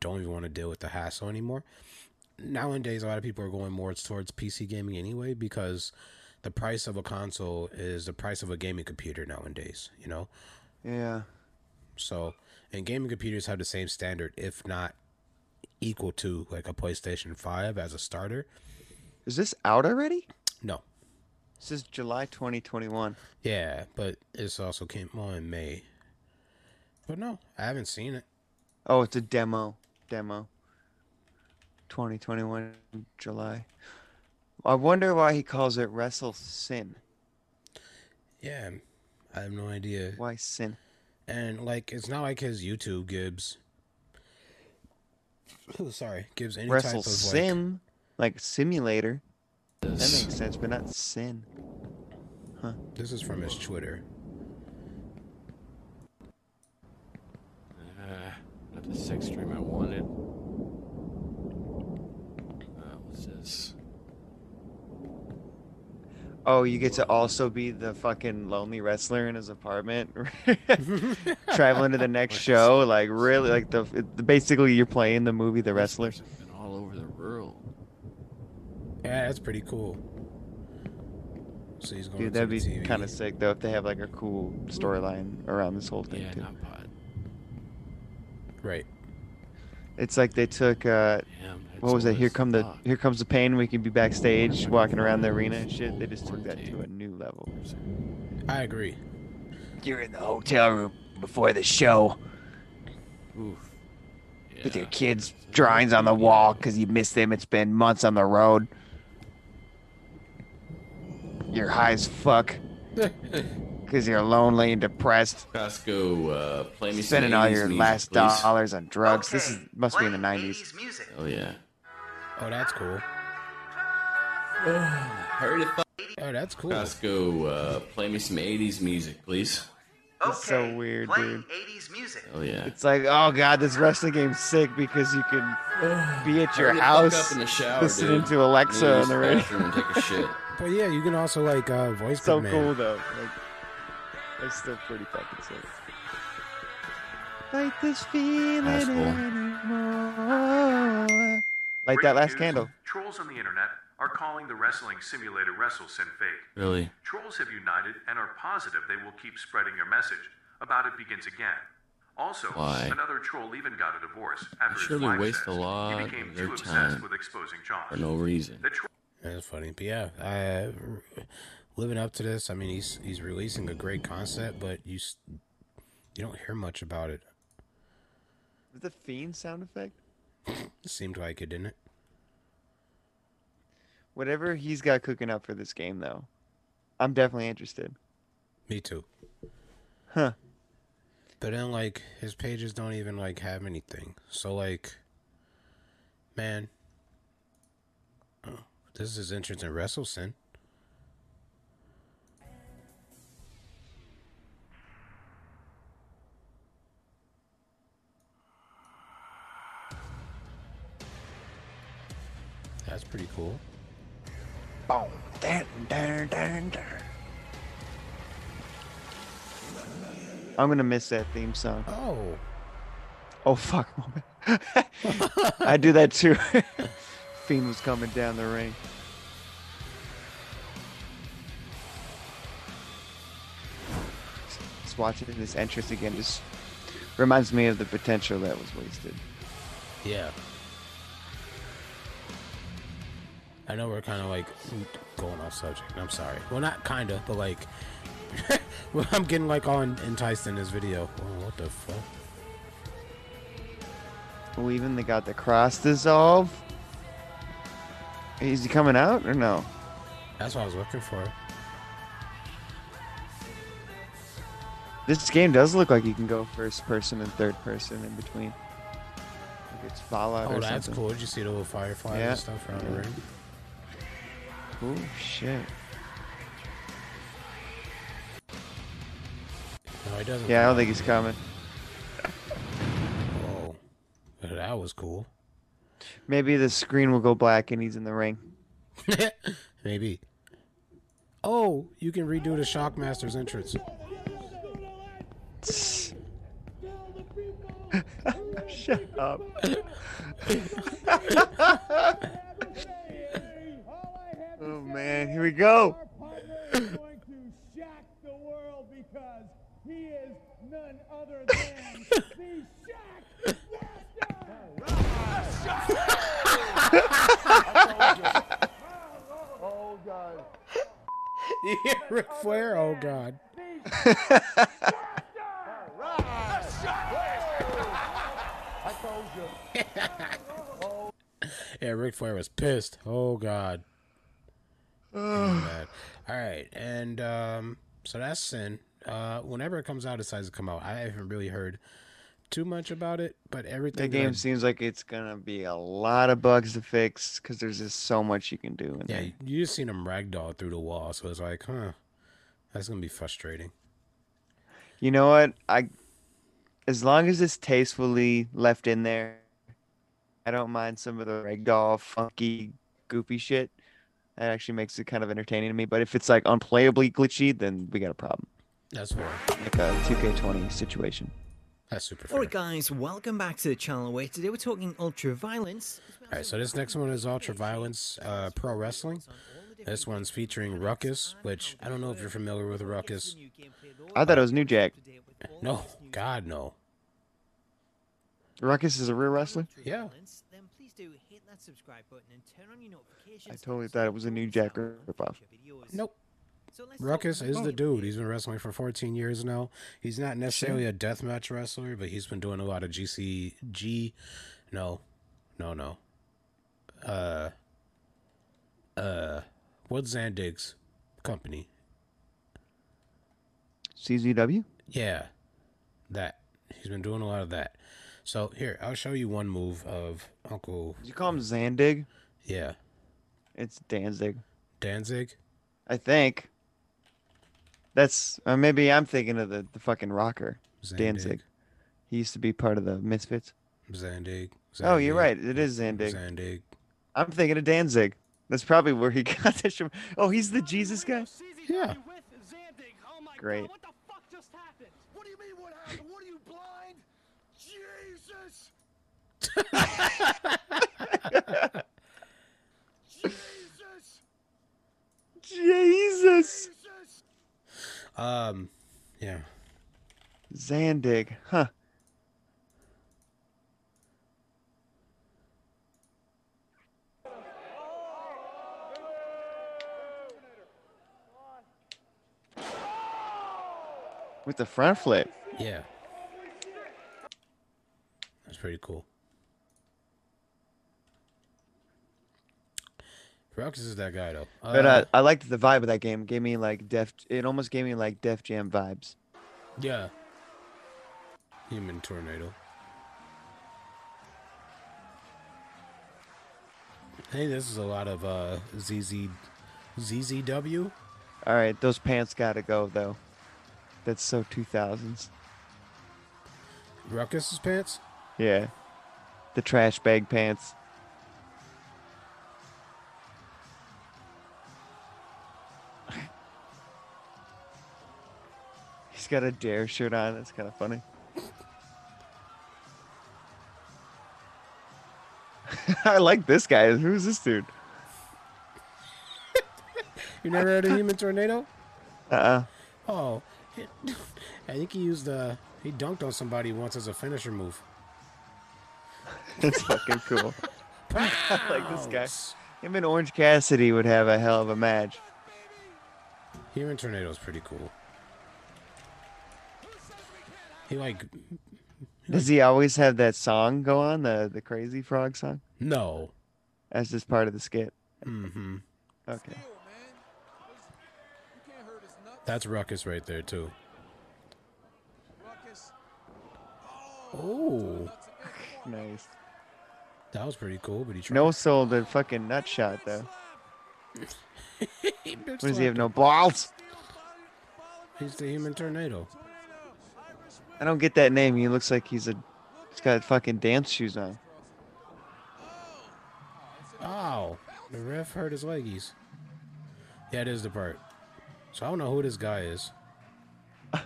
don't even want to deal with the hassle anymore. Nowadays, a lot of people are going more towards PC gaming anyway because the price of a console is the price of a gaming computer nowadays. You know, Yeah. so and gaming computers have the same standard, if not equal to like a PlayStation Five as a starter. Is this out already? No. This is July 2021. Yeah, but it's also came on in May. But no, I haven't seen it. Oh, it's a demo. Demo. 2021 July. I wonder why he calls it Wrestle Sin. Yeah, I have no idea. Why sin? And like, it's not like his YouTube gives. Oh, sorry, gives any Wrestle type of like. Sim, like simulator. That makes sense, but not sin. Huh. This is from his Twitter. Uh, not the sex dream I wanted. What's this? Oh, you get to also be the fucking lonely wrestler in his apartment, <laughs> traveling to the <laughs> next show. Like really, like the it- basically you're playing the movie The Wrestler. Been all over the world. Yeah, that's pretty cool. So he's going Dude, to that'd the be kind of sick though if they have like a cool storyline around this whole thing Yeah, too. not pod. Right. It's like they took uh, Damn, what was it's it? Here always come the fuck. here comes the pain. We can be backstage, walking around the arena and shit. They just took that to a new level. I agree. You're in the hotel room before the show Oof. with your kids' drawings on the wall because you missed them. It's been months on the road. You're high as fuck <laughs> because you're lonely and depressed. Costco, uh, play me some Spending all your music, last please. dollars on drugs. This is must be in the '90s. Oh yeah. Oh, that's cool. <sighs> Heard it. Oh, that's cool. Costco, uh, play me some '80s music, please. Okay. It's so weird, dude. 80s music. Oh yeah. It's like, oh god, this wrestling game's sick because you can <sighs> be at your Hurry the fuck house up in the shower, listening dude. to Alexa Use on the the radio. bathroom and take a shit. But yeah, you can also like uh, voice so command. cool though. Like, it's still pretty fucking sick. Like this feeling That's cool. anymore. Like that last candle. Trolls on the internet are calling the wrestling simulator WrestleSyn fake. Really? Trolls have united and are positive they will keep spreading your message about it begins again. Also, Why? another troll even got a divorce after his surely wife waste says a lot he became of their too obsessed time with exposing John. for no reason. The tro- That's funny, but yeah, I, living up to this. I mean, he's he's releasing a great concept, but you you don't hear much about it. The fiend sound effect? Seemed like it, didn't it? Whatever he's got cooking up for this game, though, I'm definitely interested. Me too. Huh. But then, like, his pages don't even like have anything. So, like, man, oh, this is interesting. WrestleSyn. That's pretty cool. Boom. Dun, dun, dun, dun. I'm gonna miss that theme song. Oh. Oh fuck! <laughs> I do that too. <laughs> Fiend was coming down the ring. Just watching this entrance again just reminds me of the potential that was wasted. Yeah. I know we're kind of like going off subject. I'm sorry. Well, not kind of, but like, <laughs> well, I'm getting like all enticed in this video. Oh, what the fuck? Oh, even they got the cross dissolve. Is he coming out or no? That's what I was looking for. This game does look like you can go first person and third person in between. Like it's Fallout Oh, or that's something. cool. Did you see the little fireflies Yeah. and stuff around the ring? Oh shit. No, he doesn't. Yeah, I don't think he's coming. <laughs> Oh, Whoa. That was cool. Maybe the screen will go black and he's in the ring. <laughs> Maybe. Oh, you can redo the Shockmaster's entrance. <laughs> Shut up. Oh man, here we go. <laughs> He is none other <laughs> than the Oh God. You hear Ric Flair? Oh God. I told you. Yeah, Ric Flair was pissed. Oh God. Man. All right, and um, so that's Sin. Uh, whenever it comes out, it decides to come out. I haven't really heard too much about it, but everything. The I- game seems like it's gonna be a lot of bugs to fix because there's just so much you can do in Yeah, there. you just seen him ragdoll through the wall, so it's like, huh, that's gonna be frustrating. You know what? I as long as it's tastefully left in there, I don't mind some of the ragdoll, funky, goofy shit. That actually makes it kind of entertaining to me. But if it's like unplayably glitchy, then we got a problem. That's fair. Like a 2K20 situation. That's super Alright, guys, welcome back to the channel where today we're talking ultra violence. All right, so this next one is Ultra Violence uh, Pro Wrestling. This one's featuring Ruckus, which I don't know if you're familiar with Ruckus. I thought it was New Jack. No, God, no. Ruckus is a real wrestler. Yeah. Then please do hit that subscribe button and turn on your notifications. I totally thought it was a New Jack ripoff. Nope. Ruckus is the dude. He's been wrestling for 14 years now. He's not necessarily a deathmatch wrestler, but he's been doing a lot of GCG. No, no, no. Uh, uh, what's Zandig's company? CZW? Yeah, that. He's been doing a lot of that. So here, I'll show you one move of Uncle. Did you call him Zandig? Yeah, It's Danzig. Danzig. I think. That's or maybe I'm thinking of the, the fucking rocker Zandig. Danzig. He used to be part of the Misfits. Zandig. Oh, you're right. It is Zandig. Zandig. I'm thinking of Danzig. That's probably where he <laughs> got this from. Oh, he's the Jesus guy. Yeah. Great. What do you mean what happened? What are you blind? Jesus! Jesus. Jesus. Um, yeah. Zandig. Huh. With the front flip. Yeah. That's pretty cool. Ruckus is that guy though. But uh, I liked the vibe of that game. It gave me like Def. It almost gave me like Def Jam vibes. yeah. Human tornado. Hey, this is a lot of uh ZZ ZZW. All right, those pants gotta go though. That's so 2000s. Ruckus's pants. Yeah, the trash bag pants. Got a dare shirt on. That's kind of funny. <laughs> I like this guy. Who's this dude? You never heard of Human Tornado? Uh uh Oh, <laughs> I think he used uh he dunked on somebody once as a finisher move. That's fucking cool. I <laughs> like this guy. Him and Orange Cassidy would have a hell of a match. Human Tornado is pretty cool. He like Does he always have that song go on the the Crazy Frog song? no. As just part of the skit. Mm-hmm. Okay. That's Ruckus right there too. Oh, <laughs> Nice. that was pretty cool. But he tried. No soul the fucking nut shot though. <laughs> He bitch What does he have? No balls? He's the Human Tornado. I don't get that name. He looks like he's a. He's got fucking dance shoes on. Oh, The ref hurt his leggies. Yeah, it is the part. So I don't know who this guy is. <laughs>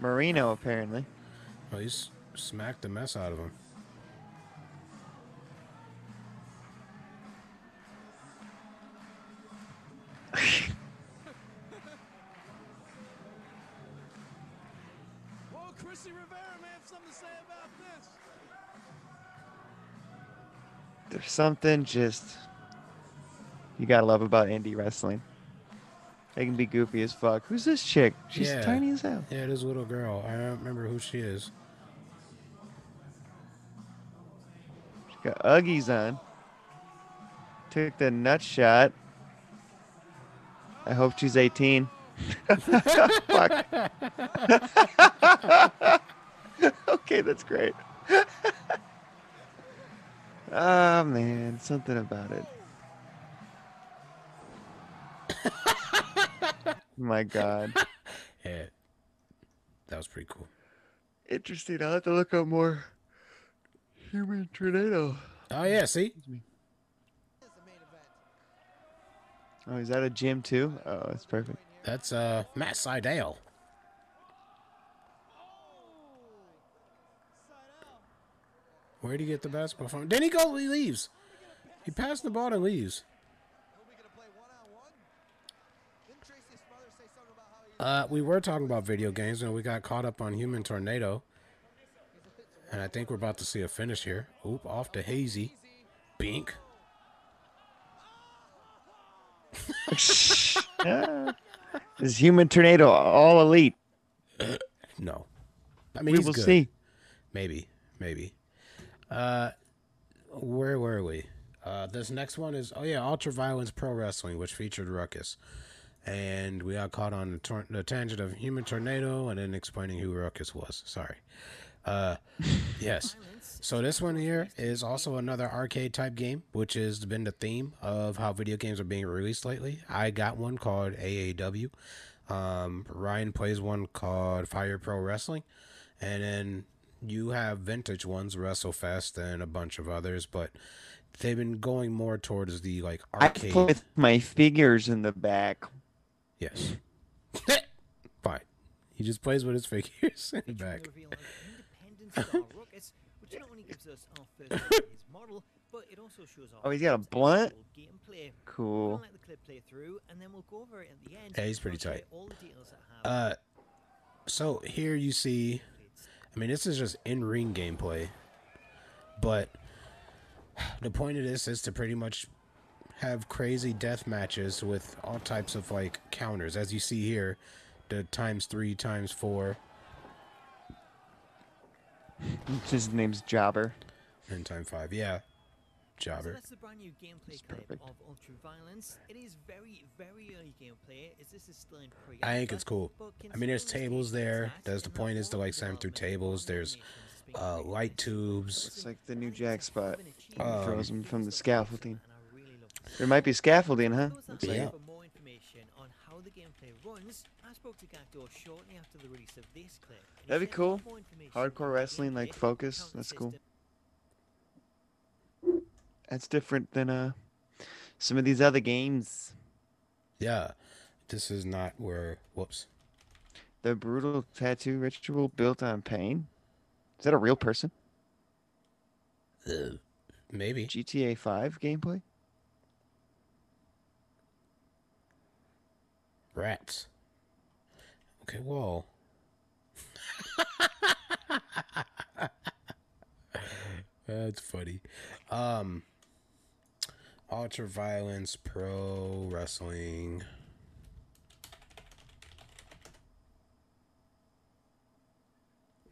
Marino apparently. Oh, he's smacked the mess out of him. Something just you gotta love about indie wrestling. They can be goofy as fuck. Who's this chick? She's yeah. tiny as hell. Yeah, this little girl. I don't remember who she is. She got Uggies on. Took the nut shot. I hope she's 18. <laughs> Fuck. <laughs> okay, that's great. <laughs> oh man, something about it. <laughs> My God. Yeah, that was pretty cool. Interesting. I'll have to look up more human tornado. Oh yeah, see? Oh, is that a gym too? Oh, that's perfect. That's uh Matt Seidel. Where'd he get the basketball from? Then he goes, he leaves. He passed the ball and leaves. Uh, we were talking about video games and we got caught up on Human Tornado. And I think we're about to see a finish here. Oop, off to Hazy. Bink. <laughs> Is human tornado all elite? <laughs> No. I mean, We will good. see. Maybe, maybe. Uh, where were we? Uh, this next one is oh yeah, Ultra Violence Pro Wrestling, which featured Ruckus. and we got caught on the, tor- the tangent of human tornado and then explaining who Ruckus was. Sorry. Uh, <laughs> yes. So this one here is also another arcade type game, which has been the theme of how video games are being released lately. I got one called AEW. Um, Ryan plays one called Fire Pro Wrestling, and then you have vintage ones, WrestleFest, and a bunch of others, but they've been going more towards the like arcade. I play with my figures in the back. Yes. <laughs> Fine. He just plays with his figures in the back. <laughs> Which not only gives us our first <laughs> model, but it also shows our Oh, he's got a blunt. gameplay. Cool. Let the clip play through, and then we'll go over it at the end. Yeah, he's pretty We'll show you tight. All the details that have Uh, so here you see, I mean, this is just in ring gameplay, but the point of this is to pretty much have crazy death matches with all types of like counters, as you see here, the times three, times four, His name's Jobber. and time five. Yeah, So that's the brand new gameplay clip of Ultra Violence. It is very, very early gameplay, as this is still in pre I think it's cool. I mean, there's tables there. That's the point is to like send through tables. There's uh, light tubes. It's like the new jack spot. Um, Throws him from the scaffolding. There might be scaffolding, huh? Looks Yeah. it. For more information on how the gameplay runs, I spoke to Gakdo shortly after the release of this clip. That'd be cool. Hardcore wrestling, like focus. That's cool. That's different than uh some of these other games. Yeah, this is not where. Whoops. The brutal tattoo ritual built on pain. Is that a real person? Uh, maybe. GTA 5 gameplay? Rats. Okay, whoa. <laughs> That's funny. Um Ultra Violence Pro Wrestling.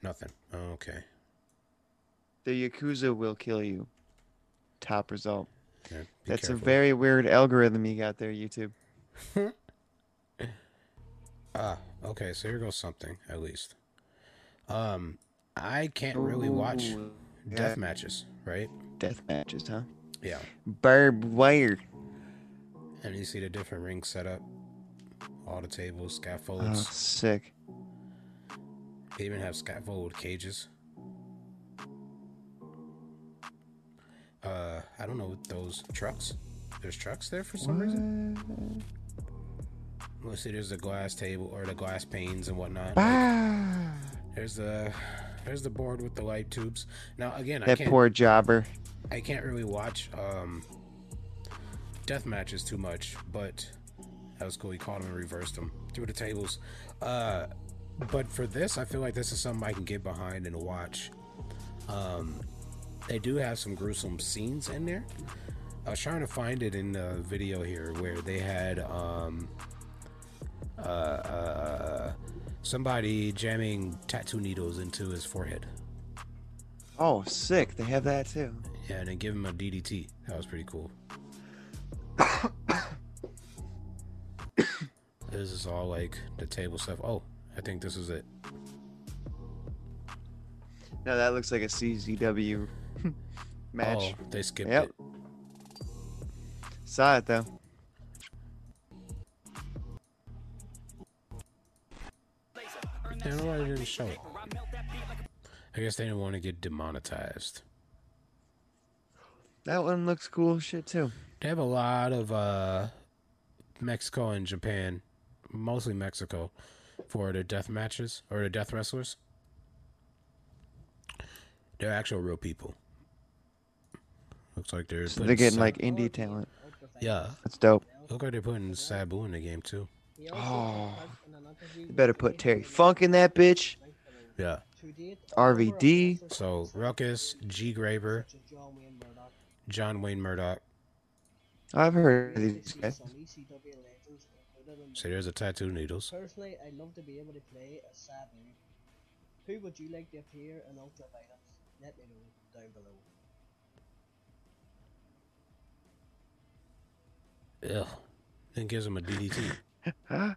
Nothing. Oh, okay. The Yakuza will kill you. Top result. Yeah, That's a very weird algorithm you got there, YouTube. <laughs> Ah, okay, so here goes something, at least. Um I can't really watch Ooh, death yeah. matches, right? Death matches, huh? Yeah. Barbed wire. And you see the different ring setup, all the tables, Oh, scaffolds. sick. They even have scaffold cages. Uh, I don't know those trucks. There's trucks there for some reason. Let's see. There's the glass table or the glass panes and whatnot. Ah, There's the there's the board with the light tubes. Now again, I that can't poor jobber. I can't really watch um death matches too much, but that was cool. He caught him and reversed him through the tables. Uh, but for this, I feel like this is something I can get behind and watch. Um, they do have some gruesome scenes in there. I was trying to find it in the video here where they had um, uh, uh, somebody jamming tattoo needles into his forehead. Oh, sick. They have that too. Yeah, and then give him a DDT. That was pretty cool. <coughs> this is all like the table stuff. Oh, I think this is it. No, that looks like a CZW <laughs> match. Oh, they skipped Yep. it. Saw it though. Yeah, why they didn't show it? I guess they didn't want to get demonetized. That one looks cool shit too. They have a lot of uh, Mexico and Japan, mostly Mexico, for their death matches or the death wrestlers. They're actual real people. Looks like they're So they're getting Sa- like indie talent. yeah. That's dope. Look like they're putting Sabu in the game too. Oh, you better put Terry Funk in that bitch. Yeah. RVD. So Ruckus, G-Raver, John Wayne Murdoch. I've heard of these guys. So there's a tattoo needles. Personally, I'd love to be able to play as Sabu. Who would you like to appear in Ultra Violence? Let me know down below. Ugh. Then gives him a DDT. <laughs>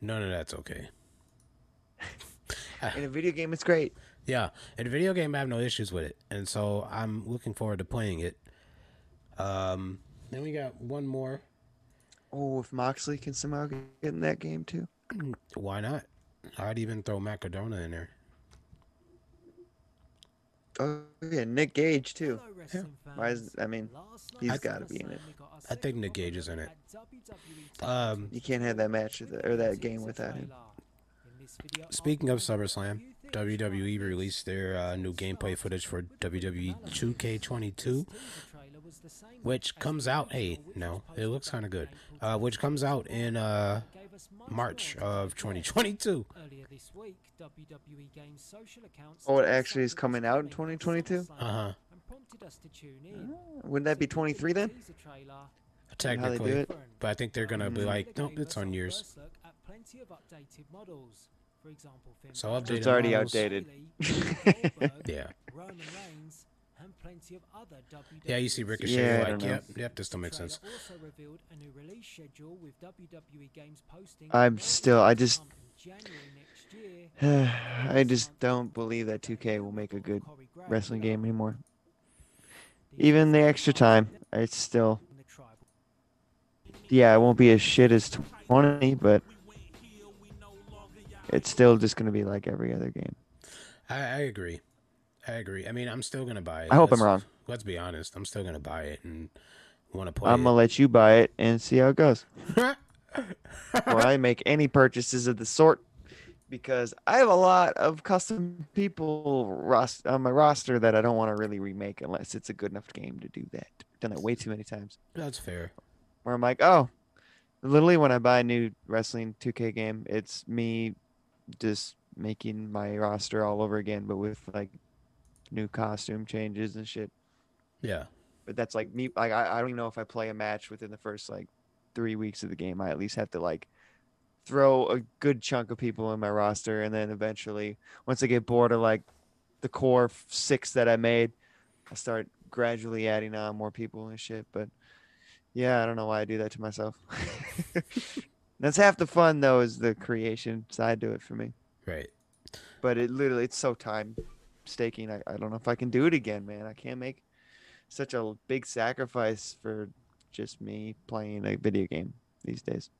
None of that's okay. <laughs> In a video game, it's great. Yeah, in a video game, I have no issues with it, and so I'm looking forward to playing it. Um, then we got one more. Oh, if Moxley can somehow get in that game too. <clears throat> Why not? I'd even throw Macadona in there. Oh yeah, Nick Gage too. Why is I mean, he's got to be in it. I think Nick Gage is in it. Um, You can't have that match or that game without him. Speaking of SummerSlam, WWE released their uh, new gameplay footage for WWE 2K22, which comes out. Hey, no, it looks kind of good. Uh, which comes out in uh, March of 2022. Oh, it actually is coming out in 2022. Uh huh. Wouldn't that be 23 then? Technically, but I think they're gonna be like, nope, it's on yours. So updated. It's already models. outdated. <laughs> yeah. Yeah, you see Ricochet, Yeah, I you're don't like, know. yep, yep, this still makes sense. I'm still. I just. <sighs> I just don't believe that 2K will make a good wrestling game anymore. Even the extra time, it's still. Yeah, it won't be as shit as 20, but it's still just gonna be like every other game. I, I agree. I agree. I mean, I'm still gonna buy it. I hope I'm wrong. Let's be honest. I'm still gonna buy it and want to play I'm gonna let you buy it and see how it goes. <laughs> Before I make any purchases of the sort, because I have a lot of custom people ros- on my roster that I don't want to really remake unless it's a good enough game to do that. done that way too many times. That's fair. Where I'm like, oh, literally when I buy a new wrestling 2K game, it's me just making my roster all over again, but with like new costume changes and shit. Yeah. But that's like me. Like I, I don't even know if I play a match within the first like three weeks of the game. I at least have to like throw a good chunk of people in my roster, and then eventually, once I get bored of like the core six that I made, I start gradually adding on more people and shit. But yeah, I don't know why I do that to myself. <laughs> that's half the fun though, is the creation side to it for me. Right. But it literally, it's so time staking. I, I don't know if I can do it again, man. I can't make such a big sacrifice for just me playing a video game these days.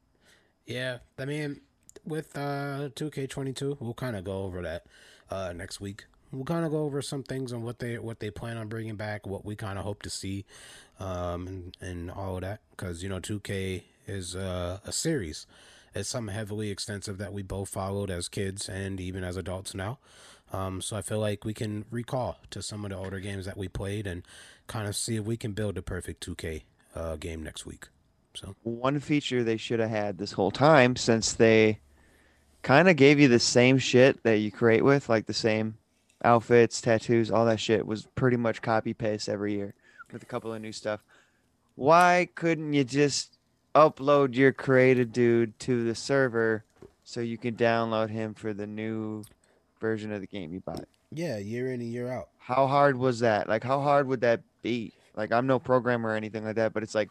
Yeah, I mean, with uh 2K22, we'll kind of go over that uh next week. We'll kind of go over some things on what they what they plan on bringing back, what we kind of hope to see, um, and, and all of that. Because you know, 2K is uh, a series. It's something heavily extensive that we both followed as kids and even as adults now. Um, so I feel like we can recall to some of the older games that we played and kind of see if we can build a perfect 2K uh, game next week. So One feature they should have had this whole time, since they kind of gave you the same shit that you create with, like the same outfits, tattoos, all that shit, was pretty much copy paste every year with a couple of new stuff. Why couldn't you just upload your created dude to the server so you can download him for the new version of the game you bought? yeah, year in and year out. How hard was that? Like, how hard would that be? Like, I'm no programmer or anything like that, but it's like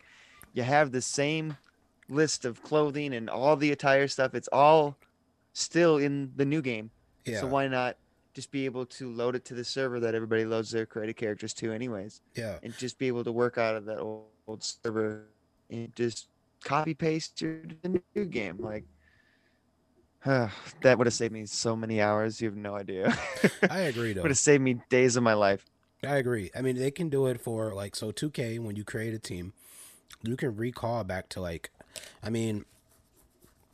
you have the same list of clothing and all the attire stuff. It's all still in the new game. Yeah. So why not just be able to load it to the server that everybody loads their created characters to, anyways? Yeah. And just be able to work out of that old, old server and just copy paste your the new game. Like, that would have saved me so many hours. You have no idea. <laughs> I agree, though. would have saved me days of my life. I agree. I mean, they can do it for like so 2K when you create a team, you can recall back to like, I mean,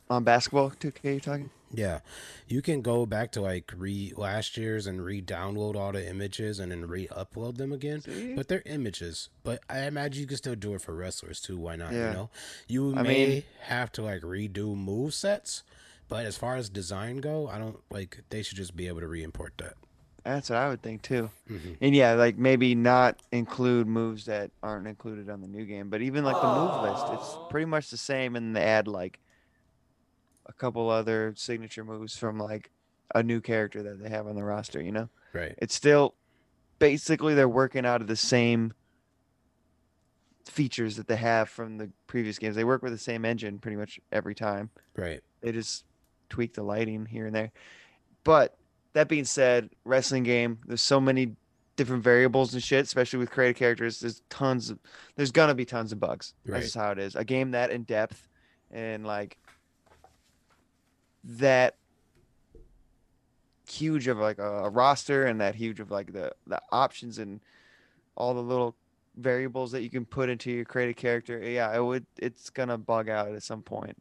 on basketball 2K you're talking? Yeah, you can go back to like re last year's and re-download all the images and then re-upload them again. But they're images. But I imagine you can still do it for wrestlers too. Why not? Yeah. You know, you I may mean- have to like redo move sets, but as far as design go, I don't like they should just be able to re-import that. That's what I would think too. Mhm. And yeah, like maybe not include moves that aren't included on the new game, but even like the move list, it's pretty much the same, and they add like a couple other signature moves from like a new character that they have on the roster. You know, Right. it's still basically they're working out of the same features that they have from the previous games. They work with the same engine pretty much every time. Right. They just tweak the lighting here and there. But that being said, wrestling game, there's so many different variables and shit, especially with creative characters. There's tons of there's gonna be tons of bugs. Right. That's just how it is. A game that in depth and like that huge of like a, roster and that huge of like the the options and all the little variables that you can put into your creative character yeah it would it's gonna bug out at some point.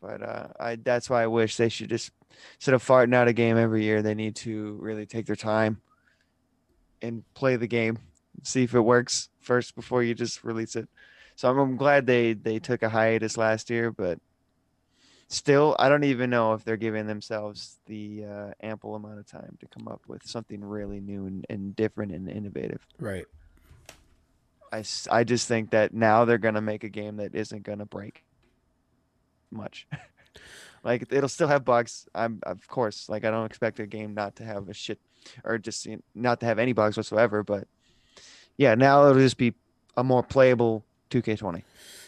But uh i that's why i wish they should just instead of farting out a game every year they need to really take their time and play the game see if it works first before you just release it. So i'm, I'm glad they they took a hiatus last year but still i don't even know if they're giving themselves the uh, ample amount of time to come up with something really new and, and different and innovative. Right. I, I just think that now they're going to make a game that isn't going to break much. <laughs> Like it'll still have bugs. I'm of course like i don't expect a game not to have a shit or just you know, not to have any bugs whatsoever but yeah now it'll just be a more playable 2k20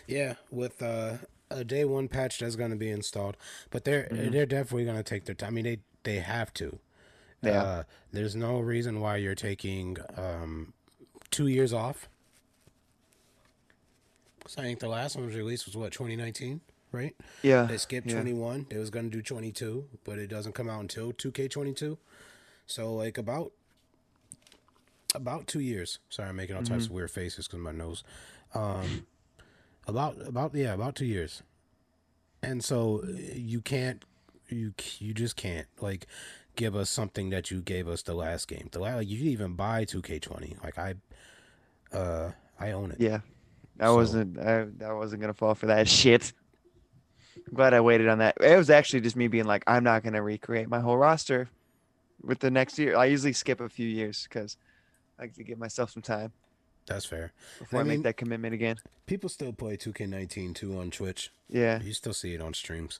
Yeah, with uh, a day one patch that's going to be installed, but they're Mhm. they're definitely going to take their time. I mean, they they have to. Yeah. Uh, there's no reason why you're taking um, two years off. 'Cause I think the last one was released was what 2019, right? Yeah, They skipped yeah. 21. They was going to do 22, but it doesn't come out until 2K22. So like about about two years. Sorry, I'm making all types Mhm. of weird faces because my nose. Um, about about yeah, about two years. And so you can't you you just can't like give us something that you gave us the last game. The last like, you didn't even buy 2K20. Like I uh I own it. Yeah, I So- wasn't. I, I wasn't gonna fall for that <laughs> shit. I'm glad I waited on that. It was actually just me being like, I'm not gonna recreate my whole roster with the next year. I usually skip a few years because I like to give myself some time That's fair. before I, I make that commitment again. People still play 2K19 too on Twitch. Yeah. You still see it on streams.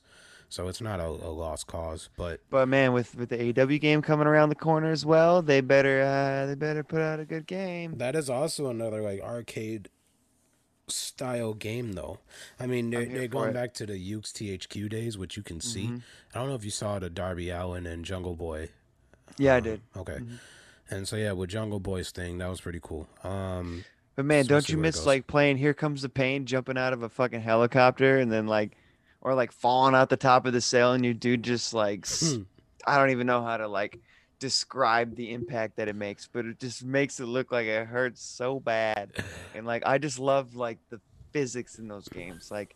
So it's not a, a lost cause, but But man, with with the AW game coming around the corner as well, they better uh they better put out a good game. That is also another like arcade style game though. I mean they're, they're going it. back to the Yuke's THQ days, which you can see. Mhm. I don't know if you saw the Darby Allin and Jungle Boy. Yeah, I did. Okay. Mhm. And so yeah, with Jungle Boy's thing, that was pretty cool. Um But man, so don't you miss like playing Here Comes the Pain, jumping out of a fucking helicopter, and then like, or like falling out the top of the sail, and your dude just like, Hmm. I don't even know how to like describe the impact that it makes, but it just makes it look like it hurts so bad, <sighs> and like I just love like the physics in those games, like.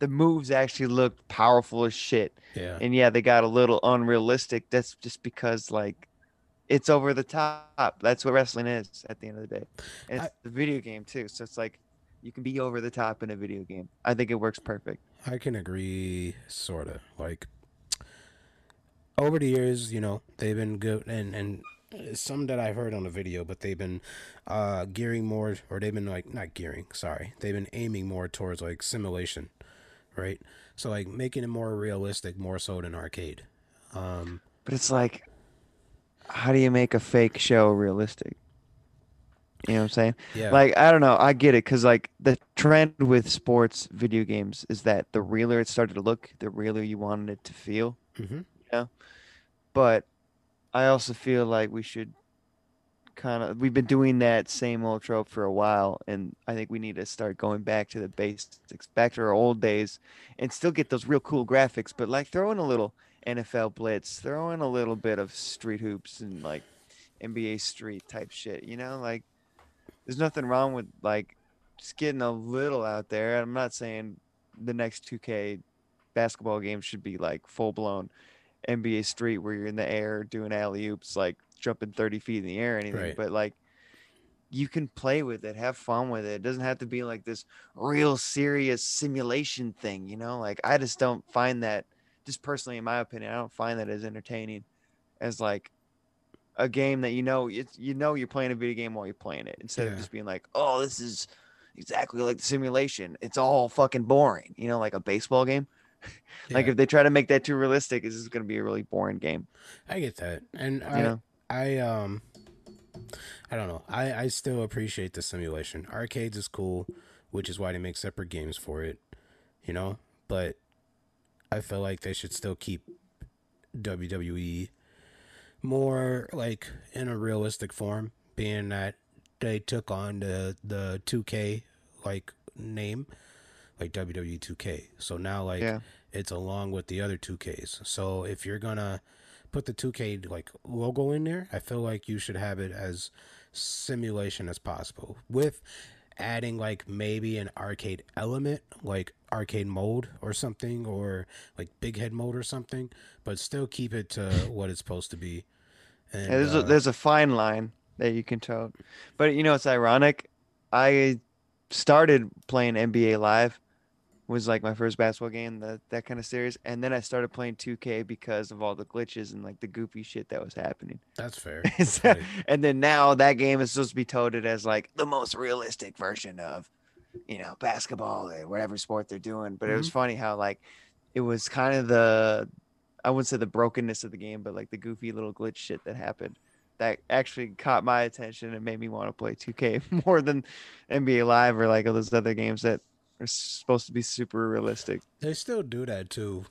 The moves actually look powerful as shit. Yeah. And yeah, they got a little unrealistic. That's just because like it's over the top. That's what wrestling is at the end of the day. And it's the video game too. So it's like you can be over the top in a video game. I think it works perfect. I can agree sorta. Like over the years, you know, they've been good and and some that I've heard on the video, but they've been uh gearing more or they've been like not gearing, sorry. They've been aiming more towards like simulation, right? So like making it more realistic more so than arcade. Um But it's like how do you make a fake show realistic? You know what I'm saying? Yeah. Like I don't know. I get it because like the trend with sports video games is that the realer it started to look, the realer you wanted it to feel. Mhm. You know. But I also feel like we should kind of we've been doing that same old trope for a while, and I think we need to start going back to the basics, back to our old days, and still get those real cool graphics. But like throw in a little NFL blitz, throw in a little bit of street hoops and like NBA street type shit. You know, like there's nothing wrong with like just getting a little out there. I'm not saying the next 2K basketball game should be like full blown NBA street where you're in the air doing alley oops, like jumping 30 feet in the air or anything. Right. But like you can play with it, have fun with it. It doesn't have to be like this real serious simulation thing, you know? Like I just don't find that just personally in my opinion, I don't find that as entertaining as like a game that you know it's you know you're playing a video game while you're playing it instead of just being like, "Oh, this is exactly like the simulation. It's all fucking boring." You know, like a baseball game. <laughs> like if they try to make that too realistic, this is going to be a really boring game. I get that. And I know? I um I don't know. I I still appreciate the simulation. Arcades is cool. which is why they make separate games for it, you know. But I feel like they should still keep WWE more like in a realistic form, being that they took on the the 2K like name, like WWE 2K. So now like Yeah. it's along with the other 2Ks. So if you're gonna put the 2K like logo in there, I feel like you should have it as simulation as possible with adding like maybe an arcade element like arcade mode or something or like big head mode or something but still keep it to <laughs> what it's supposed to be and Yeah, there's uh, a, there's a fine line that you can tell, but you know it's ironic. I started playing NBA Live, was like my first basketball game, that that kind of series, and then I started playing 2K because of all the glitches and like the goofy shit that was happening. that's fair <laughs> So- and then now that game is supposed to be touted as like the most realistic version of, you know, basketball or whatever sport they're doing. But it was Mhm. funny how like it was kind of the, I wouldn't say the brokenness of the game, but like the goofy little glitch shit that happened that actually caught my attention and made me want to play 2K <laughs> more than NBA Live or like all those other games that are supposed to be super realistic. they still do that too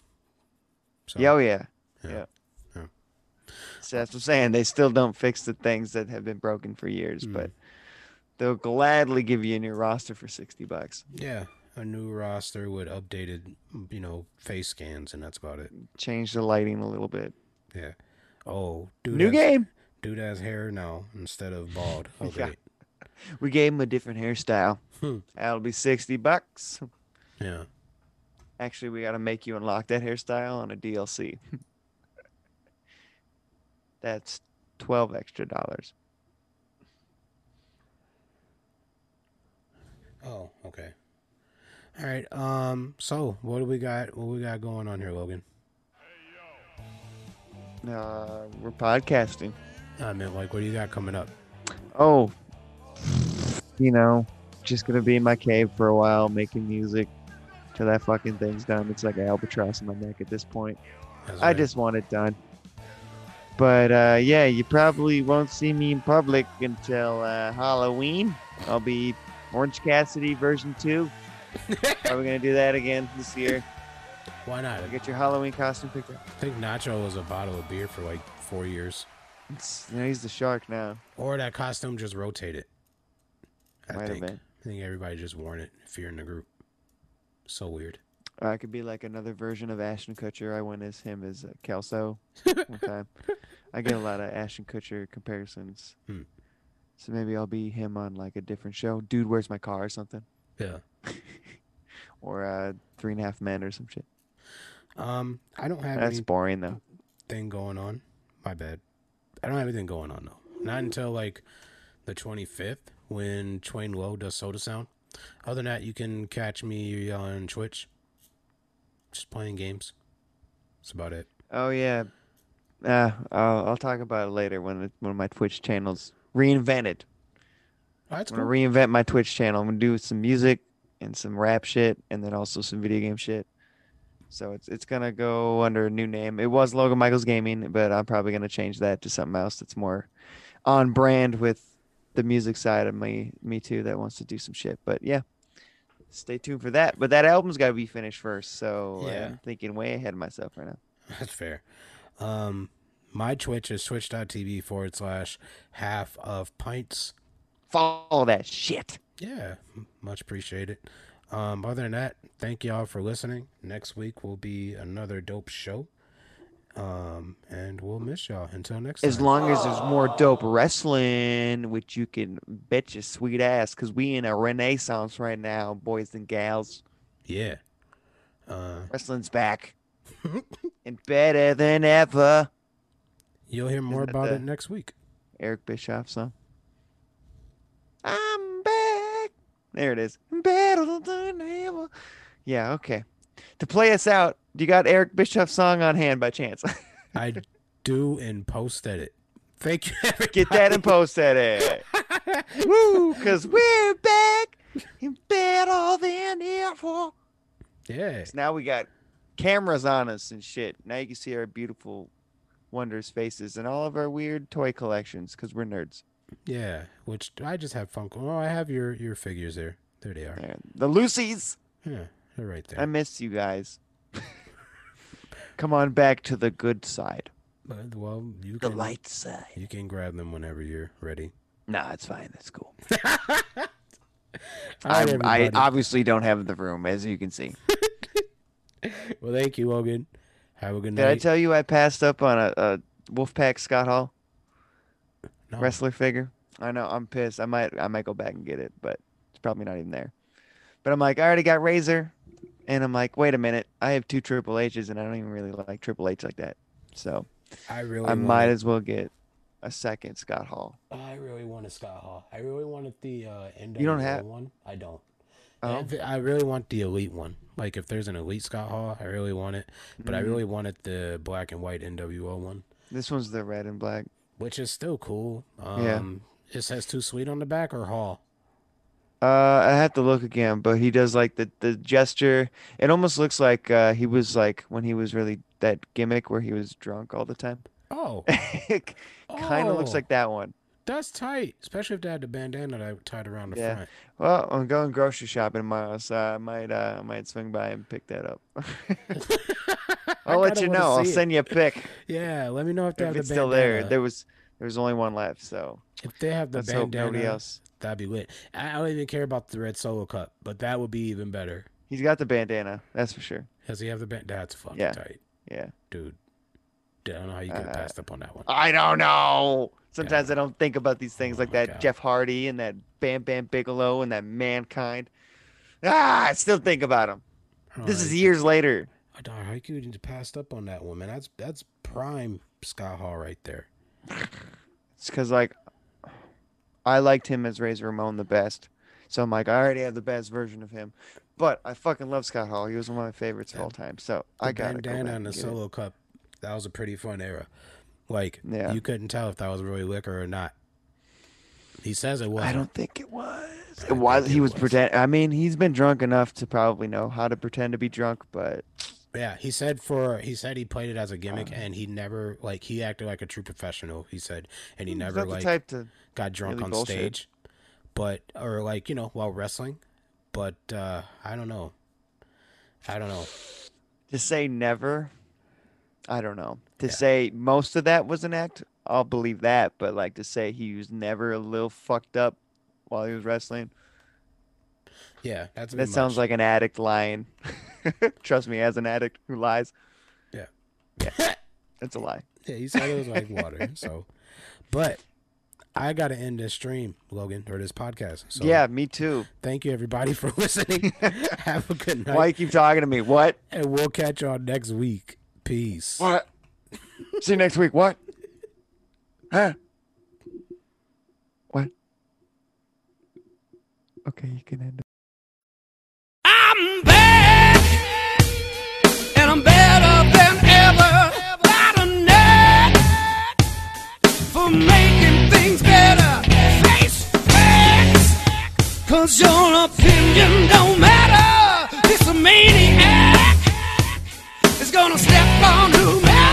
so Yeah, oh yeah, Yeah. yeah. Yeah. So that's what I'm saying. They still don't fix the things that have been broken for years, Hmm. but they'll gladly give you a new roster for sixty bucks. yeah a new roster with updated you know face scans and that's about it Change the lighting a little bit. yeah oh dude New has, game. dude has hair now instead of bald <laughs> Okay. Yeah. <laughs> We gave him a different hairstyle. Hmm. That'll be sixty bucks. yeah Actually, we got to make you unlock that hairstyle on a DLC. <laughs> That's twelve extra dollars. Oh, okay. All right. Um. So, what do we got? What we got going on here, Logan? Uh, we're podcasting. I mean, like, what do you got coming up? Oh, you know, just gonna be in my cave for a while, making music till that fucking thing's done. It's like an albatross in my neck at this point. That's I right. just want it done. But uh, yeah, you probably won't see me in public until uh, Halloween. I'll be Orange Cassidy version two. <laughs> Are we gonna do that again this year? Why not? Get your Halloween costume picked up. I think Nacho was a bottle of beer for like four years, It's, you know, he's the shark now. or that costume just rotated. I Might have think. been. I think everybody just worn it if you're in the group. So weird. Or I could be like another version of Ashton Kutcher. I went as him as uh, Kelso <laughs> one time. I get a lot of Ashton Kutcher comparisons. Hmm. So maybe I'll be him on like a different show. Dude, where's my car or something? Yeah. <laughs> Or uh, Three and a Half Men or some shit. Um. I don't have That's boring though. thing going on. My bad. I don't have anything going on though. Not until like the 25th when Twain Low does Soda Sound. Other than that, you can catch me on Twitch, just playing games. That's about it. Oh yeah. Uh, I'll, I'll talk about it later when it, when my Twitch channel's reinvented. That's I'm gonna cool. reinvent my Twitch channel. I'm gonna do some music and some rap shit, and then also some video game shit. So it's it's gonna go under a new name. It was Logan Michaels Gaming, but I'm probably gonna change that to something else that's more on brand with the music side of me me too that wants to do some shit. But yeah, stay tuned for that. But that album's got to be finished first, so Yeah. I'm thinking way ahead of myself right now. <laughs> That's fair. Um, my Twitch is twitch.tv forward slash half of pints. Follow that shit. Yeah, much appreciated. Um, other than that, thank y'all for listening. Next week will be another dope show. Um, and we'll miss y'all until next As time. long as there's more dope wrestling, which you can bet your sweet ass, because we in a renaissance right now, boys and gals. Yeah. Uh, Wrestling's back. <laughs> and better than ever. you'll hear more Isn't about it next week. Eric Bischoff song. I'm back. There it is. Better than ever. Yeah, okay. To play us out, do you got Eric Bischoff's song on hand by chance? <laughs> I do in post edit. Thank you. Get that in post edit. <laughs> Woo, because we're back and better than ever. Yeah. So now we got cameras on us and shit. Now you can see our beautiful, wondrous faces and all of our weird toy collections because we're nerds. Yeah, which I just have fun. Oh, I have your your figures there. There they are. There. The Lucy's. Yeah, they're right there. I miss you guys. Come on back to the good side. But, well, you The can, light side. You can grab them whenever you're ready. Nah, it's fine. That's cool. <laughs> I, I obviously don't have the room, as you can see. <laughs> Well, thank you, Logan. Have a good night. Did I tell you I passed up on a, a Wolfpack Scott Hall wrestler figure? I know. I'm pissed. I might I might go back and get it, but it's probably not even there. But I'm like, I already got Razor, and I'm like, wait a minute, I have two Triple H's, and I don't even really like Triple H like that. So I really I might it. as well get a second Scott Hall. I really want a Scott Hall. I really wanted the uh, NWO You don't have- one. I don't. Oh. I really want the elite one. Like if there's an elite Scott Hall, I really want it. But I Mhm. really wanted the black and white NWO one, This one's the red and black. which is still cool. Um, Yeah. It says too sweet on the back or Hall. Uh, I have to look again, but he does like the the gesture. It almost looks like uh, he was like when he was really that gimmick where he was drunk all the time. Oh, it kind of looks Oh. like that one. that's tight. Especially if they had the bandana that I tied around the Yeah. front. Well, I'm going grocery shopping tomorrow, so I might uh, I might swing by and pick that up. <laughs> I'll let you know. I'll see it. send you a pic <laughs> Yeah, let me know if they if have the it's still there. There was there was only one left, so If they have the Let's bandana, nobody else. That'd be lit. I don't even care about the red solo cup, but that would be even better. he's got the bandana. That's for sure. Does he have the band? That's fucking Yeah. tight, Yeah. dude. I don't know how you could have Uh, passed up on that one. I don't know. Sometimes I don't think about these things like that God. Jeff Hardy and that Bam Bam Bigelow and that Mankind. Ah, I still think about him. This is years later. I don't know how you could have passed up on that one, man. That's that's prime Scott Hall right there. It's because like I liked him as Razor Ramon the best, so I'm like I already have the best version of him. But I fucking love Scott Hall. He was one of my favorites of all time. So I got go bandana back and the get it. solo cup. That was a pretty fun era. Like Yeah. you couldn't tell if that was really liquor or not. He says it was. I don't think it was. It was. He was pretend. I mean, he's been drunk enough to probably know how to pretend to be drunk, but Yeah, he said for he said he played it as a gimmick and he never like he acted like a true professional. He said and he He's never like got drunk really on bullshit. stage, but or like you know while wrestling. But uh I don't know. I don't know. to say never, I don't know. To say most of that was an act, I'll believe that. But like to say he was never a little fucked up while he was wrestling, Yeah, that's that sounds much. like an addict lying. <laughs> Trust me, as an addict who lies. Yeah. Yeah, <laughs> it's a lie. Yeah, he said it was like water. <laughs> So, but I got to end this stream, Logan, or this podcast. So yeah, me too. Thank you, everybody, for listening. Have a good night. Why you keep talking to me? What? And we'll catch y'all next week. Peace. What? See you next week. What? Huh? What? Okay, you can end making things better. Face facts, cause your opinion don't matter. This maniac is gonna step on whomever.